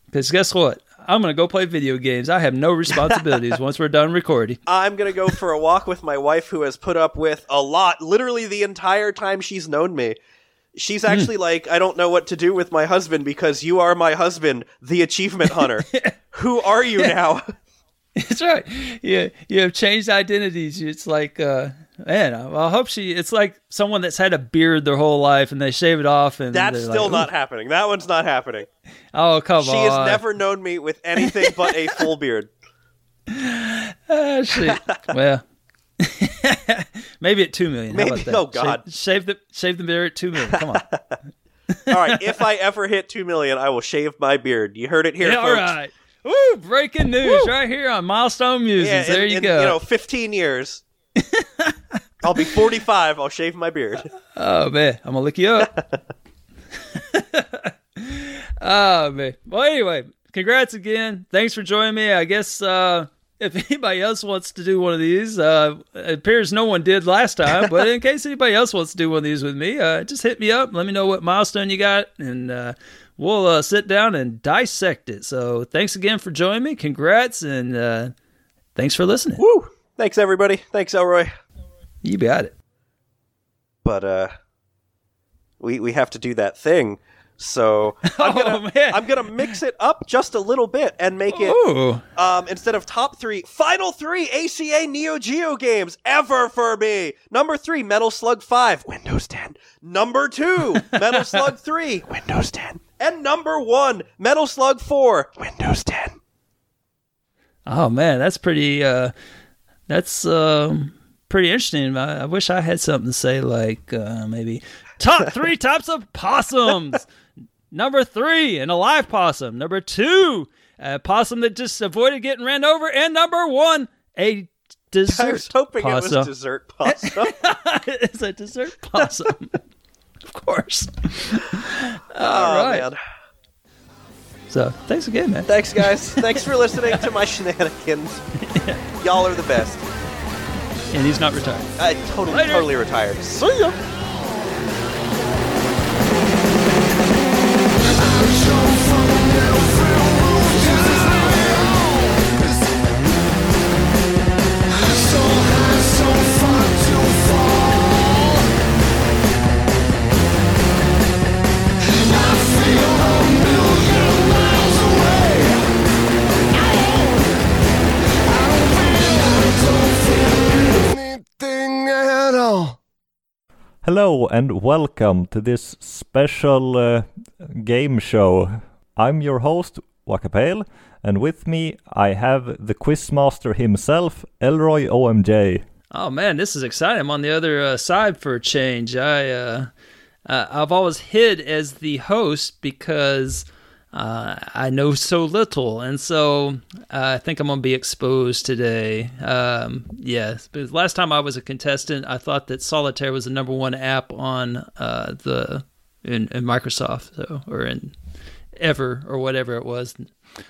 Because guess what? I'm gonna go play video games. I have no responsibilities once we're done recording. I'm gonna go for a walk with my wife, who has put up with a lot, literally the entire time she's known me. She's hmm. actually like, I don't know what to do with my husband because you are my husband, the achievement hunter. who are you now? That's right. You you have changed identities. It's like, uh, man, I, I hope she. It's like someone that's had a beard their whole life and they shave it off, and That's still like, not happening. That one's not happening. Oh come She on! She has never known me with anything but a full beard. Ah, shit. well, maybe at two million. How about that? oh, God. Shave, shave the shave the beard at two million. Come on. All right, if I ever hit two million, I will shave my beard. You heard it here, yeah, folks. right. Woo! Breaking news right here on Milestone Musings. Yeah, there in, you in, go. You know, fifteen years. I'll be forty-five. I'll shave my beard. Oh man, I'm gonna lick you up. oh man. Well, anyway, congrats again. Thanks for joining me. I guess uh, if anybody else wants to do one of these, uh, it appears no one did last time. But in case anybody else wants to do one of these with me, uh, just hit me up. Let me know what milestone you got, and uh, we'll uh, sit down and dissect it. So thanks again for joining me. Congrats, and uh, thanks for listening. Woo! Thanks everybody. Thanks Elroy. You got it. But uh, we we have to do that thing. So I'm Oh, gonna man. I'm gonna mix it up just a little bit and make it Ooh. um instead of top three, final three ACA Neo Geo games ever for me. Number three, Metal Slug Five, Windows 10. Number two, Metal Slug Three, Windows 10. And number one, Metal Slug Four, Windows 10. Oh man, that's pretty. Uh, that's um, pretty interesting. I, I wish I had something to say, like uh, maybe top three types of possums. Number three, an alive possum. Number two, a possum that just avoided getting ran over. And number one, a dessert I was hoping it possum. was dessert possum. it's a dessert possum. of course. oh right. man. So thanks again, man. Thanks guys. Thanks for listening to my shenanigans. Y'all are the best. And he's not retired. I totally Later. totally retired. See ya. Hello and welcome to this special uh, game show. I'm your host, Wakapale, and with me I have the quizmaster himself, Elroy OMJ. Oh man, this is exciting! I'm on the other uh, side for a change. I uh, uh, I've always hid as the host because uh, I know so little, and so uh, I think I'm gonna be exposed today. Um, yes, but last time I was a contestant, I thought that Solitaire was the number one app on uh, the in, in Microsoft, so or in ever or whatever it was.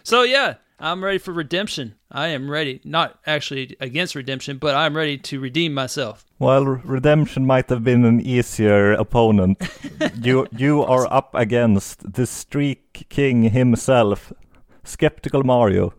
So yeah, I'm ready for redemption. I am ready. Not actually against redemption, but I'm ready to redeem myself. Well, Redemption might have been an easier opponent. you you are up against the Streak King himself, Skeptical Mario.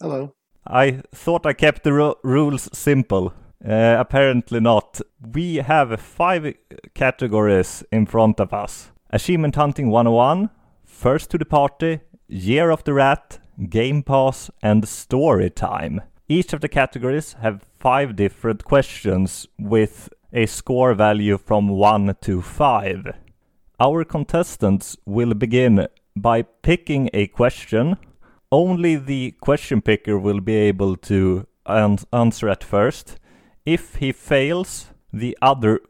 Hello. I thought I kept the ru- rules simple. Uh, apparently not. We have five categories in front of us. Achievement Hunting 101, First to the Party, Year of the Rat, Game Pass, and Story Time. Each of the categories have five different questions with a score value from 1 to 5. Our contestants will begin by picking a question. Only the question picker will be able to an- answer at first. If he fails, the other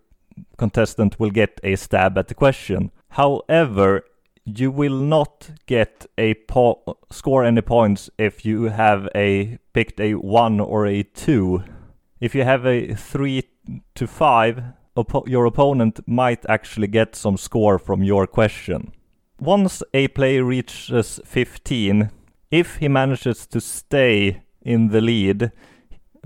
contestant will get a stab at the question. However, you will not get a po- score any points if you have a picked a 1 or a 2. If you have a 3 to 5, oppo- your opponent might actually get some score from your question. Once a player reaches 15, if he manages to stay in the lead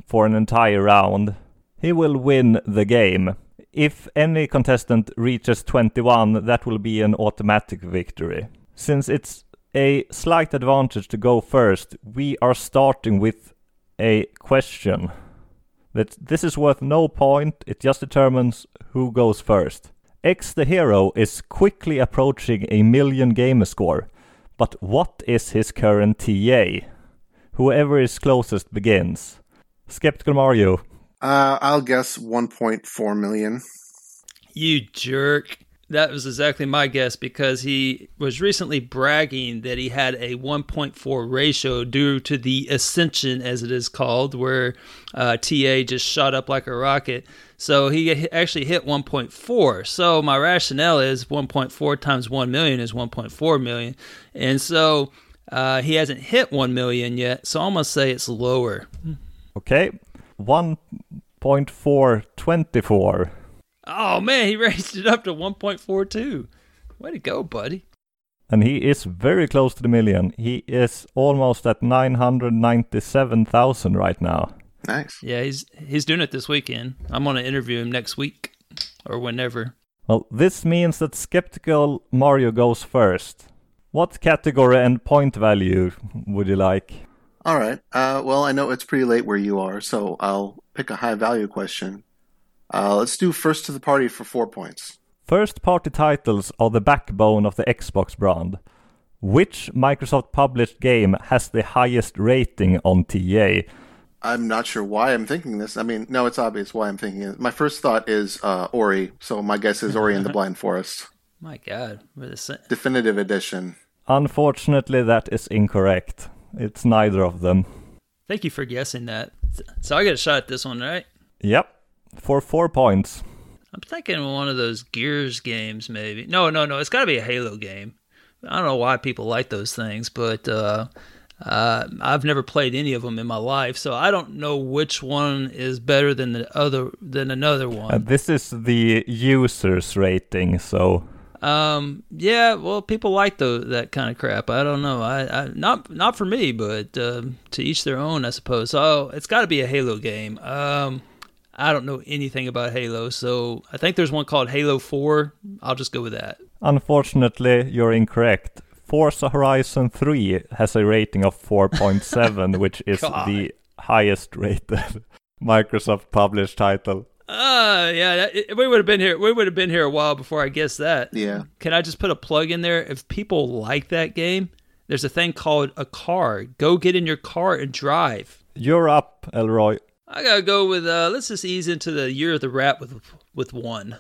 for an entire round, he will win the game. If any contestant reaches 21, that will be an automatic victory. Since it's a slight advantage to go first, we are starting with a question. That this is worth no point, it just determines who goes first. X the hero is quickly approaching a million gamer score, but what is his current TA? Whoever is closest begins. Skeptical Mario, Uh, I'll guess 1.4 million. You jerk. That was exactly my guess because he was recently bragging that he had a 1.4 ratio due to the ascension, as it is called, where uh, TA just shot up like a rocket. So he actually hit 1.4. So my rationale is 1.4 times 1 million is 1.4 million. And so uh, he hasn't hit 1 million yet. So I'm going to say it's lower. Okay, 1.424. Oh, man, he raised it up to 1.42. Way to go, buddy. And he is very close to the million. He is almost at 997,000 right now. Nice. Yeah, he's he's doing it this weekend. I'm gonna interview him next week or whenever. Well, this means that Skeptical Mario goes first. What category and point value would you like? All right. Uh, well, I know it's pretty late where you are, so I'll pick a high value question. Uh, let's do first to the party for four points. First party titles are the backbone of the Xbox brand. Which Microsoft published game has the highest rating on TA? I'm not sure why I'm thinking this. I mean, no, it's obvious why I'm thinking it. My first thought is uh, Ori, so my guess is Ori and the Blind Forest. My God, we're the same. Definitive edition. Unfortunately, that is incorrect. It's neither of them. Thank you for guessing that. So I get a shot at this one, right? Yep, for four points. I'm thinking one of those Gears games, maybe. No, no, no. It's got to be a Halo game. I don't know why people like those things, but uh, uh, I've never played any of them in my life, so I don't know which one is better than the other than another Uh, one. this is the user's rating, so Um, yeah, well, people like the, that kind of crap. I don't know. I, I not not for me, but um to each their own, I suppose. So it's got to be a Halo game. Um, I don't know anything about Halo, so I think there's one called Halo Four. I'll just go with that. unfortunately, you're incorrect. Forza Horizon 3 has a rating of 4.7, which is God. the highest rated Microsoft published title. Uh, yeah, that, it- we would have been here. We would have been here a while before I guessed that. Yeah. Can I just put a plug in there? If people like that game, there's a thing called a car. Go get in your car and drive. You're up, Elroy, I gotta go with. uh Let's just ease into the year of the rat with with one.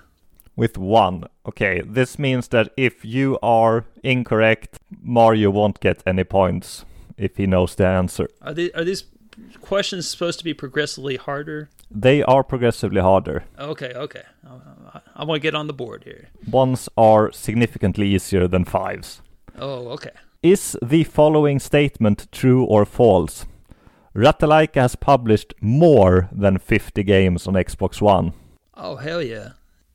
with one. Okay, this means that if you are incorrect, Mario won't get any points if he knows the answer. Are these are these questions supposed to be progressively harder? They are progressively harder. Okay, okay. I, want to get on the board here. Ones are significantly easier than fives. Oh, okay. Is the following statement true or false? Ratalaika has published more than 50 games on Xbox One. Oh hell yeah.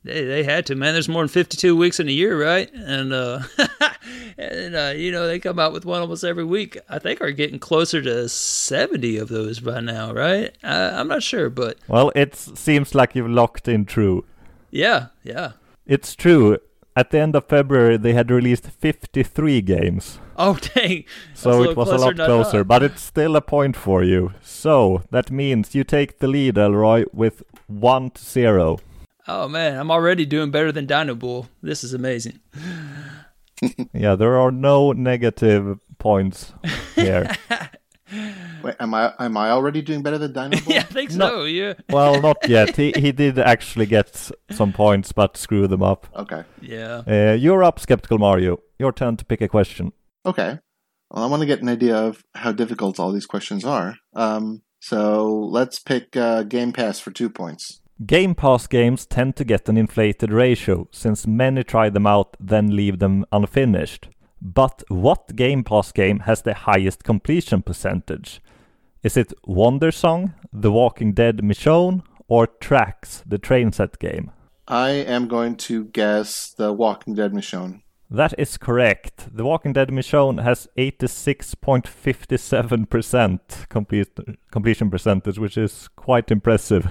They, they had to, man. There's more than 52 weeks in a year, right? And uh, and uh, you know they come out with one almost every week. I think are getting closer to 70 of those by now, right? Uh, I'm not sure, but Well, it seems like you've locked in true. yeah, yeah. It's true. At the end of February, they had released 53 games. Oh dang! So it was a lot closer, but it's still a point for you. So that means you take the lead, Elroy, with 1 to 0. Oh man, I'm already doing better than Dino Bull. This is amazing. Yeah, there are no negative points here. Wait, am I am I already doing better than Dino Bull? yeah, I think No. so. Yeah, well, not yet. He, he did actually get some points, but screw them up. Okay. yeah. Uh, you're up, Skeptical Mario. Your turn to pick a question. Okay. Well, I want to get an idea of how difficult all these questions are. Um, so let's pick uh, Game Pass for two points. Game Pass games tend to get an inflated ratio, since many try them out then leave them unfinished. But what Game Pass game has the highest completion percentage? Is it Wandersong, The Walking Dead Michonne, or Tracks, the train set game? I am going to guess The Walking Dead Michonne. That is correct. The Walking Dead Michonne has 86.57% complete, completion percentage, which is quite impressive.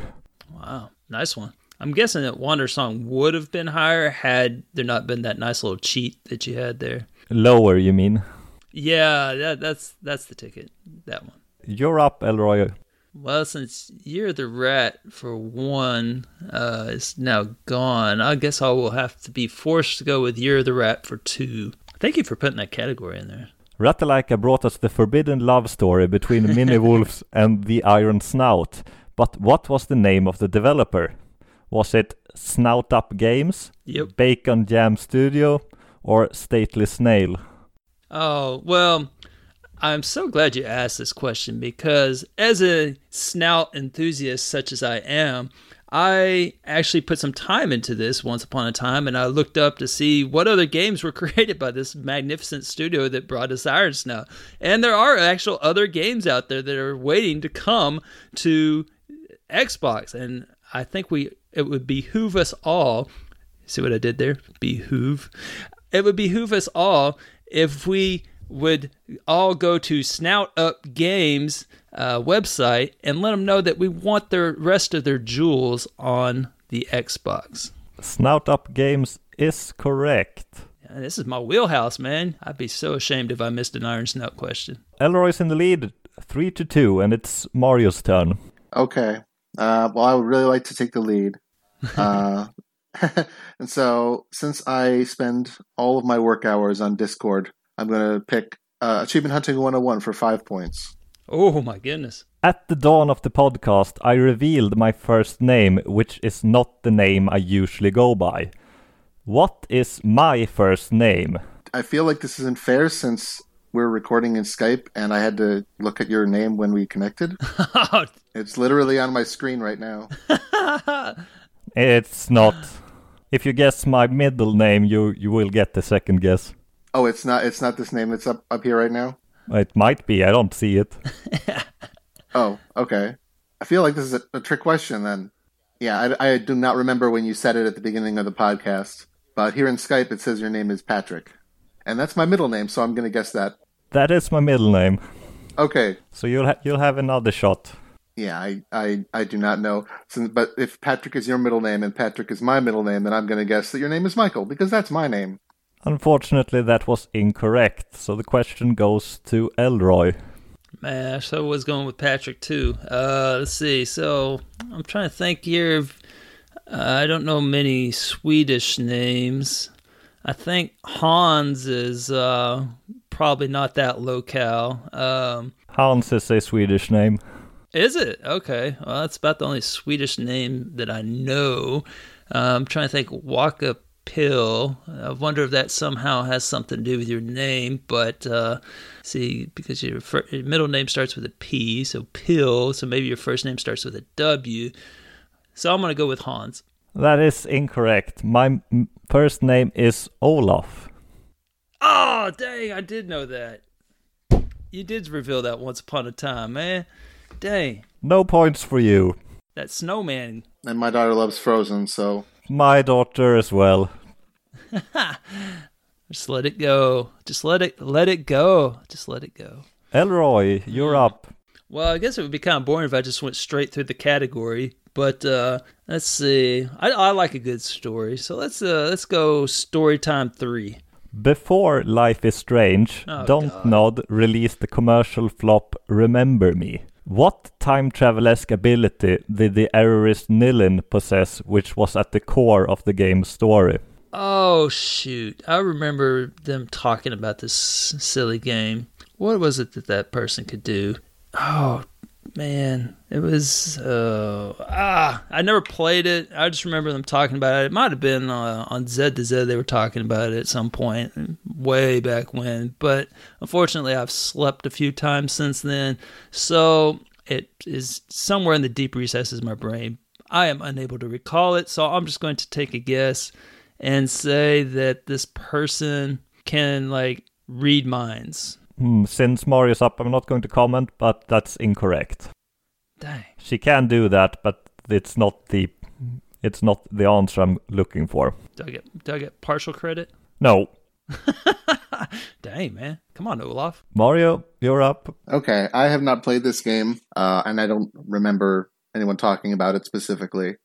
Wow, nice one. I'm guessing that Wandersong would have been higher had there not been that nice little cheat that you had there. Lower, you mean? Yeah, that, that's that's the ticket. That one. You're up, Elroy. Well, since you're the Rat for one uh, is now gone, I guess I will have to be forced to go with you're the Rat for two. Thank you for putting that category in there. Ratalaika brought us the forbidden love story between Mini Wolves and the Iron Snout. But what was the name of the developer? Was it Snout Up Games, Yep. Bacon Jam Studio, or Stately Snail? Oh, well, I'm so glad you asked this question because as a snout enthusiast such as I am, I actually put some time into this once upon a time and I looked up to see what other games were created by this magnificent studio that brought us Iron Snout. And there are actual other games out there that are waiting to come to Xbox. And I think we it would behoove us all See what I did there? Behoove. It would behoove us all if we would all go to Snout Up Games uh, website and let them know that we want the rest of their jewels on the Xbox. Snout Up Games is correct. And this is my wheelhouse, man. I'd be so ashamed if I missed an Iron Snout question. Elroy's in the lead, 3 to 2, and it's Mario's turn. Okay. Uh, well, I would really like to take the lead. Uh, and so, since I spend all of my work hours on Discord, I'm going to pick uh, Achievement Hunting 101 for five points. Oh my goodness. At the dawn of the podcast, I revealed my first name, which is not the name I usually go by. What is my first name? I feel like this isn't fair since we're recording in Skype and I had to look at your name when we connected. It's literally on my screen right now. It's not. If you guess my middle name, you you will get the second guess. Oh, it's not. It's not this name It's up up here right now. It might be. I don't see it. Oh, okay. I feel like this is a, a trick question then. Yeah, I, I do not remember when you said it at the beginning of the podcast, but here in Skype it says your name is Patrick, and that's my middle name, so I'm going to guess that. That is my middle name. Okay. So you'll ha- you'll have another shot. Yeah, I, I, I do not know. Since, but if Patrick is your middle name and Patrick is my middle name, then I'm going to guess that your name is Michael because that's my name. Unfortunately, that was incorrect. So the question goes to Elroy. Man, so I was going with Patrick too. Uh, let's see. So I'm trying to think here. Of, uh, I don't know many Swedish names. I think Hans is uh, probably not that locale. Um, Hans is a Swedish name. is it okay? Well, that's about the only Swedish name that I know. Uh, I'm trying to think. Waka Pill. I wonder if that somehow has something to do with your name. But uh, see, because your, your middle name starts with a P, so Pill. So maybe your first name starts with a W. So I'm gonna go with Hans. That is incorrect. My m- first name is Olaf. Oh, dang, I did know that. You did reveal that once upon a time, man. Dang. No points for you. That snowman. And my daughter loves Frozen, so My daughter as well. Just let it go. Just let it let it go. Just let it go. Elroy, you're hmm. up. Well, I guess it would be kind of boring if I just went straight through the category. But uh, let's see. I, I like a good story, so let's uh, let's go story time three. Before Life is Strange, Oh, Don't God. Nod released the commercial flop Remember Me. What time travel-esque ability did the errorist Nilin possess which was at the core of the game's story? Oh shoot! I remember them talking about this silly game. What was it that that person could do? Oh man, it was uh, ah. I never played it. I just remember them talking about it. It might have been uh, on Z to Z. They were talking about it at some point, way back when. But unfortunately, I've slept a few times since then, so it is somewhere in the deep recesses of my brain. I am unable to recall it, so I'm just going to take a guess and say that this person can like read minds. Hmm, since Mario's up, I'm not going to comment, but that's incorrect. Dang. She can do that, but it's not the it's not the answer I'm looking for. Do I get do I get partial credit? No. Dang man. Come on, Olaf. Mario, you're up. Okay, I have not played this game, uh, and I don't remember anyone talking about it specifically.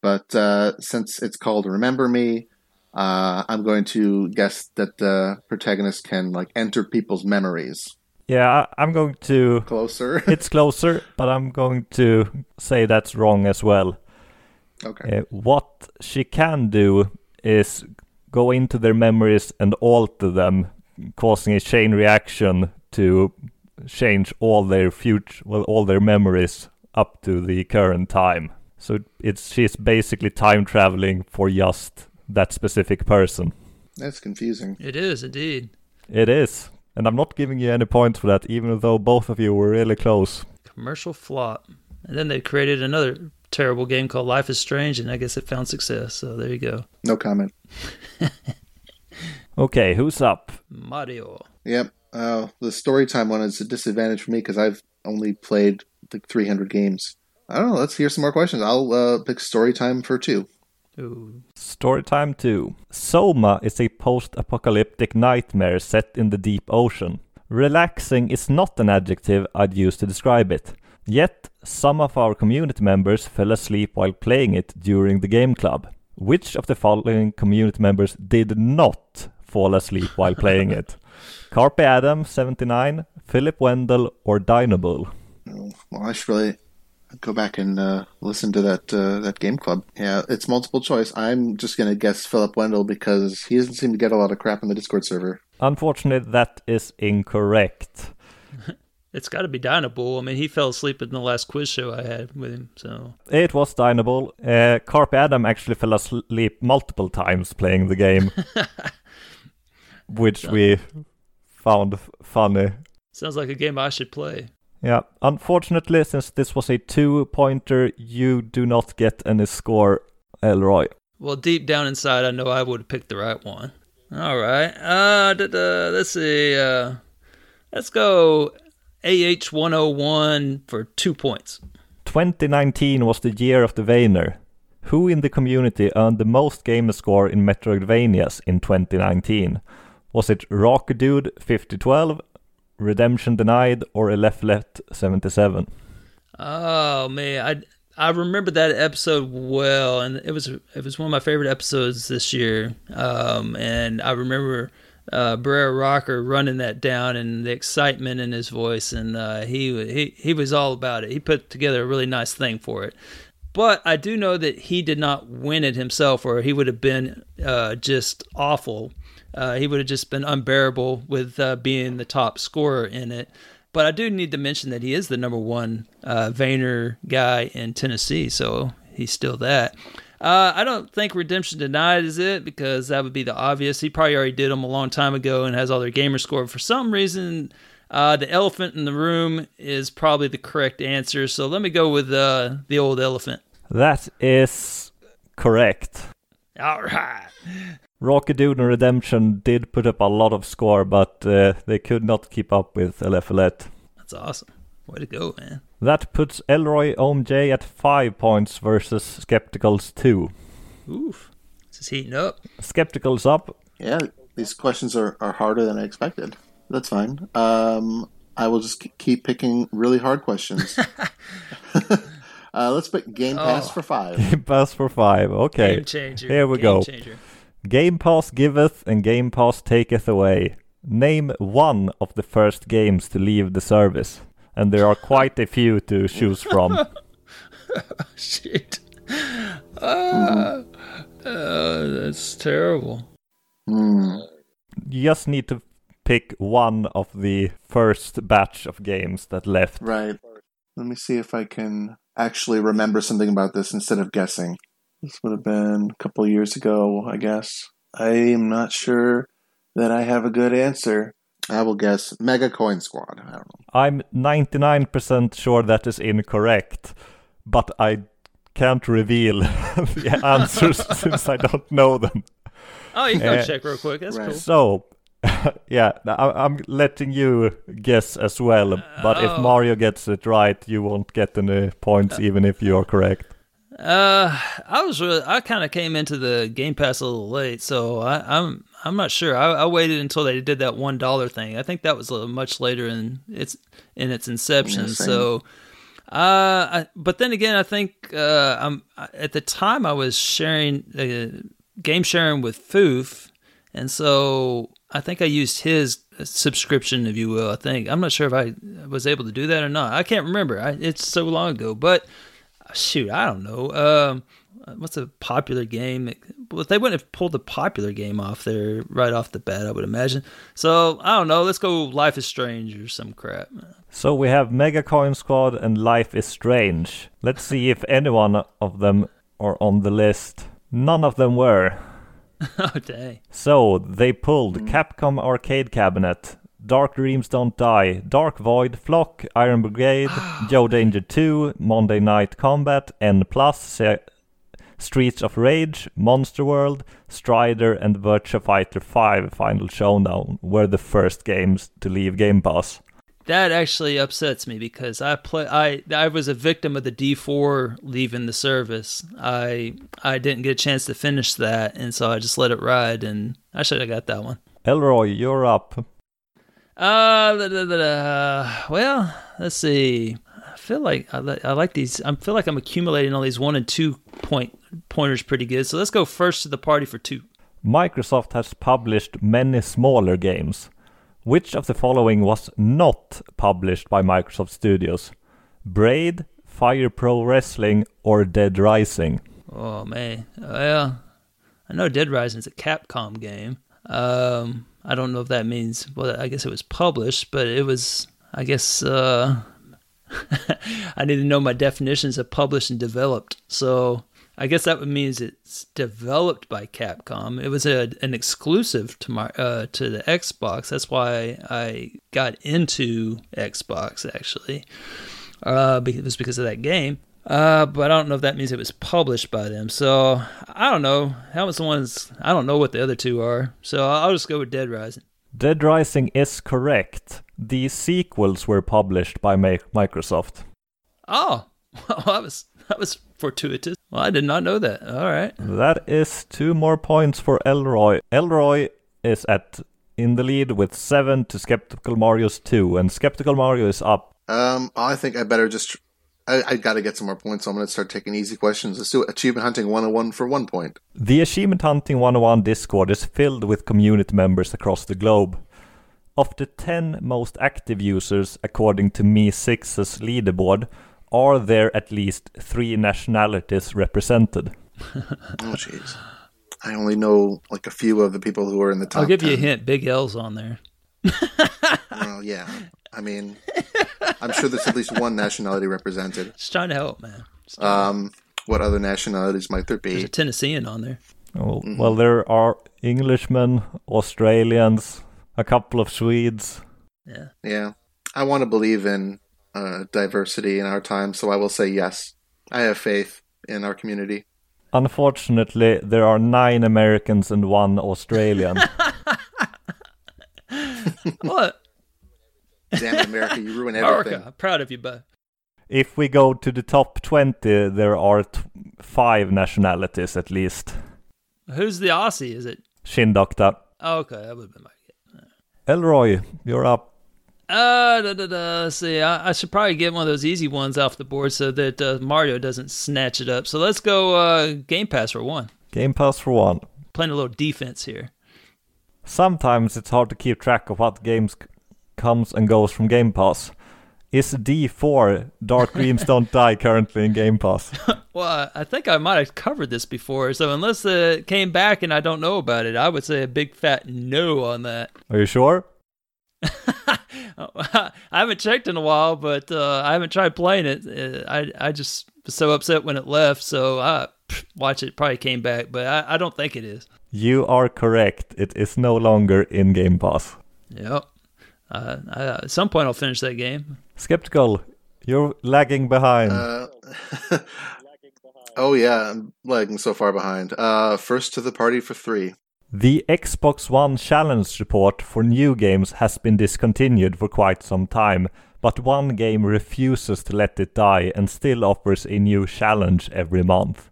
But uh, since it's called Remember Me, uh, I'm going to guess that the protagonist can like enter people's memories. Yeah, I, I'm going to Closer. it's closer, but I'm going to say that's wrong as well. okay. Uh, what she can do is go into their memories and alter them, causing a chain reaction to change all their future, well, all their memories up to the current time. So it's she's basically time traveling for just that specific person. That's confusing. It is indeed. It is, and I'm not giving you any points for that, even though both of you were really close. Commercial flop. And then they created another terrible game called Life is Strange and I guess it found success. So there you go. No comment. Okay, who's up? Mario. Yep. Uh, the story time one is a disadvantage for me because I've only played like 300 games. I don't know. Let's hear some more questions. I'll uh, pick story time for two. Ooh. Storytime 2. Soma is a post apocalyptic nightmare set in the deep ocean. Relaxing is not an adjective I'd use to describe it. Yet, some of our community members fell asleep while playing it during the game club. Which of the following community members did not fall asleep while playing it? Carpe Adam 79, Philip Wendell, or Dynabull? Oh, well, I should really go back and uh, listen to that uh, that game club. Yeah, it's multiple choice. I'm just gonna guess Philip Wendell because he doesn't seem to get a lot of crap on the Discord server. Unfortunately, that is incorrect. It's got to be Dynabull. I mean, he fell asleep in the last quiz show I had with him. So It was Dynable. Uh, Carpe Adam actually fell asleep multiple times playing the game, which we found funny. sounds like a game I should play. Yeah, unfortunately, since this was a two pointer, you do not get any score, Elroy. Well, deep down inside, I know I would have picked the right one. All right. Uh, da, da, let's see. Uh, let's go AH 101 for two points. 2019 was the year of the Vania. Who in the community earned the most gamer score in Metroidvanias in 2019? Was it Rock Dude 5012, Redemption Denied, or Left Left 77? Oh man, I I remember that episode well, and it was it was one of my favorite episodes this year. Um, and I remember uh, Brer Rocker running that down and the excitement in his voice, and uh, he he he was all about it. He put together a really nice thing for it. But I do know that he did not win it himself, or he would have been uh, just awful. Uh, he would have just been unbearable with uh, being the top scorer in it. But I do need to mention that he is the number one uh, Vania guy in Tennessee, so he's still that. Uh, I don't think Redemption Denied is it because that would be the obvious. He probably already did them a long time ago and has all their gamer score. For some reason, uh, the elephant in the room is probably the correct answer. So let me go with uh, the old elephant. That is correct. All right. Rockadoon Redemption did put up a lot of score, but uh, they could not keep up with LFLet. That's awesome. Way to go, man. That puts Elroy OMJ at 5 points versus Skepticals 2. Oof. This is heating up. Skepticals up. Yeah, these questions are, are harder than I expected. That's fine. Um, I will just keep picking really hard questions. uh, let's pick Game Pass Oh. for five. Game Pass for 5. Okay. Game changer. Here we Game go. Changer. Game Pass giveth and Game Pass taketh away. Name one of the first games to leave the service. And there are quite a few to choose from. Shit. Ah, uh, that's terrible. Hmm. You just need to pick one of the first batch of games that left. Right. Let me see if I can actually remember something about this instead of guessing. This would have been a couple years ago, I guess. I am not sure that I have a good answer. I will guess Mega Coin Squad. I don't know. I'm 99% sure that is incorrect, but I can't reveal the answers since I don't know them. Oh, you can go Eh, check real quick. That's right. cool. So, yeah, I- I'm letting you guess as well, but if Oh. Mario gets it right, you won't get any points even if you're correct. Uh, I was really, I kind of came into the Game Pass a little late, so I, I'm I'm not sure. I, I waited until they did that one dollar thing. I think that was a much later in its in its inception. Yeah, so, uh, I, but then again, I think uh, I'm at the time I was sharing uh, game sharing with Foof, and so I think I used his subscription, if you will. I think I'm not sure if I was able to do that or not. I can't remember. I, it's so long ago, but shoot, I don't know. Um, what's a popular game? Well, they wouldn't have pulled the popular game off there right off the bat, I would imagine. So I don't know. Let's go. Life is Strange or some crap. So we have Mega Coin Squad and Life is Strange. Let's see if any one of them are on the list. None of them were. oh dang! So they pulled Capcom Arcade Cabinet, Dark Dreams Don't Die, Dark Void, Flock, Iron Brigade, Joe Danger 2, Monday Night Combat, N Plus, Se- Streets of Rage, Monster World, Strider, and Virtua Fighter 5 Final Showdown were the first games to leave Game Pass. That actually upsets me because I play. I I was a victim of the D4 leaving the service. I I didn't get a chance to finish that, and so I just let it ride. And I should have got that one. Elroy, you're up. Uh, da, da, da, da. well, let's see. I feel like I, li- I like these. I feel like I'm accumulating all these one and two point pointers pretty good. So let's go first to the party for two. Microsoft has published many smaller games. Which of the following was not published by Microsoft Studios? Braid, Fire Pro Wrestling, or Dead Rising? Oh man, well, I know Dead Rising is a Capcom game. Um, I don't know if that means. Well, I guess it was published, but it was. I guess uh, I need to know my definitions of published and developed. So I guess that would means it's developed by Capcom. It was a, an exclusive to my uh, to the Xbox. That's why I got into Xbox actually. Uh, it was because of that game. Uh, but I don't know if that means it was published by them. So I don't know. That was the ones I don't know what the other two are. So I'll just go with Dead Rising. Dead Rising is correct. The sequels were published by Ma- Microsoft. Oh, well, that was that was fortuitous. Well, I did not know that. All right. That is two more points for Elroy. Elroy is at in the lead with seven to Skeptical Mario's two, and Skeptical Mario is up. Um, I think I better just. I, I got to get some more points, so I'm going to start taking easy questions. Let's do Achievement Hunting 101 for one point. The Achievement Hunting 101 Discord is filled with community members across the globe. Of the 10 most active users, according to MEE6's leaderboard, are there at least three nationalities represented? Oh, jeez. I only know like a few of the people who are in the top I'll give you a hint. Big L's on there. Well, yeah. I mean, I'm sure there's at least one nationality represented. Just trying to help, man. Just- Um, what other nationalities might there be? There's a Tennessean on there. Oh, Well, there are Englishmen, Australians, a couple of Swedes. Yeah. Yeah. I want to believe in uh, diversity in our time, so I will say yes. I have faith in our community. Unfortunately, there are nine Americans and one Australian. What? Damn it, America, you ruin everything. America, I'm proud of you, bud. if we go to the top 20, there are t- five nationalities at least. Who's the Aussie? Is it? Shindokta. Oh, okay, that would have been my guess. Elroy, you're up. Uh, da, da, da. See, I, I should probably get one of those easy ones off the board so that uh, Mario doesn't snatch it up. So let's go uh, Game Pass for one. Game Pass for one. Playing a little defense here. Sometimes it's hard to keep track of what games c- comes and goes from Game Pass. Is D4 Dark Dreams Don't Die currently in Game Pass? Well, I think I might have covered this before. So unless it came back and I don't know about it, I would say a big fat no on that. Are you sure? I haven't checked in a while, but uh, I haven't tried playing it. Uh, I I just was so upset when it left, so I pff, watch it. Probably came back, but I, I don't think it is. You are correct. It is no longer in Game Pass. Yep. Uh, I, at some point, I'll finish that game. Skeptical, you're lagging behind. Uh, oh yeah, I'm lagging so far behind. Uh, first to the party for three. The Xbox One challenge report for new games has been discontinued for quite some time, but one game refuses to let it die and still offers a new challenge every month.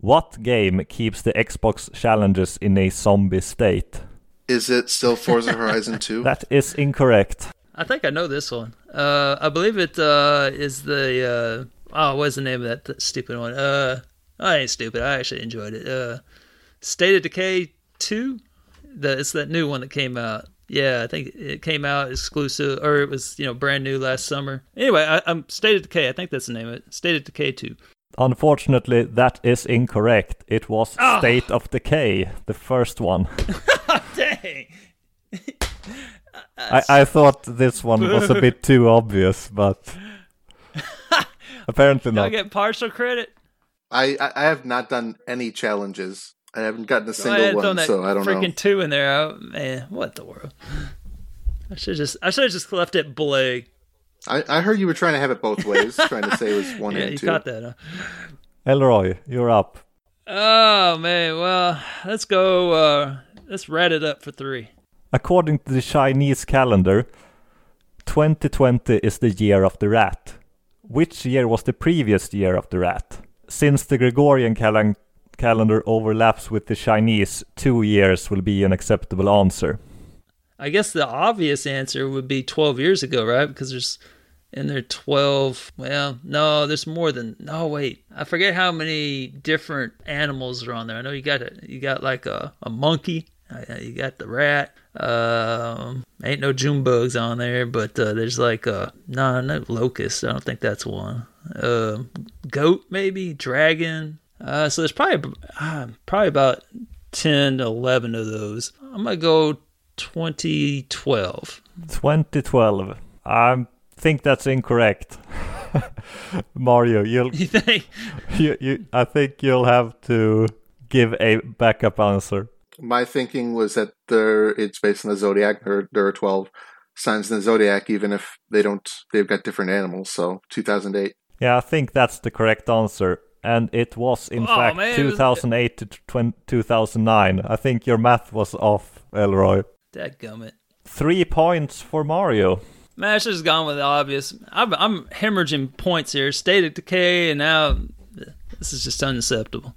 What game keeps the Xbox challenges in a zombie state? Is it still Forza Horizon 2? That is incorrect. I think I know this one. Uh, I believe it uh, is the uh, oh, what's the name of that th- stupid one? Uh, I ain't stupid. I actually enjoyed it. Uh, State of Decay two. The it's that new one that came out. Yeah, I think it came out exclusive, or it was you know brand new last summer. Anyway, I, I'm State of Decay. I think that's the name of it. State of Decay two. Unfortunately, that is incorrect. It was Ah. State of Decay, the first one. Dang. I, I thought this one was a bit too obvious, but apparently Do I not. get partial credit? I, I I have not done any challenges. I haven't gotten a single had thrown one, that so I don't freaking know. two in there. I, man, what the world? I should just I should have just left it blank. I, I heard you were trying to have it both ways, trying to say it was one Yeah, and you two. caught that, huh? Elroy, you're up. Oh man, well, let's go. Uh, let's rat it up for three. According to the Chinese calendar, 2020 is the year of the rat. Which year was the previous year of the rat? Since the Gregorian calen- calendar overlaps with the Chinese, two years will be an acceptable answer. I guess the obvious answer would be twelve years ago, right? Because there's in there twelve. Well, no, there's more than. No, wait, I forget how many different animals are on there. I know you got a, you got like a, a monkey. Uh, You got the rat. Um, ain't no June bugs on there, but uh, there's like uh, no, no locust. I don't think that's one. Uh, goat maybe dragon. Uh, so there's probably uh, probably about ten to eleven of those. I'm gonna go 2012. 2012. I think that's incorrect. Mario, you'll You think? you, you I think you'll have to give a backup answer. My thinking was that there it's based on the zodiac. There, there are twelve signs in the zodiac, even if they don't. They've got different animals. So 2008. Yeah, I think that's the correct answer. And it was, in Oh, fact, man, it was- 2008 to 20, 2009. I think your math was off, Elroy. Dadgummit. Three points for Mario. Man, I should have gone with the obvious. I'm, I'm hemorrhaging points here. State of decay, and now this is just unacceptable.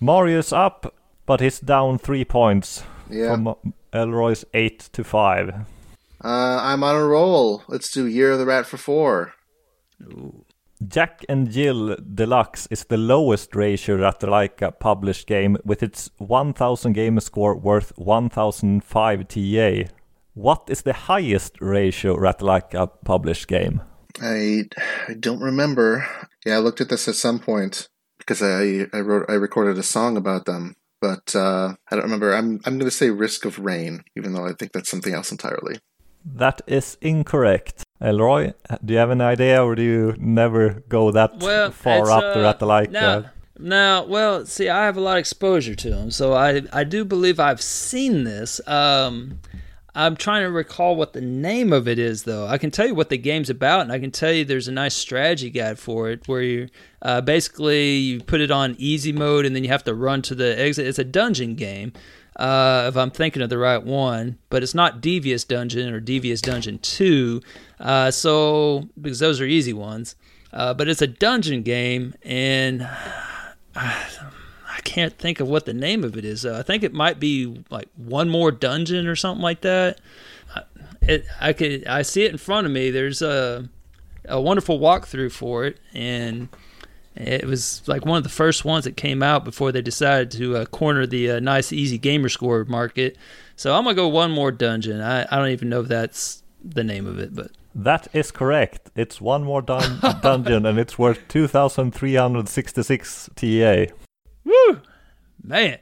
Mario's up, but he's down three points Yeah. from Elroy's 8 to 5. Uh, I'm on a roll. Let's do Year of the Rat for four. Jack and Jill Deluxe is the lowest ratio Ratalaika published game with its 1000 gamer score worth 1005 TA. What is the highest ratio Ratalaika published game? I I don't remember. Yeah, I looked at this at some point because I I wrote I recorded a song about them, but uh, I don't remember. I'm I'm going to say Risk of Rain, even though I think that's something else entirely. That is incorrect. Elroy, do you have an idea or do you never go that Well, far it's, up the uh, Ratalaika? Now, now, well, see, I have a lot of exposure to them, so I I do believe I've seen this. Um, I'm trying to recall what the name of it is, though. I can tell you what the game's about, and I can tell you there's a nice strategy guide for it where you uh, basically you put it on easy mode and then you have to run to the exit. It's a dungeon game, uh, if I'm thinking of the right one, but it's not Devious Dungeon or Devious Dungeon 2. Uh, so, because those are easy ones. Uh, but it's a dungeon game, and I can't think of what the name of it is. I think it might be like one more dungeon or something like that. I- It, I could, I see it in front of me. There's a, a wonderful walkthrough for it, and it was like one of the first ones that came out before they decided to uh, corner the uh, nice, easy gamer score market. So I'm gonna go one more dungeon. I, I don't even know if that's the name of it, but That is correct. It's one more dun- dungeon and it's worth 2,366 TA. Woo, man,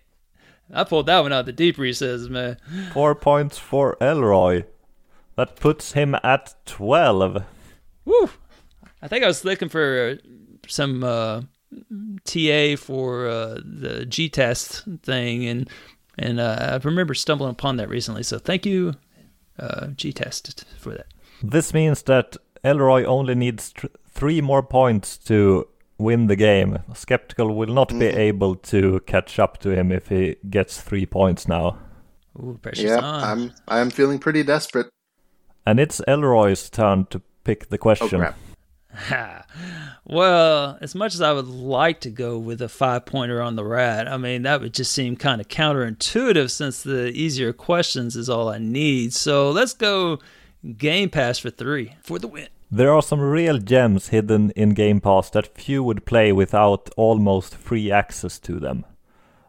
I pulled that one out of the deep recesses, man. Four points for Elroy. That puts him at 12. Woo! I think I was looking for some uh, TA for uh, the G test thing, and and uh, I remember stumbling upon that recently. So thank you, uh, G test, for that. This means that Elroy only needs tr- three more points to win the game. Skeptical will not be mm. able to catch up to him if he gets three points now. Ooh, precious Yeah, on. I'm I'm feeling pretty desperate. And it's Elroy's turn to pick the Oh question. crap! Well, as much as I would like to go with a five pointer on the rat, I mean, that would just seem kind of counterintuitive since the easier questions is all I need. So let's go Game Pass for three for the win. There are some real gems hidden in Game Pass that few would play without almost free access to them.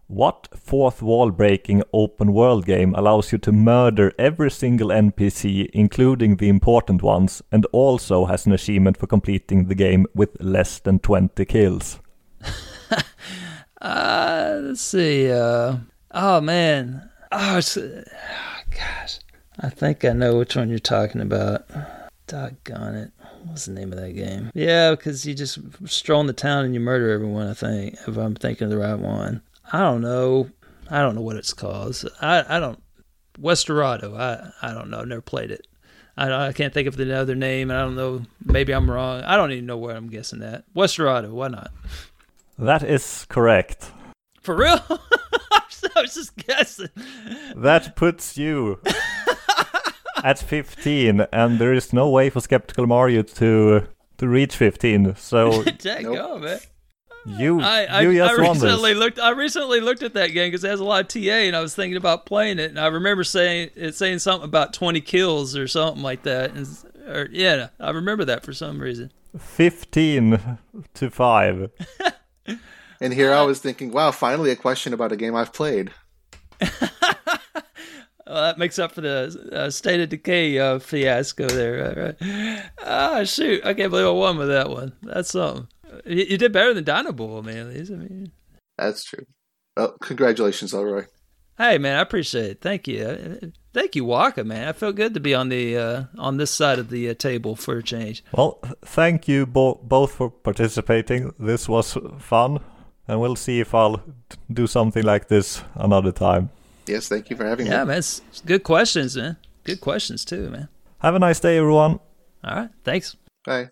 What fourth wall breaking open world game allows you to murder every single NPC, including the important ones, and also has an achievement for completing the game with less than 20 kills? Uh, let's see. Uh, oh man. Oh, oh, gosh. I think I know which one you're talking about. Doggone it. What's the name of that game? Yeah, because you just stroll in the town and you murder everyone, I think, if I'm thinking of the right one. I don't know. I don't know what it's called. I, I don't. Westerado. I, I don't know. I've never played it. I, I can't think of the other name. And I don't know. Maybe I'm wrong. I don't even know where I'm guessing at. Westerado. Why not? That is correct. For real? I was just guessing. That puts you at 15, and there is no way for Skeptical Mario to to reach 15. So Dang Nope. go, man. you I, I, you I just won recently this. looked I recently looked at that game because it has a lot of TA and I was thinking about playing it and I remember saying it saying something about 20 kills or something like that and or, yeah I remember that for some reason 15 to 5. And here I uh, was thinking, wow, finally a question about a game I've played. well, that makes up for the uh, state of decay uh, fiasco there right, right. ah shoot I can't believe I won with that one that's something you, you did better than Dino Bull man at least. I mean That's true. Well, congratulations, Elroy. Hey man, I appreciate it. Thank you. Thank you, Waka man. I felt good to be on the uh, on this side of the uh, table for a change. Well, thank you bo- both for participating. This was fun, and we'll see if I'll t- do something like this another time. Yes, thank you for having Yeah, me. Yeah, man, it's, it's good questions, man. Good questions too, man. Have a nice day, everyone. All right, thanks. Bye.